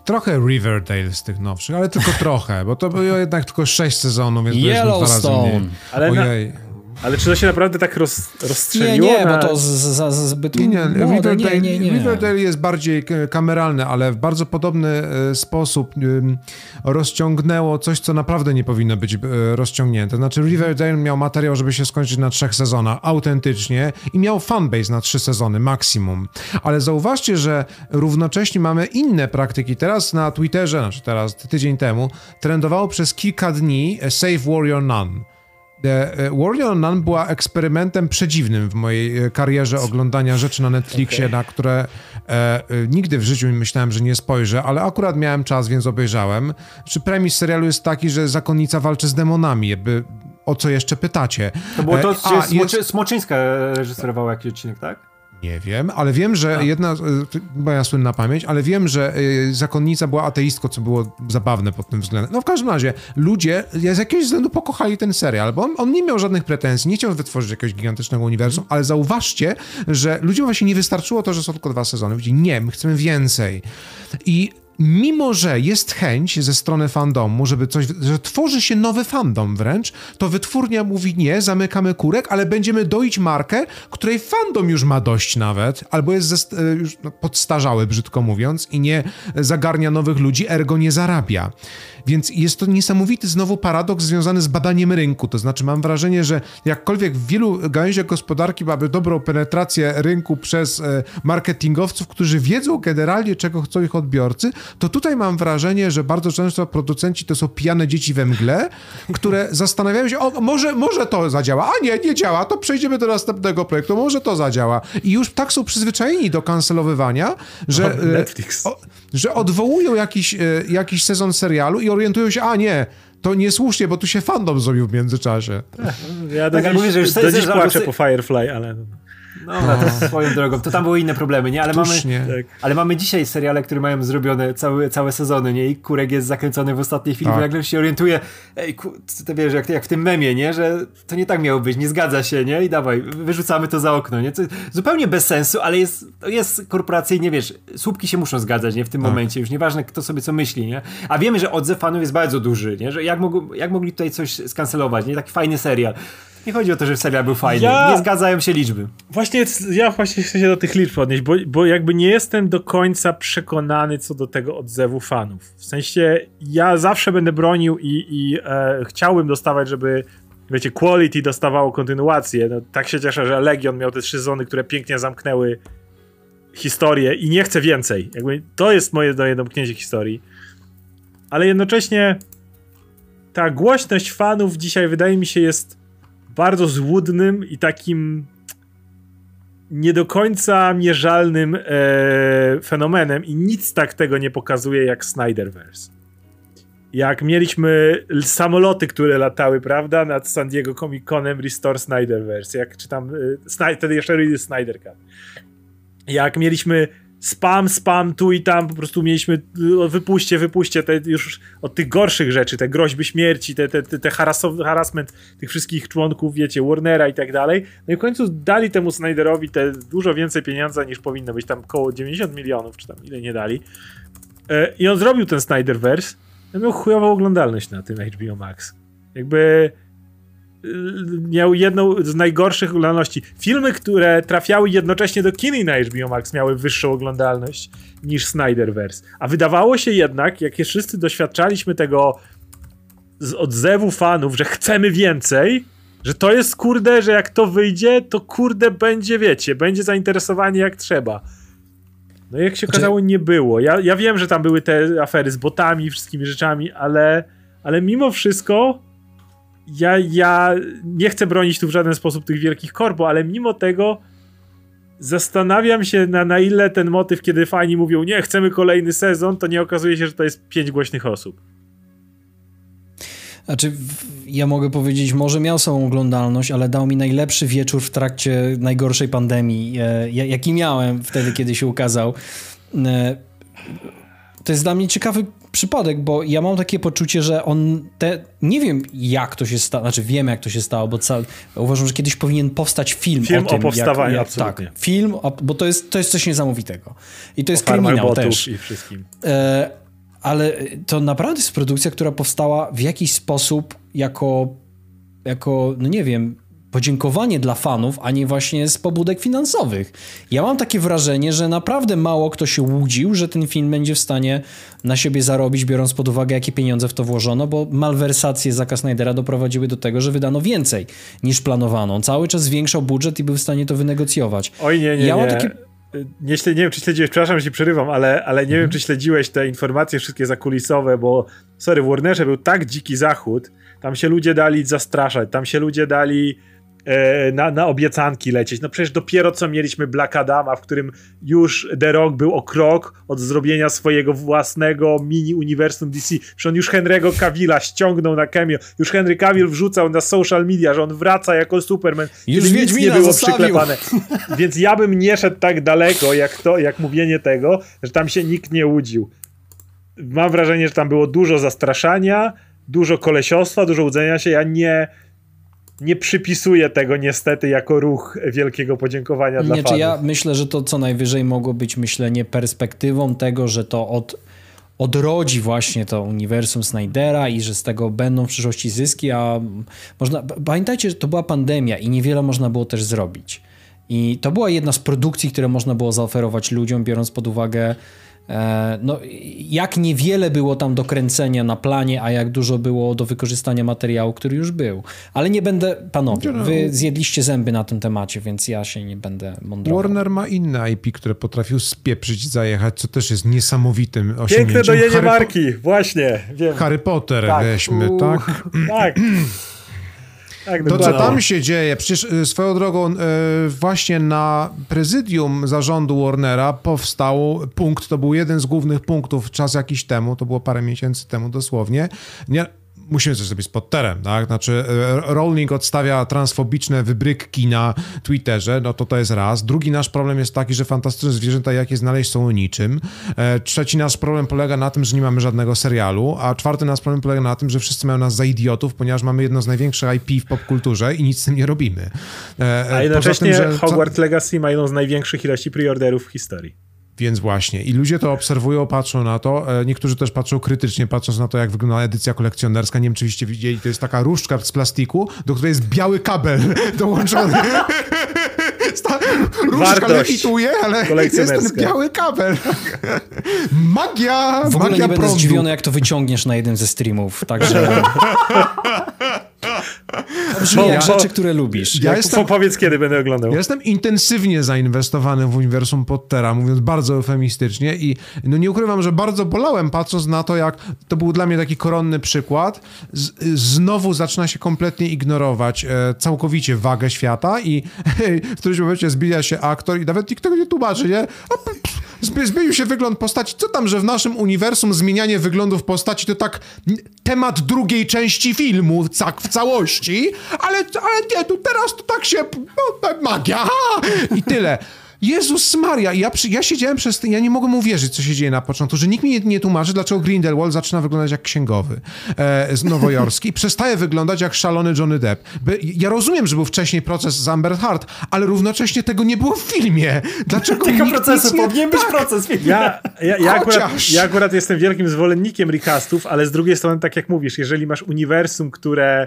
Trochę Riverdale z tych nowszych, ale tylko trochę, bo to było jednak tylko sześć sezonów, więc byliśmy dwa razy mniej.
Yellowstone.
Ale, na. Ale czy to się naprawdę tak roz,
Nie,
rozstrzeliło?
nie,
na...
bo to z, za, za zbyt
Nie, nie,
młode.
Riverdale,
nie, nie, nie.
Riverdale jest bardziej k- kameralny, ale w bardzo podobny e, sposób rozciągnęło coś, co naprawdę nie powinno być e, rozciągnięte. Znaczy Riverdale miał materiał, żeby się skończyć na trzech sezonach, autentycznie i miał fanbase na trzy sezony maksimum. Ale zauważcie, że równocześnie mamy inne praktyki. Teraz na Twitterze, znaczy teraz tydzień temu, trendowało przez kilka dni e, Save Warrior None. The e, Warrior Nun była eksperymentem przedziwnym w mojej e, karierze oglądania rzeczy na Netflixie, na które e, e, nigdy w życiu myślałem, że nie spojrzę, ale akurat miałem czas, więc obejrzałem. Czy premis serialu jest taki, że zakonnica walczy z demonami, jakby o co jeszcze pytacie?
To było to,
E,
gdzie
a,
Smoczy,
jest-
Smoczyńska reżyserowała jakiś odcinek, tak?
Nie wiem, ale wiem, że jedna, y, moja słynna pamięć, ale wiem, że y, zakonnica była ateistką, co było zabawne pod tym względem. No w każdym razie, ludzie z jakiegoś względu pokochali ten serial, bo on, on nie miał żadnych pretensji, nie chciał wytworzyć jakiegoś gigantycznego uniwersum, ale zauważcie, że ludziom właśnie nie wystarczyło to, że są tylko dwa sezony. Mówili, nie, my chcemy więcej. I mimo że jest chęć ze strony fandomu, żeby coś, że tworzy się nowy fandom wręcz, to wytwórnia mówi nie, zamykamy kurek, ale będziemy doić markę, której fandom już ma dość nawet, albo jest e, już podstarzały, brzydko mówiąc, i nie zagarnia nowych ludzi, ergo nie zarabia. Więc jest to niesamowity znowu paradoks związany z badaniem rynku. To znaczy, mam wrażenie, że jakkolwiek w wielu gałęziach gospodarki mamy dobrą penetrację rynku przez e, marketingowców, którzy wiedzą generalnie, czego chcą ich odbiorcy, to tutaj mam wrażenie, że bardzo często producenci to są pijane dzieci we mgle, które [laughs] zastanawiają się, o, może, może to zadziała, a nie, nie działa, to przejdziemy do następnego projektu, może to zadziała. I już tak są przyzwyczajeni do kancelowywania, że...
O,
e,
Netflix.
o, że odwołują jakiś, e, jakiś sezon serialu i orientują się, a nie, to niesłusznie, bo tu się fandom zrobił w międzyczasie.
Ja do
Tak
dziś,
mówię, że już
do dziś płaczę po Firefly, ale...
No, no to swoją drogą. To tam były inne problemy, nie? Ale mamy,
Tusznie.
Tak.
ale mamy dzisiaj seriale, które mają zrobione całe, całe sezony, nie? I Kurek jest zakręcony w ostatniej chwili,
Tak.
bo nagle się orientuje, ej, ku, ty wiesz, jak, jak w tym memie, nie? Że to nie tak miało być, nie zgadza się, nie? I dawaj, wyrzucamy to za okno, nie? Co, zupełnie bez sensu, ale jest, to jest korporacyjnie, wiesz, słupki się muszą zgadzać, nie? W tym
Tak.
momencie, już nieważne kto sobie co myśli, nie? A wiemy, że odzew fanów jest bardzo duży, nie? Że jak, mogą, jak mogli tutaj coś skancelować, nie? Taki fajny serial. Nie chodzi o to, że serial był fajny.
Ja-
Nie zgadzają się liczby.
Właśnie, ja właśnie chcę się do tych liczb odnieść, bo, bo jakby nie jestem do końca przekonany co do tego odzewu fanów. W sensie, ja zawsze będę bronił i, i e, chciałbym dostawać, żeby wiecie, Quality dostawało kontynuację. No, tak się cieszę, że Legion miał te trzy sezony, które pięknie zamknęły historię i nie chcę więcej. Jakby to jest moje do domknięcie historii. ale jednocześnie ta głośność fanów dzisiaj wydaje mi się jest bardzo złudnym i takim nie do końca mierzalnym e, fenomenem i nic tak tego nie pokazuje jak Snyderverse. Jak mieliśmy samoloty, które latały, prawda, nad San Diego Comic Conem Restore Snyderverse, jak czytam, e, wtedy jeszcze Ready Snyder Cut. Jak mieliśmy spam, spam tu i tam, po prostu mieliśmy wypuśćcie, wypuśćcie te już od tych gorszych rzeczy, te groźby śmierci, te, te, te, te harassment tych wszystkich członków, wiecie, Warnera i tak dalej. No i w końcu dali temu Snyderowi te dużo więcej pieniądza niż powinno być, tam około 90 milionów, czy tam ile nie dali. E, I on zrobił ten Snyderverse, no miał chujową oglądalność na tym HBO Max. Jakby miał jedną z najgorszych oglądalności. Filmy, które trafiały jednocześnie do kin na HBO Max miały wyższą oglądalność niż Snyderverse. A wydawało się jednak, jak wszyscy doświadczaliśmy tego z odzewu fanów, że chcemy więcej, że to jest kurde, że jak to wyjdzie, to kurde będzie, wiecie, będzie zainteresowanie jak trzeba. No i jak się znaczy... okazało, nie było. Ja, ja wiem, że tam były te afery z botami, wszystkimi rzeczami, ale, ale mimo wszystko ja, ja nie chcę bronić tu w żaden sposób tych wielkich korpo, ale mimo tego zastanawiam się na, na ile ten motyw, kiedy fani mówią nie, chcemy kolejny sezon, to nie okazuje się, że to jest pięć głośnych osób.
Znaczy, ja mogę powiedzieć, może miał swoją oglądalność, ale dał mi najlepszy wieczór w trakcie najgorszej pandemii, e, jaki miałem wtedy, kiedy się ukazał. E, to jest dla mnie ciekawy przypadek, bo ja mam takie poczucie, że on te, nie wiem jak to się stało, znaczy wiem jak to się stało, bo ca, uważam, że kiedyś powinien powstać film,
film
o tym.
o powstawaniu, jak, jak, Tak,
film, o, bo to jest, to jest coś niesamowitego. I to jest o kryminał też.
i wszystkim.
E, ale to naprawdę jest produkcja, która powstała w jakiś sposób jako, jako no nie wiem, podziękowanie dla fanów, a nie właśnie z pobudek finansowych. Ja mam takie wrażenie, że naprawdę mało kto się łudził, że ten film będzie w stanie na siebie zarobić, biorąc pod uwagę, jakie pieniądze w to włożono, bo malwersacje Zaka Snydera doprowadziły do tego, że wydano więcej niż planowano. On cały czas zwiększał budżet i był w stanie to wynegocjować.
Oj, nie, nie, ja nie. Takie... Nie, nie wiem, czy śledziłeś, przepraszam, ci przerywam, ale, ale nie mhm. wiem, czy śledziłeś te informacje wszystkie zakulisowe, bo sorry, w Warnerze był tak dziki zachód, tam się ludzie dali zastraszać, tam się ludzie dali na, na obiecanki lecieć. No przecież dopiero co mieliśmy Black Adama, w którym już The Rock był o krok od zrobienia swojego własnego mini-uniwersum DC. Przecież on już Henry'ego Cavilla ściągnął na cameo. Już Henry Cavill wrzucał na social media, że on wraca jako Superman.
Już nic
nie było
zostawił.
przyklepane. [laughs] Więc ja bym nie szedł tak daleko, jak to, jak mówienie tego, że tam się nikt nie łudził. Mam wrażenie, że tam było dużo zastraszania, dużo kolesiostwa, dużo łudzenia się. Ja nie nie przypisuję tego niestety jako ruch wielkiego podziękowania nie, dla fanów.
Ja myślę, że to co najwyżej mogło być myślenie perspektywą tego, że to od, odrodzi właśnie to uniwersum Snydera i że z tego będą w przyszłości zyski, a można, pamiętajcie, że to była pandemia i niewiele można było też zrobić. I to była jedna z produkcji, które można było zaoferować ludziom, biorąc pod uwagę no, jak niewiele było tam do kręcenia na planie, a jak dużo było do wykorzystania materiału, który już był. Ale nie będę, panowie, wy zjedliście zęby na tym temacie, więc ja się nie będę mądrował.
Warner ma inne IP, które potrafił spieprzyć, zajechać, co też jest niesamowitym osiągnięciem.
Piękne dojenie Harry marki, właśnie.
Wiem. Harry Potter tak. weźmy, tak?
tak. [clears throat]
Tak, to, co tam się dzieje, przecież y, swoją drogą y, właśnie na prezydium zarządu Warnera powstał punkt, to był jeden z głównych punktów czas jakiś temu, to było parę miesięcy temu dosłownie, nie, musimy coś zrobić z Potterem, tak? Znaczy, e, Rowling odstawia transfobiczne wybryki na Twitterze, no to to jest raz. Drugi nasz problem jest taki, że fantastyczne zwierzęta, jakie znaleźć, są niczym. E, trzeci nasz problem polega na tym, że nie mamy żadnego serialu, a czwarty nasz problem polega na tym, że wszyscy mają nas za idiotów, ponieważ mamy jedno z największych IP w popkulturze i nic z tym nie robimy.
E, a jednocześnie tym, że... Hogwarts Legacy ma jedną z największych ilości preorderów w historii.
Więc właśnie. I ludzie to obserwują, patrzą na to. E, niektórzy też patrzą krytycznie, patrząc na to, jak wygląda edycja kolekcjonerska. Nie wiem, czy widzieli, to jest taka różdżka z plastiku, do której jest biały kabel [laughs] dołączony. [laughs] Różdżka lewituje, ale jest ten biały kabel. [laughs] Magia!
W ogóle
magia
nie będę zdziwiony, jak to wyciągniesz na jednym ze streamów, także... Brzmi jak rzeczy, które lubisz.
Ja
Jak,
jestem-
Powiedz, kiedy będę oglądał.
Ja jestem intensywnie zainwestowany w uniwersum Pottera, mówiąc bardzo eufemistycznie i no nie ukrywam, że bardzo bolałem patrząc na to, jak to był dla mnie taki koronny przykład. Z, znowu zaczyna się kompletnie ignorować e, całkowicie wagę świata i [laughs] w którymś momencie zbija się aktor i nawet nikt tego nie tłumaczy, nie? A, p- p- zmi- Zmienił się wygląd postaci. Co tam, że w naszym uniwersum zmienianie wyglądów postaci to tak temat drugiej części filmu tak w całości, ale, ale nie, tu teraz to tak się, no, magia, ha! i tyle. Jezus Maria, ja, przy, ja siedziałem przez ten, ja nie mogłem uwierzyć, co się dzieje na początku, że nikt mi nie, nie tłumaczy, dlaczego Grindelwald zaczyna wyglądać jak księgowy e, z nowojorski i przestaje wyglądać jak szalony Johnny Depp. By, ja rozumiem, że był wcześniej proces z Amber Heard, ale równocześnie tego nie było w filmie. Dlaczego
Tego
nikt
procesu
nic nie...
powinien być
tak,
proces.
Ja, ja, ja, akurat, ja akurat jestem wielkim zwolennikiem recastów, ale z drugiej strony, tak jak mówisz, jeżeli masz uniwersum, które,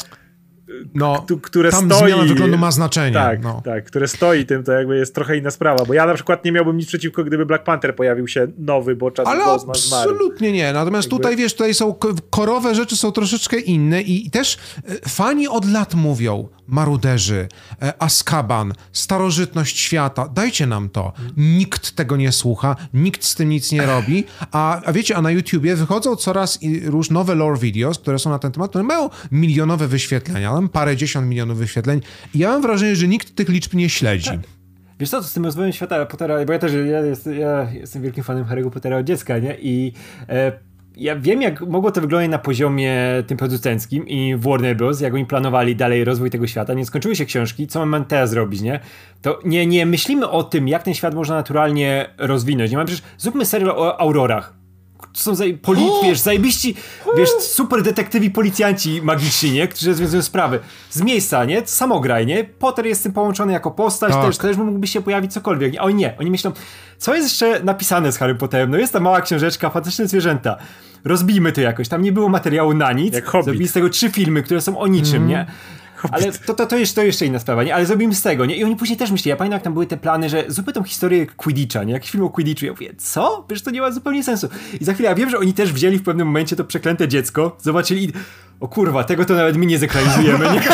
no,
które
tam
stoi...
zmiana wyglądu ma znaczenie.
Tak,
no.
tak, które stoi tym, to jakby jest trochę inna sprawa, bo ja na przykład nie miałbym nic przeciwko, gdyby Black Panther pojawił się nowy, bo czas
Ale absolutnie nie. Natomiast
Jakby-
tutaj, wiesz, tutaj są korowe rzeczy są troszeczkę inne i, i też e, fani od lat mówią, maruderzy, e, Azkaban, starożytność świata, dajcie nam to. Nikt tego nie słucha, nikt z tym nic nie robi, a, a wiecie, a na YouTubie wychodzą coraz róż nowe lore videos, które są na ten temat, które mają milionowe wyświetlenia, tam parę dziesiąt milionów wyświetleń i ja mam wrażenie, że nikt tych liczb nie śledzi.
Wiesz co, z tym rozwojem świata Pottera, bo ja też ja jest, ja jestem wielkim fanem Harry'ego Pottera od dziecka, nie? I e, ja wiem, jak mogło to wyglądać na poziomie tym producenckim i Warner Bros., jak oni planowali dalej rozwój tego świata, nie skończyły się książki, co mamy teraz zrobić, nie? To nie, nie myślimy o tym, jak ten świat można naturalnie rozwinąć. Nie mamy przecież, zróbmy serial o Aurorach. To są zaj- poli- wiesz, zajebiści, wiesz, super detektywi policjanci magiczni, nie? Którzy rozwiązują sprawy. Z miejsca, nie? Samograj, nie? Potter jest z tym połączony jako postać,
Tak.
też, też mógłby się pojawić cokolwiek. nie? A oni nie, oni myślą, co jest jeszcze napisane z Harry Potterem? No jest ta mała książeczka, fantastyczne zwierzęta. Rozbijmy to jakoś, tam nie było materiału na nic.
Jak Hobbit.
Zrobili z tego trzy filmy, które są o niczym, nie? Ale to, to, to, jeszcze, to jeszcze inna sprawa, nie? Ale zrobimy z tego, nie? I oni później też myśleli, ja pamiętam jak tam były te plany, że zróbmy tą historię Quidditcha, nie? Jakiś film o Quidditchu. Ja mówię, co? Przecież to nie ma zupełnie sensu. I za chwilę, ja wiem, że oni też wzięli w pewnym momencie to przeklęte dziecko, zobaczyli i... O kurwa, tego to nawet my nie zekranizujemy, nie? [laughs]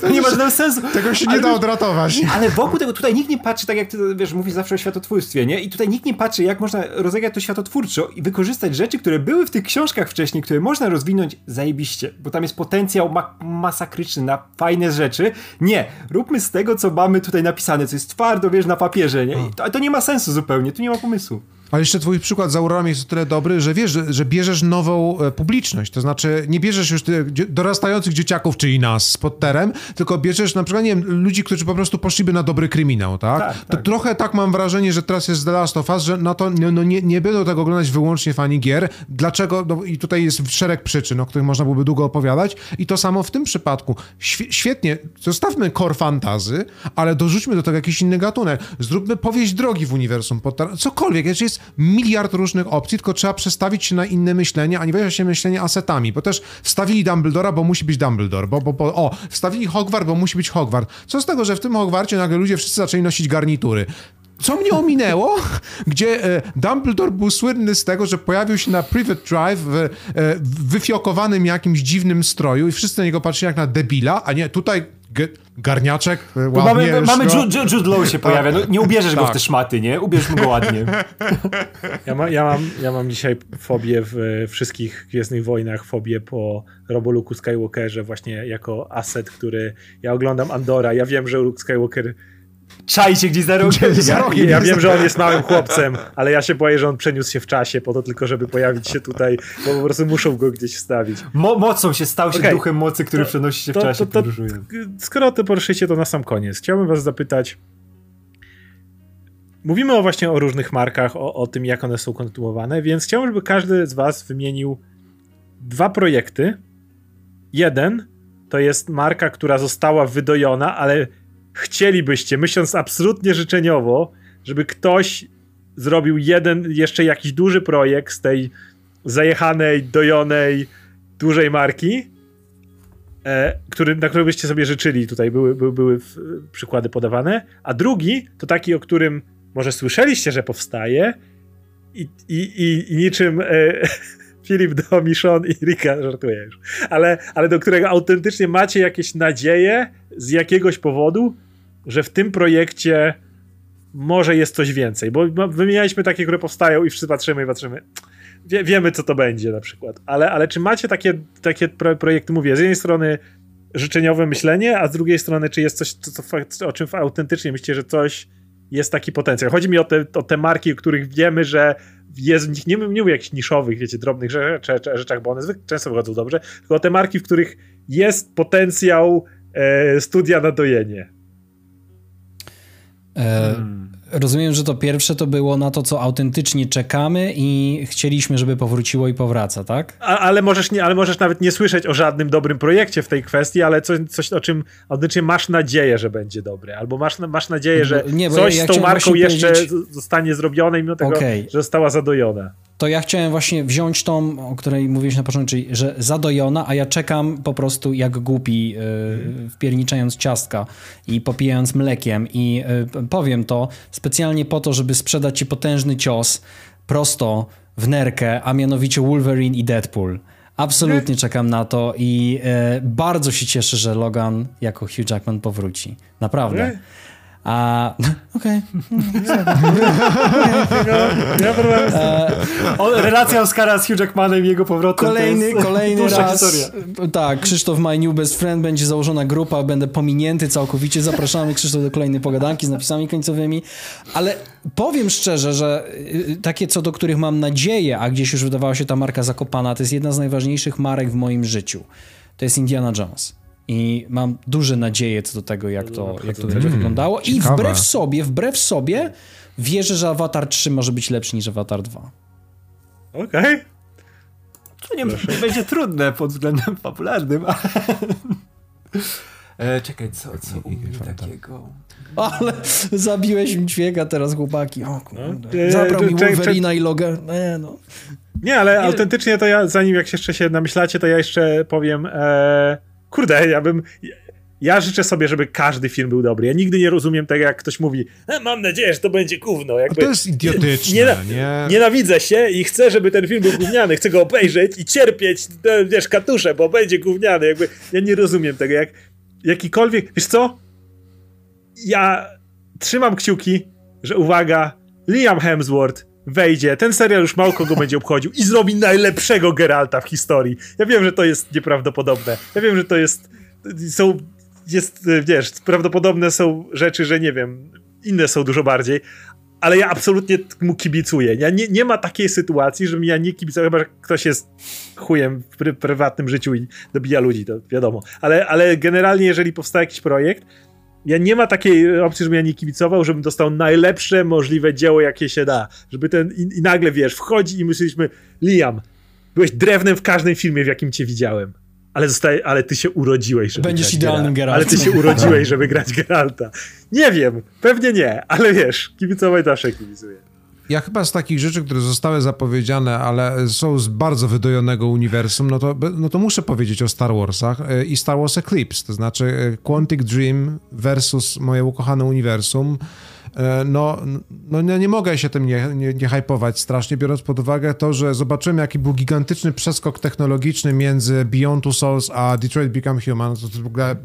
To nie ma żadnego sensu.
Tego się nie
Ale
da odratować.
ale wokół tego tutaj nikt nie patrzy, tak jak ty wiesz, mówisz zawsze o światotwórstwie, nie? I tutaj nikt nie patrzy, jak można rozegrać to światotwórczo i wykorzystać rzeczy, które były w tych książkach wcześniej, które można rozwinąć zajebiście, bo tam jest potencjał ma masakryczny na fajne rzeczy. Nie, róbmy z tego, co mamy tutaj napisane, co jest twardo, wiesz, na papierze, nie? I to, to nie ma sensu zupełnie, tu nie ma pomysłu.
Ale jeszcze twój przykład z Aurorami jest o tyle dobry, że wiesz, że, że bierzesz nową e, publiczność, to znaczy nie bierzesz już dorastających dzieciaków, czyli nas z Potterem, tylko bierzesz na przykład, nie wiem, ludzi, którzy po prostu poszliby na dobry kryminał, tak?
Tak,
to
tak.
trochę tak mam wrażenie, że teraz jest The Last of Us, że no to no, nie, nie będą tego oglądać wyłącznie fani gier. Dlaczego? No, I tutaj jest szereg przyczyn, o których można byłoby długo opowiadać i to samo w tym przypadku. Świe- świetnie, zostawmy core fantazy, ale dorzućmy do tego jakiś inny gatunek. Zróbmy powieść drogi w uniwersum Pottera. Cokolwiek, jeszcze jest miliard różnych opcji, tylko trzeba przestawić się na inne myślenie, a nie weźmie się myślenie asetami, bo też wstawili Dumbledora, bo musi być Dumbledore, bo, bo, bo o, wstawili Hogwart, bo musi być Hogwart. Co z tego, że w tym Hogwarcie nagle ludzie wszyscy zaczęli nosić garnitury? Co mnie ominęło, [laughs] gdzie e, Dumbledore był słynny z tego, że pojawił się na Private Drive w, e, w wyfiokowanym jakimś dziwnym stroju i wszyscy na niego patrzyli jak na debila, a nie tutaj ge, garniaczek,
Bo
ładnie
mamy, mamy. Jude, Jude, Law się pojawia, no nie ubierzesz go w
Tak.
te szmaty, nie? Ubierzmy go ładnie. [laughs]
Ja, ma, ja, mam, ja mam dzisiaj fobię w e, wszystkich Gwiezdnych Wojnach, fobię po Robo Luke'u Skywalkerze właśnie jako aset, który... Ja oglądam Andora, ja wiem, że Luke Skywalker...
Czaj się gdzieś za rogiem.
Ja, ja wiem, że on jest małym chłopcem, ale ja się boję, że on przeniósł się w czasie po to tylko, żeby pojawić się tutaj, bo po prostu muszą go gdzieś wstawić.
Mo mocą się stał się
Okej.
duchem mocy, który
To-
przenosi się w
to-
czasie,
to- to-
podróżuje.
Skoro to poruszycie, to na sam koniec. Chciałbym was zapytać. Mówimy o właśnie o różnych markach, o, o tym, jak one są kontynuowane, więc chciałbym, żeby każdy z was wymienił dwa projekty. Jeden to jest marka, która została wydojona, ale chcielibyście, myśląc absolutnie życzeniowo, żeby ktoś zrobił jeden, jeszcze jakiś duży projekt z tej zajechanej, dojonej, dużej marki, e, który, na który byście sobie życzyli. Tutaj były, były, były w, przykłady podawane. A drugi to taki, o którym może słyszeliście, że powstaje i, i, i, i niczym e, [laughs] Filip do Michon i Rika, żartuję już, ale, ale do którego autentycznie macie jakieś nadzieje z jakiegoś powodu, że w tym projekcie może jest coś więcej, bo wymienialiśmy takie, które powstają i wszyscy patrzymy i patrzymy, wie, wiemy co to będzie na przykład, ale, ale czy macie takie, takie projekty, mówię, z jednej strony życzeniowe myślenie, a z drugiej strony czy jest coś, co, co, o czym autentycznie myślicie, że coś jest taki potencjał. Chodzi mi o te, o te marki, o których wiemy, że jest w nich, nie, nie mówię jakichś niszowych, wiecie, drobnych rzeczach, bo one zwykle często wychodzą dobrze, tylko o te marki, w których jest potencjał e, studia na dojenie.
E, hmm. Rozumiem, że to pierwsze to było na to, co autentycznie czekamy i chcieliśmy, żeby powróciło i powraca, tak?
A, ale, możesz nie, ale możesz nawet nie słyszeć o żadnym dobrym projekcie w tej kwestii, ale coś, coś o czym autentycznie masz nadzieję, że będzie dobre, albo masz, masz nadzieję, że nie, coś ja, ja z tą marką jeszcze zostanie zrobione, mimo tego, okay. że została zadojona
to ja chciałem właśnie wziąć tą, o której mówiłeś na początku, czyli że zadojona, a ja czekam po prostu jak głupi, yy, wpierniczając ciastka i popijając mlekiem i yy, powiem to specjalnie po to, żeby sprzedać ci potężny cios prosto w nerkę, a mianowicie Wolverine i Deadpool. Absolutnie czekam na to i yy, bardzo się cieszę, że Logan jako Hugh Jackman powróci. Naprawdę. A, okej.
Okay. Relacja Oscara z Hugh Jackmanem i jego powrotem
Kolejny, kolejny raz. Historia. Tak, Krzysztof My New Best Friend będzie założona grupa, będę pominięty całkowicie. Zapraszamy Krzysztof do kolejnej pogadanki z napisami końcowymi. Ale powiem szczerze, że y, takie co do których mam nadzieję, a gdzieś już wydawała się ta marka zakopana, to jest jedna z najważniejszych marek w moim życiu. To jest Indiana Jones. I mam duże nadzieje co do tego, jak to, jak to będzie wyglądało. I wbrew sobie, wbrew sobie, wierzę, że Avatar 3 może być lepszy niż Avatar 2.
Okej. Okay.
To nie, nie, będzie trudne pod względem fabularnym, ale... E, czekaj, co, co u mnie takiego?
Ale zabiłeś mi dźwięka teraz, chłopaki. O kurde. No, Zabrał mi Wolverina i Logan. Nie, no.
Nie, ale nie. autentycznie to ja, zanim jak jeszcze się namyślacie, to ja jeszcze powiem... E kurde, ja bym. Ja życzę sobie, żeby każdy film był dobry. Ja nigdy nie rozumiem tego, jak ktoś mówi, e, mam nadzieję, że to będzie gówno. Jakby,
to jest idiotyczne, nie, nie?
Nienawidzę się i chcę, żeby ten film był gówniany. Chcę go obejrzeć i cierpieć, wiesz, katusze, bo będzie gówniany. Jakby, ja nie rozumiem tego, jak jakikolwiek... Wiesz co? Ja trzymam kciuki, że uwaga, Liam Hemsworth wejdzie, ten serial już mało kogo będzie obchodził i zrobi najlepszego Geralta w historii. Ja wiem, że to jest nieprawdopodobne. Ja wiem, że to jest są jest, wiesz, prawdopodobne są rzeczy, że nie wiem, inne są dużo bardziej, ale ja absolutnie mu kibicuję. Ja nie, nie ma takiej sytuacji, żebym ja nie kibicował, chyba że ktoś jest chujem w pr prywatnym życiu i dobija ludzi, to wiadomo. Ale, ale generalnie, jeżeli powstaje jakiś projekt, ja nie ma takiej opcji, żebym ja nie kibicował, żebym dostał najlepsze możliwe dzieło, jakie się da. Żeby ten, i, i nagle, wiesz, wchodzi i myśleliśmy, Liam, byłeś drewnem w każdym filmie, w jakim cię widziałem. Ale, zostaje, ale ty się urodziłeś, żeby
Będziesz idealnym Geraltem.
Ale ty się urodziłeś, żeby grać Geralta. Nie wiem, pewnie nie, ale wiesz, kibicować zawsze kibicuję.
Ja chyba z takich rzeczy, które zostały zapowiedziane, ale są z bardzo wydojonego uniwersum, no to, no to muszę powiedzieć o Star Warsach e, i Star Wars Eclipse, to znaczy e, Quantic Dream versus moje ukochane uniwersum. E, no, no nie, nie mogę się tym nie, nie, nie hypować strasznie, biorąc pod uwagę to, że zobaczymy, jaki był gigantyczny przeskok technologiczny między Beyond Two Souls a Detroit Become Human, to w ogóle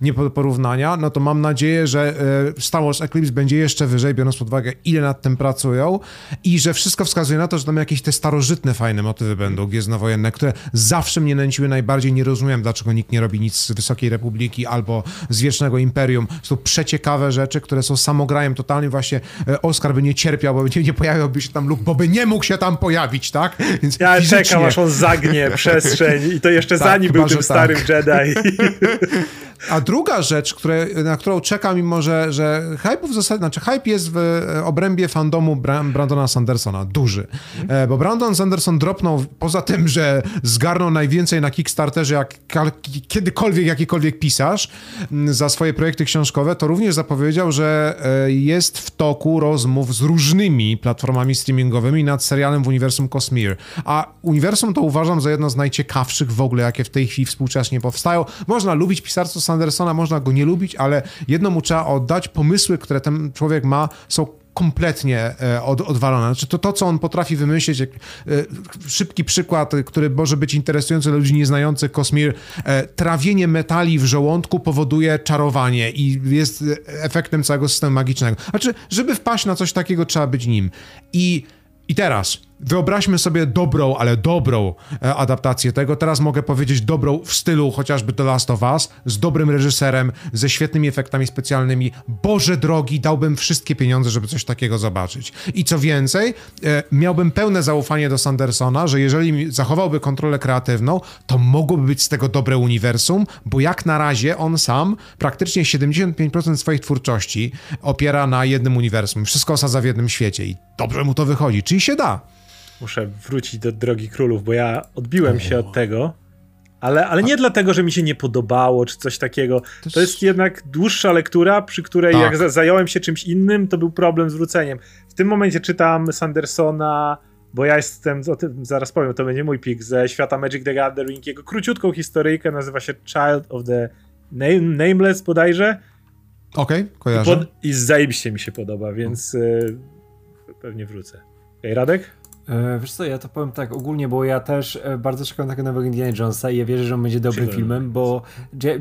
nie do porównania, no to mam nadzieję, że e, Star Wars Eclipse będzie jeszcze wyżej, biorąc pod uwagę, ile nad tym pracują i że wszystko wskazuje na to, że tam jakieś te starożytne, fajne motywy będą, gwiezdnowojenne, które zawsze mnie nęciły najbardziej. Nie rozumiem, dlaczego nikt nie robi nic z Wysokiej Republiki albo z Wiecznego Imperium. Są przeciekawe rzeczy, które są samograjem totalnym właśnie e, Oscar by nie cierpiał, bo nie, nie pojawiłby się tam lub bo by nie mógł się tam pojawić, tak?
Więc ja fizycznie... czekam, aż on zagnie przestrzeń i to jeszcze tak, zanim był tym tak. starym Jedi. [laughs]
A druga rzecz, które, na którą czekam, mimo że, że hype w zasadzie, znaczy hype jest w e, obrębie fandomu Brandona Sandersona, duży. E, bo Brandon Sanderson dropnął, poza tym, że zgarnął najwięcej na Kickstarterze jak kiedykolwiek jakikolwiek pisarz za swoje projekty książkowe, to również zapowiedział, że e, jest w toku rozmów z różnymi platformami streamingowymi nad serialem w uniwersum Cosmere. A uniwersum to uważam za jedno z najciekawszych w ogóle, jakie w tej chwili współcześnie powstają. Można lubić pisarstwo Sandersona, można go nie lubić, ale jedno mu trzeba oddać. Pomysły, które ten człowiek ma, są kompletnie e, od, odwalone. Znaczy to, to, co on potrafi wymyślić, jak, e, szybki przykład, który może być interesujący dla ludzi nieznających Kosmir, e, trawienie metali w żołądku powoduje czarowanie i jest efektem całego systemu magicznego. Znaczy, żeby wpaść na coś takiego, trzeba być nim. I i teraz wyobraźmy sobie dobrą, ale dobrą e, adaptację tego. Teraz mogę powiedzieć dobrą w stylu chociażby The Last of Us, z dobrym reżyserem, ze świetnymi efektami specjalnymi. Boże drogi, dałbym wszystkie pieniądze, żeby coś takiego zobaczyć. I co więcej, e, miałbym pełne zaufanie do Sandersona, że jeżeli zachowałby kontrolę kreatywną, to mogłoby być z tego dobre uniwersum, bo jak na razie on sam praktycznie 75% swojej twórczości opiera na jednym uniwersum. Wszystko osadza w jednym świecie i dobrze mu to wychodzi. Czyli się da.
Muszę wrócić do Drogi Królów, bo ja odbiłem się od tego, ale, ale nie A... dlatego, że mi się nie podobało, czy coś takiego. To, to jest jednak dłuższa lektura, przy której tak. jak zająłem się czymś innym, to był problem z wróceniem. W tym momencie czytam Sandersona, bo ja jestem, o tym zaraz powiem, to będzie mój pik, ze świata Magic the Gathering, jego króciutką historyjkę, nazywa się Child of the Name, Nameless bodajże.
Okej, okay, kojarzę. I, pod,
I zajebiście mi się podoba, więc y, pewnie wrócę. Ej, Radek?
E, wiesz co, ja to powiem tak ogólnie, bo ja też e, bardzo czekam na tego nowego Indiana Jonesa i ja wierzę, że on będzie dobrym filmem, bo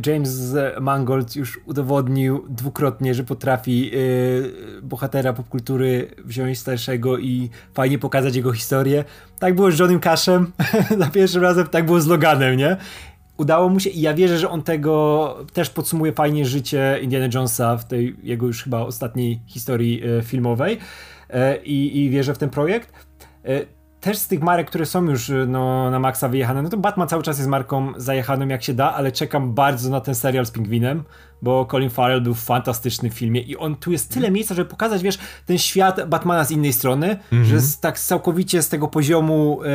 James Mangold już udowodnił dwukrotnie, że potrafi e, bohatera popkultury wziąć starszego i fajnie pokazać jego historię. Tak było z Johnem Cashem [laughs] za pierwszym razem, tak było z Loganem, nie? Udało mu się i ja wierzę, że on tego też podsumuje fajnie życie Indiana Jonesa w tej jego już chyba ostatniej historii filmowej i, i wierzę w ten projekt. E, też z tych marek, które są już e, no, na maksa wyjechane, no to Batman cały czas jest marką zajechaną jak się da, ale czekam bardzo na ten serial z Pingwinem, bo Colin Farrell był fantastyczny w filmie i on tu jest tyle mhm. miejsca, żeby pokazać, wiesz, ten świat Batmana z innej strony, mm -hmm. że z, tak całkowicie z tego poziomu e,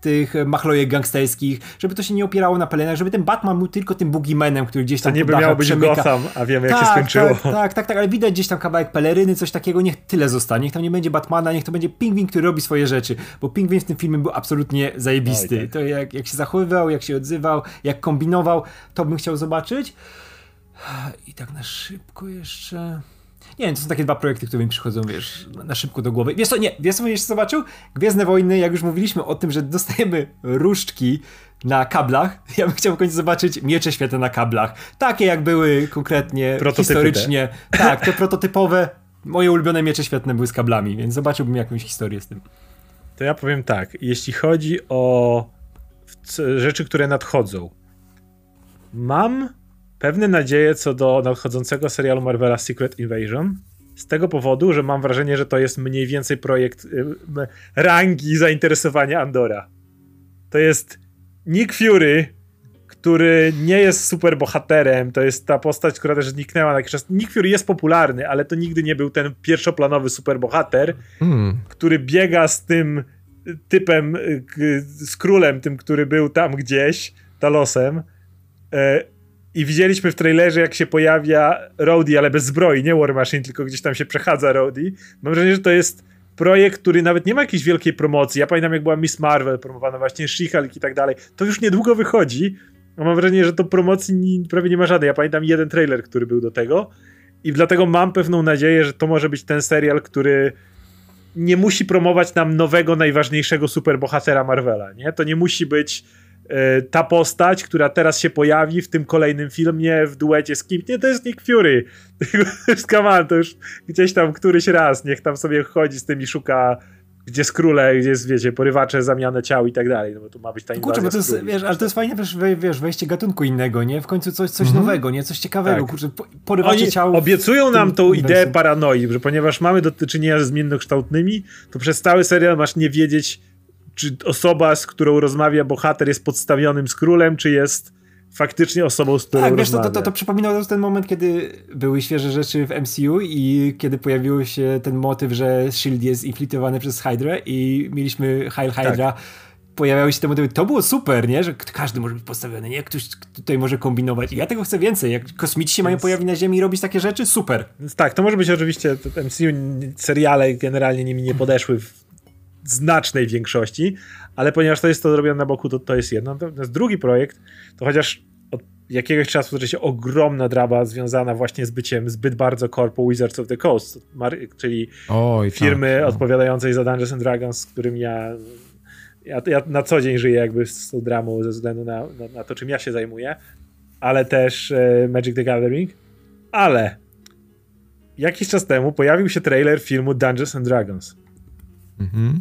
tych machlojek gangsterskich, żeby to się nie opierało na pelenach, żeby ten Batman był tylko tym boogeymanem, który gdzieś tam
To nie by miało być przemyka. Gotham, a wiemy tak, jak się tak, skończyło.
Tak, tak, tak, tak, ale widać gdzieś tam kawałek peleryny, coś takiego, niech tyle zostanie, niech tam nie będzie Batmana, niech to będzie Pingwin, który robi swoje rzeczy, bo Pingwin w tym filmie był absolutnie zajebisty. tak. To jak, jak się zachowywał, jak się odzywał, jak kombinował, to bym chciał zobaczyć. I tak na szybko jeszcze... Nie wiem, to są takie dwa projekty, które mi przychodzą, wiesz, na szybko do głowy. Wiesz co, nie, wiesz co jeszcze zobaczył? Gwiezdne Wojny, jak już mówiliśmy o tym, że dostajemy różdżki na kablach, [laughs] ja bym chciał w końcu zobaczyć miecze świetne na kablach. Takie jak były konkretnie, historycznie. Te. [laughs] Tak, te prototypowe, moje ulubione miecze świetne były z kablami, więc zobaczyłbym jakąś historię z tym.
To ja powiem tak, jeśli chodzi o rzeczy, które nadchodzą, mam pewne nadzieje co do nadchodzącego serialu Marvela Secret Invasion. Z tego powodu, że mam wrażenie, że to jest mniej więcej projekt y, rangi zainteresowania Andora. To jest Nick Fury, który nie jest super bohaterem. To jest ta postać, która też zniknęła na jakiś czas. Nick Fury jest popularny, ale to nigdy nie był ten pierwszoplanowy superbohater, mm. który biega z tym typem, y, z królem, tym, który był tam gdzieś, Talosem. I widzieliśmy w trailerze, jak się pojawia Rowdy, ale bez zbroi, nie War Machine, tylko gdzieś tam się przechadza Rowdy. Mam wrażenie, że to jest projekt, który nawet nie ma jakiejś wielkiej promocji. Ja pamiętam, jak była Miss Marvel promowana, właśnie She-Hulk i tak dalej. To już niedługo wychodzi. A mam wrażenie, że to promocji prawie nie ma żadnej. Ja pamiętam jeden trailer, który był do tego. I dlatego mam pewną nadzieję, że to może być ten serial, który nie musi promować nam nowego, najważniejszego superbohatera Marvela, nie? To nie musi być ta postać, która teraz się pojawi w tym kolejnym filmie w duecie z kim, nie, to jest Nick Fury. [laughs] Come on, to już gdzieś tam któryś raz, niech tam sobie chodzi z tym i szuka gdzie jest króle, gdzie jest, wiecie, porywacze, zamiana ciał i tak dalej, no bo tu ma być ta inwazja.
Kurczę, bo to jest, wiesz, ale to jest fajnie, wiesz, wiesz, wejście gatunku innego, nie? W końcu coś, coś mm -hmm. nowego, nie? Coś ciekawego, tak. kurczę, porywacze Oni ciał.
obiecują nam tą ideę paranoi, że ponieważ mamy do czynienia ze zmiennokształtnymi, to przez cały serial masz nie wiedzieć, czy osoba, z którą rozmawia bohater jest podstawionym z królem, czy jest faktycznie osobą, z którą tak,
rozmawia. wiesz, to, to, to przypominało ten moment, kiedy były świeże rzeczy w MCU i kiedy pojawił się ten motyw, że S.H.I.E.L.D. jest infiltrowany przez Hydra i mieliśmy Heil Hydra. Tak. Pojawiały się te motywy. To było super, nie? Że każdy może być postawiony, nie? Ktoś tutaj może kombinować. I ja tego chcę więcej. Jak kosmici się Więc... mają pojawić na Ziemi i robić takie rzeczy, super.
Więc tak, to może być oczywiście MCU, seriale generalnie nimi nie podeszły w znacznej większości, ale ponieważ to jest to zrobione na boku, to to jest jedno. Natomiast drugi projekt, to chociaż od jakiegoś czasu oczywiście ogromna draba związana właśnie z byciem zbyt bardzo korpo Wizards of the Coast, czyli Oj, firmy tak, odpowiadającej za Dungeons and Dragons, z którym ja, ja, ja, na co dzień żyję jakby z tą dramą ze względu na, na, na to, czym ja się zajmuję, ale też e, Magic the Gathering, ale jakiś czas temu pojawił się trailer filmu Dungeons and Dragons. Mhm.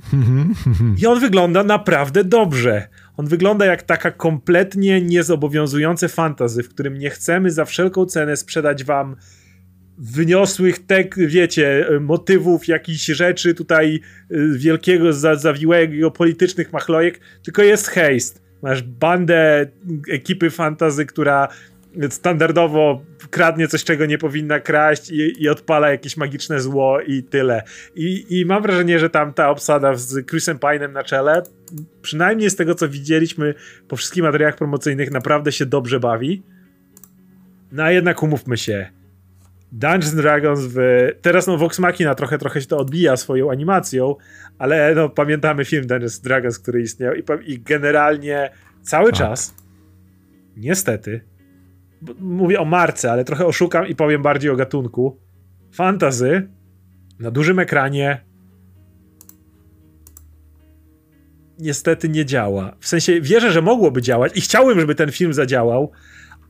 I on wygląda naprawdę dobrze. On wygląda jak taka kompletnie niezobowiązujące fantazy, w którym nie chcemy za wszelką cenę sprzedać wam wyniosłych tek, wiecie, motywów, jakichś rzeczy tutaj y, wielkiego, zawiłego politycznych machlojek, tylko jest haste. Masz bandę ekipy fantazy, która standardowo kradnie coś, czego nie powinna kraść i, i odpala jakieś magiczne zło i tyle. I, I mam wrażenie, że tam ta obsada z Chrisem Pine'em na czele, przynajmniej z tego, co widzieliśmy po wszystkich materiałach promocyjnych, naprawdę się dobrze bawi. No a jednak umówmy się, Dungeons Dragons w... Teraz no Vox Machina trochę, trochę się to odbija swoją animacją, ale no pamiętamy film Dungeons Dragons, który istniał i, i generalnie cały tak. czas niestety mówię o marce, ale trochę oszukam i powiem bardziej o gatunku. Fantazy na dużym ekranie niestety nie działa. W sensie wierzę, że mogłoby działać i chciałbym, żeby ten film zadziałał,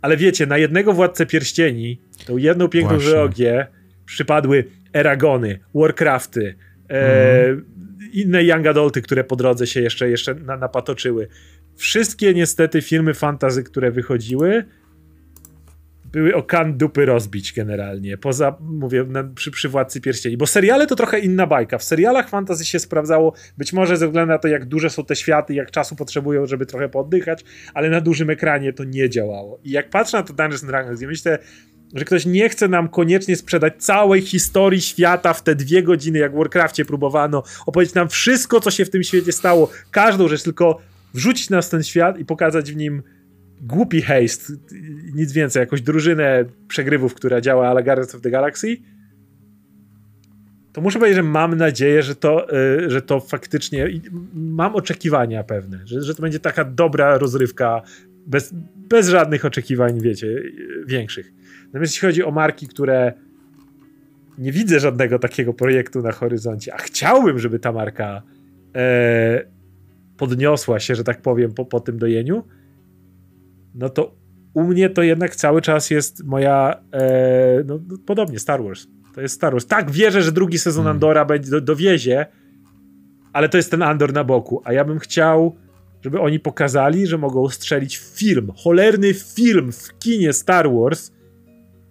ale wiecie, na jednego Władcę Pierścieni, tą jedną piękną Właśnie. przypadły Eragony, Warcrafty, e, mm. inne young adulty, które po drodze się jeszcze, jeszcze napatoczyły. Wszystkie niestety filmy fantazy, które wychodziły, były o kan dupy rozbić generalnie. Poza, mówię, przy, przy Władcy Pierścieni. Bo seriale to trochę inna bajka. W serialach fantasy się sprawdzało, być może ze względu na to, jak duże są te światy, jak czasu potrzebują, żeby trochę poddychać, ale na dużym ekranie to nie działało. I jak patrzę na to Dungeons Dragons i myślę, że ktoś nie chce nam koniecznie sprzedać całej historii świata w te dwie godziny, jak w Warcraftie próbowano, opowiedzieć nam wszystko, co się w tym świecie stało, każdą rzecz, tylko wrzucić nas w ten świat i pokazać w nim głupi haste, nic więcej, jakąś drużynę przegrywów, która działa ale Guardians of the Galaxy, to muszę powiedzieć, że mam nadzieję, że to, y, że to faktycznie, mam oczekiwania pewne, że, że to będzie taka dobra rozrywka, bez, bez żadnych oczekiwań, wiecie, większych. Natomiast jeśli chodzi o marki, które nie widzę żadnego takiego projektu na horyzoncie, a chciałbym, żeby ta marka e, podniosła się, że tak powiem, po, po tym dojeniu, no to u mnie to jednak cały czas jest moja, e, no, no, podobnie, Star Wars. To jest Star Wars. Tak, wierzę, że drugi sezon hmm. Andora będzie do, dowiezie, ale to jest ten Andor na boku. A ja bym chciał, żeby oni pokazali, że mogą strzelić film, cholerny film w kinie Star Wars,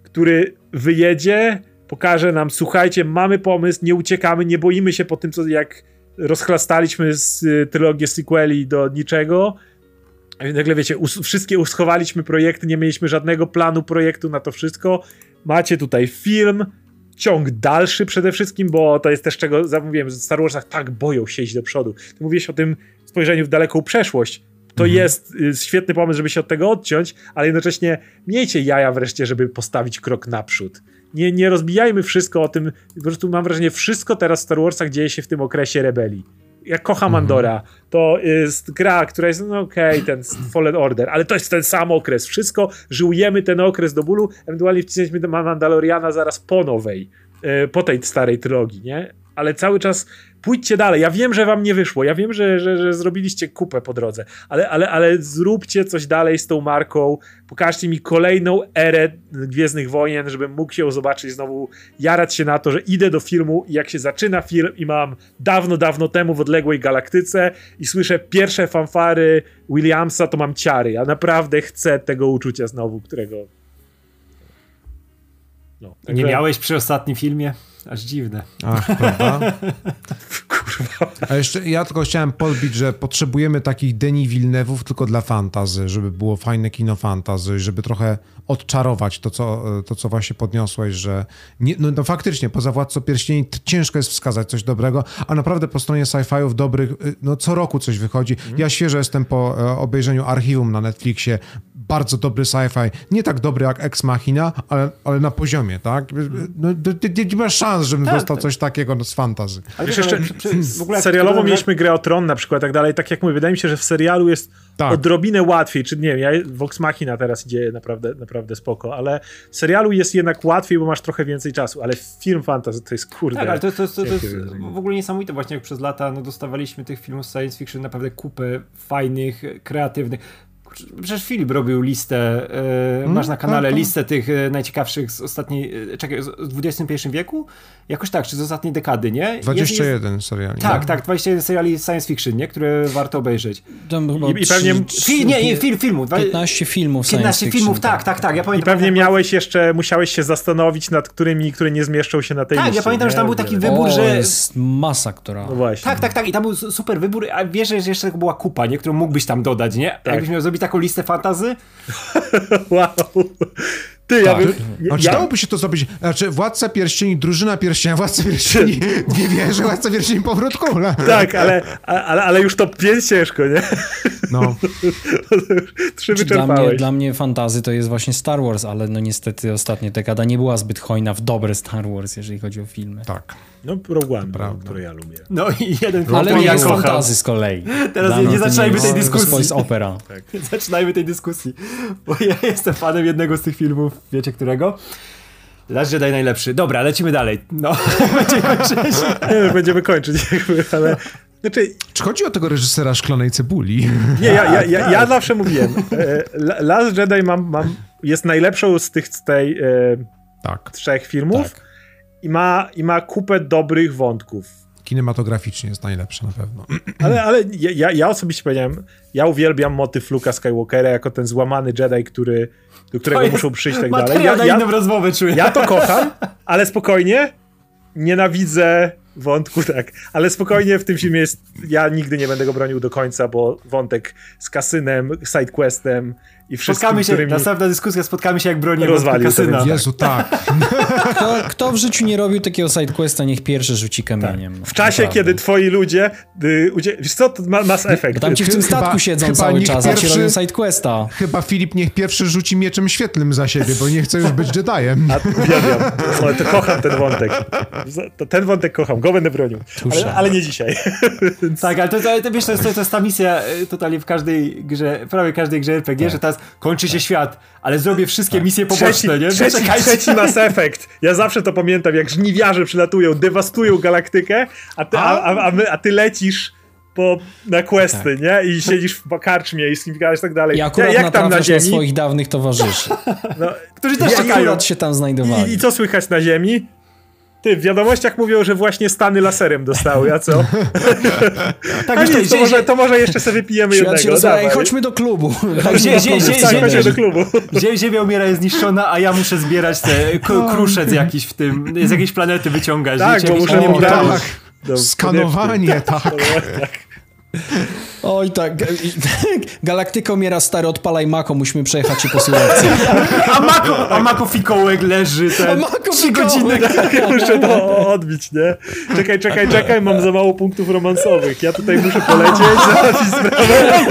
który wyjedzie, pokaże nam, słuchajcie, mamy pomysł, nie uciekamy, nie boimy się po tym, co jak rozchlastaliśmy z y, trylogię sequeli do niczego, nagle wiecie, us wszystkie uschowaliśmy projekty, nie mieliśmy żadnego planu projektu na to wszystko. Macie tutaj film, ciąg dalszy przede wszystkim, bo to jest też czego zamówiłem, że Star Warsach tak boją się iść do przodu. Ty mówiłeś o tym spojrzeniu w daleką przeszłość. To mhm. jest y, świetny pomysł, żeby się od tego odciąć, ale jednocześnie miejcie jaja wreszcie, żeby postawić krok naprzód. Nie, nie rozbijajmy wszystko o tym, po prostu mam wrażenie, wszystko teraz w Star Warsach dzieje się w tym okresie rebelii ja kocham mhm. Andora. To jest gra, która jest, no okej, okay, ten Fallen Order, ale to jest ten sam okres. Wszystko, żyjemy ten okres do bólu, ewentualnie wcisnęliśmy do Mandaloriana zaraz po nowej, e, po tej starej trylogii, nie? Ale cały czas pójdźcie dalej. Ja wiem, że wam nie wyszło, ja wiem, że, że, że zrobiliście kupę po drodze, ale, ale, ale zróbcie coś dalej z tą marką, pokażcie mi kolejną erę Gwiezdnych Wojen, żebym mógł się zobaczyć znowu, jarać się na to, że idę do filmu i jak się zaczyna film i mam dawno, dawno temu w odległej galaktyce i słyszę pierwsze fanfary Williamsa, to mam ciary. Ja naprawdę chcę tego uczucia znowu, którego...
No, także... Nie miałeś przy ostatnim filmie? Aż dziwne.
Ach, prawda? [laughs] Kurwa. A jeszcze ja tylko chciałem podbić, że potrzebujemy takich Denis Villeneuve'ów tylko dla fantazy, żeby było fajne kino fantazy, żeby trochę odczarować to, co, to, co właśnie podniosłeś, że nie, no, no faktycznie, poza Władcą Pierścieni ciężko jest wskazać coś dobrego, a naprawdę po stronie sci-fiów dobrych, y, no co roku coś wychodzi. Mm. Ja świeżo jestem po e, obejrzeniu archiwum na Netflixie, bardzo dobry sci-fi. Nie tak dobry jak Ex Machina, ale, ale na poziomie, tak? No, ty, ty nie masz szans, żebym
Tak,
dostał
tak.
coś takiego no, z fantazy.
Ale
jeszcze
przy- w ogóle
serialowo
to-
mieliśmy grę o Tron na przykład, tak dalej. Tak jak mówię, wydaje mi się, że w serialu jest
Tak.
odrobinę łatwiej, czy nie wiem, ja, Vox Machina teraz idzie naprawdę, naprawdę spoko, ale w serialu jest jednak łatwiej, bo masz trochę więcej czasu, ale film fantasy to jest kurde.
Tak, ale to, to, to, to jest w ogóle niesamowite właśnie, jak przez lata no, dostawaliśmy tych filmów science fiction naprawdę kupę fajnych, kreatywnych. Przecież Filip robił listę, e, masz na kanale
tak, tak.
listę tych e, najciekawszych z ostatniej, e, czekaj, z XXI wieku? Jakoś tak, czy z ostatniej dekady, nie? Jest-
21 seriali.
Tak,
no.
tak, 21 seriali science fiction, nie? Które warto obejrzeć.
Tam chyba
I- i pewnie-
trzy-
Fi, nie, nie, film, filmu. Dwa-
15 filmów
15
science
filmów,
fiction,
tak, tak, tak. Ja
I
pamiętam.
pewnie miałeś jeszcze, musiałeś się zastanowić nad którymi, które nie zmieszczą się na tej
Tak, ja
liście.
pamiętam,
nie?
że tam był taki wybór,
o,
że-
jest masa, która...
No właśnie.
Tak, tak, tak. I tam był su- super wybór, a wiesz, że jeszcze była kupa, nie? Którą mógłbyś tam dodać, nie?
Tak.
Jakbyś miał zrobić taką listę fantazy, [laughs]
Wow. Ty, ja
Tak.
bym...
A czy
Ja,
dałoby się to zrobić? Znaczy, Władca Pierścieni, Drużyna Pierścienia, Władca Pierścieni, [laughs] [laughs] dwie wieże, Władca Pierścieni, Powrót Króla.
tak, ale, ale, ale już to pięć ciężko, nie?
No.
Trzy
Czy dla, mnie, dla mnie fantazy to jest właśnie Star Wars, ale no niestety ostatnia dekada nie była zbyt hojna w dobre Star Wars, jeżeli chodzi o filmy.
Tak.
No, Rogue One,
Prawda.
który ja lubię.
no i jeden film,
Ale
który
nie
ja
jest
kocham.
fantazy z kolei.
Teraz
Dla
nie- zaczynajmy tej
jest
dyskusji.
Space opera. [laughs]
Zaczynajmy tej dyskusji, bo ja jestem fanem jednego z tych filmów, wiecie którego? Last Jedi najlepszy. Dobra, lecimy dalej. No, [laughs] będziemy kończyć.
Nie, będziemy kończyć, jakby, ale... Znaczy,
Czy chodzi o tego reżysera Szklanej Cebuli? [laughs]
nie, ja, ja, ja, ja zawsze mówiłem, e, La- Last Jedi mam, mam, jest najlepszą z tych z tej e,
Tak.
trzech filmów
Tak.
I, ma, i ma kupę dobrych wątków.
Kinematograficznie jest najlepsze na pewno. [clears throat]
Ale, ale ja, ja, ja osobiście powiedziałem, ja uwielbiam motyw Luka Skywalkera jako ten złamany Jedi, który, do którego muszą przyjść i tak dalej. Ja,
na
ja,
inną rozmowę czuję.
ja to kocham, ale spokojnie, nienawidzę wątku, tak. Ale spokojnie w tym filmie jest, ja nigdy nie będę go bronił do końca, bo wątek z kasynem, sidequestem i wszystkim,
Spotkamy się,
którymi...
następna dyskusja, spotkamy się jak bronię
Rozwalił
kasyna.
ten
Jezu, tak. [laughs]
Kto, kto w życiu nie robił takiego sidequesta, niech pierwszy rzuci kamieniem.
W czasie,
Naprawdę.
kiedy twoi ludzie, y, udzie... wiesz co, to ma Mass Effect.
Bo tam ci w tym
Chyba-
statku siedzą
chyba
cały czas, a ci
pierwszy-
robią sidequesta.
Chyba Filip niech pierwszy rzuci mieczem świetlnym za siebie, bo nie chce już być Jediem.
A uwielbiam. Ale to kocham ten wątek. Ten wątek kocham, go będę bronił. Ale, ale nie dzisiaj. [laughs]
Tak, ale to, to, to, wiesz, to, jest, to jest ta misja y, totalnie w każdej grze, prawie każdej grze RPG, że teraz kończy się świat, ale zrobię wszystkie misje
Trzeci,
poboczne, nie?
trzeci,
Zaczekajcie.
trzeci Mass Effect. Ja zawsze to pamiętam, jak żniwiarze przylatują, dewastują galaktykę, a ty, a, a, a, my, a ty lecisz po, na questy, nie? I siedzisz w karczmie i z kim gadasz i tak dalej.
I akurat
jak tam na ziemi?
swoich dawnych towarzyszy.
No,
Którzy też czekają.
się tam znajdowali.
i, I co słychać na ziemi? Ty, w wiadomościach mówią, że właśnie Stany laserem dostały, a co? [laughs]
Tak,
A
wiesz,
nic, to, może, to może jeszcze sobie
się
jednego. dawaj.
Chodźmy do klubu.
Zie- zie- zie-
Tak,
zie-
chodźmy do klubu.
Zie- Ziemia umiera, jest zniszczona, a ja muszę zbierać te k- kruszec jakiś w tym, z jakiejś planety wyciągać.
Tak, bo muszę
O, tak. Skanowanie, tak. [laughs]
tak.
Oj tak, galaktyka umiera stary, odpalaj Mako, musimy przejechać się po surowce.
A Mako, a Mako fikołek leży ten trzy godziny.
Ja muszę to odbić, nie? Czekaj, czekaj, czekaj, mam za mało punktów romansowych. Ja tutaj muszę polecieć, załatwić sprawę.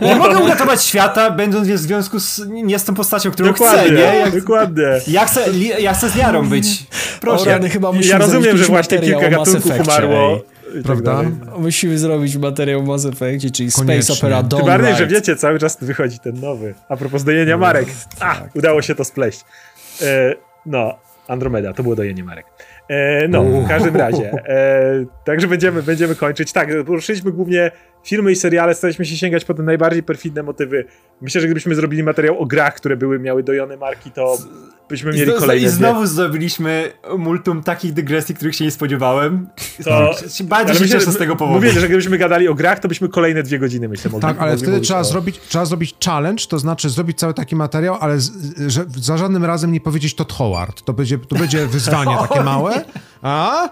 Nie mogę uratować świata, będąc w związku z, nie z tą postacią, którą chcę,
Dokładnie,
nie? Jak,
dokładnie.
ja, chcę, ja chcę z Jarą być.
O,
Proszę.
rany, chyba
Ja rozumiem, że właśnie kilka
o
gatunków umarło.
ej.
I tak
Prawda?
Musimy zrobić materiał Mass Effectie, czyli
Koniecznie.
Space Opera Dawn
Tym bardziej, że wiecie, cały czas wychodzi ten nowy. A propos dojenia marek. A, udało się to spleść. E, no, Andromeda, to było dojenie marek. E, no, w każdym razie. E, także będziemy, będziemy kończyć. Tak, poruszyliśmy głównie filmy i seriale, staraliśmy się sięgać po te najbardziej perfidne motywy. Myślę, że gdybyśmy zrobili materiał o grach, które były, miały dojone marki, to byśmy
I,
mieli kolejne
I
dwie.
znowu zrobiliśmy multum takich dygresji, których się nie spodziewałem.
To-
Bardzo
Ale
się
myślę,
z tego powodu.
Mówię, że gdybyśmy gadali o grach, to byśmy kolejne dwie godziny, myślę, mogli
Tak, ale
mogli
wtedy trzeba
o-
zrobić, trzeba zrobić challenge, to znaczy zrobić cały taki materiał, ale z, że za żadnym razem nie powiedzieć Todd Howard. To będzie, to będzie wyzwanie [laughs] takie małe. A?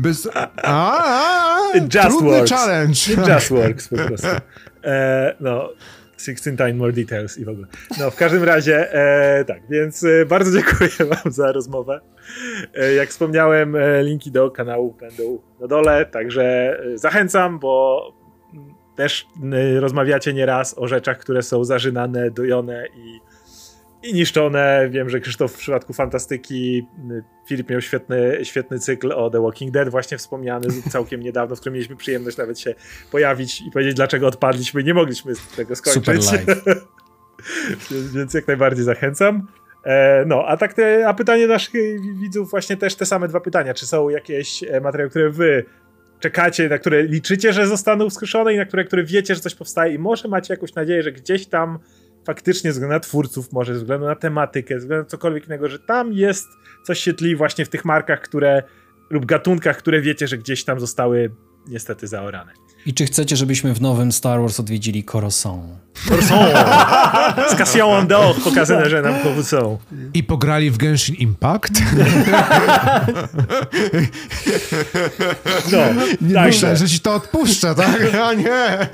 Bez, [laughs] a, a,
It just
trudny
works.
challenge.
It just works po prostu. E, no, 16 more details i w ogóle. No, w każdym razie, e, tak, więc e, bardzo dziękuję [laughs] wam za rozmowę. E, jak wspomniałem, e, linki do kanału będą na dole, także e, zachęcam, bo też y, rozmawiacie nieraz o rzeczach, które są zażynane, dojone i, i niszczone. Wiem, że Krzysztof w przypadku fantastyki, y, Filip miał świetny, świetny cykl o The Walking Dead, właśnie wspomniany całkiem niedawno, w którym mieliśmy przyjemność nawet się pojawić i powiedzieć, dlaczego odpadliśmy. Nie mogliśmy tego skończyć.
Super live. [laughs]
Więc jak najbardziej zachęcam. E, no, a tak te, a pytanie naszych widzów właśnie też te same dwa pytania. Czy są jakieś e, materiały, które wy czekacie, na które liczycie, że zostaną wskrzeszone i na które, które wiecie, że coś powstaje i może macie jakąś nadzieję, że gdzieś tam faktycznie ze względu na twórców, może ze względu na tematykę, ze względu na cokolwiek innego, że tam jest coś się tli właśnie w tych markach, które lub gatunkach, które wiecie, że gdzieś tam zostały niestety zaorane.
I czy chcecie, żebyśmy w nowym Star Wars odwiedzili Coruscant?
Coruscant! [laughs] Z Cassian Andor pokazane, że nam są.
I pograli w Genshin Impact?
No,
Nie
także,
myślę, że ci to odpuszczę, tak? A nie!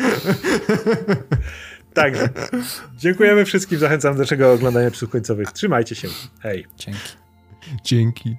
Także. Dziękujemy wszystkim, zachęcam do czego oglądania psów końcowych. Trzymajcie się. Hej.
Dzięki.
Dzięki.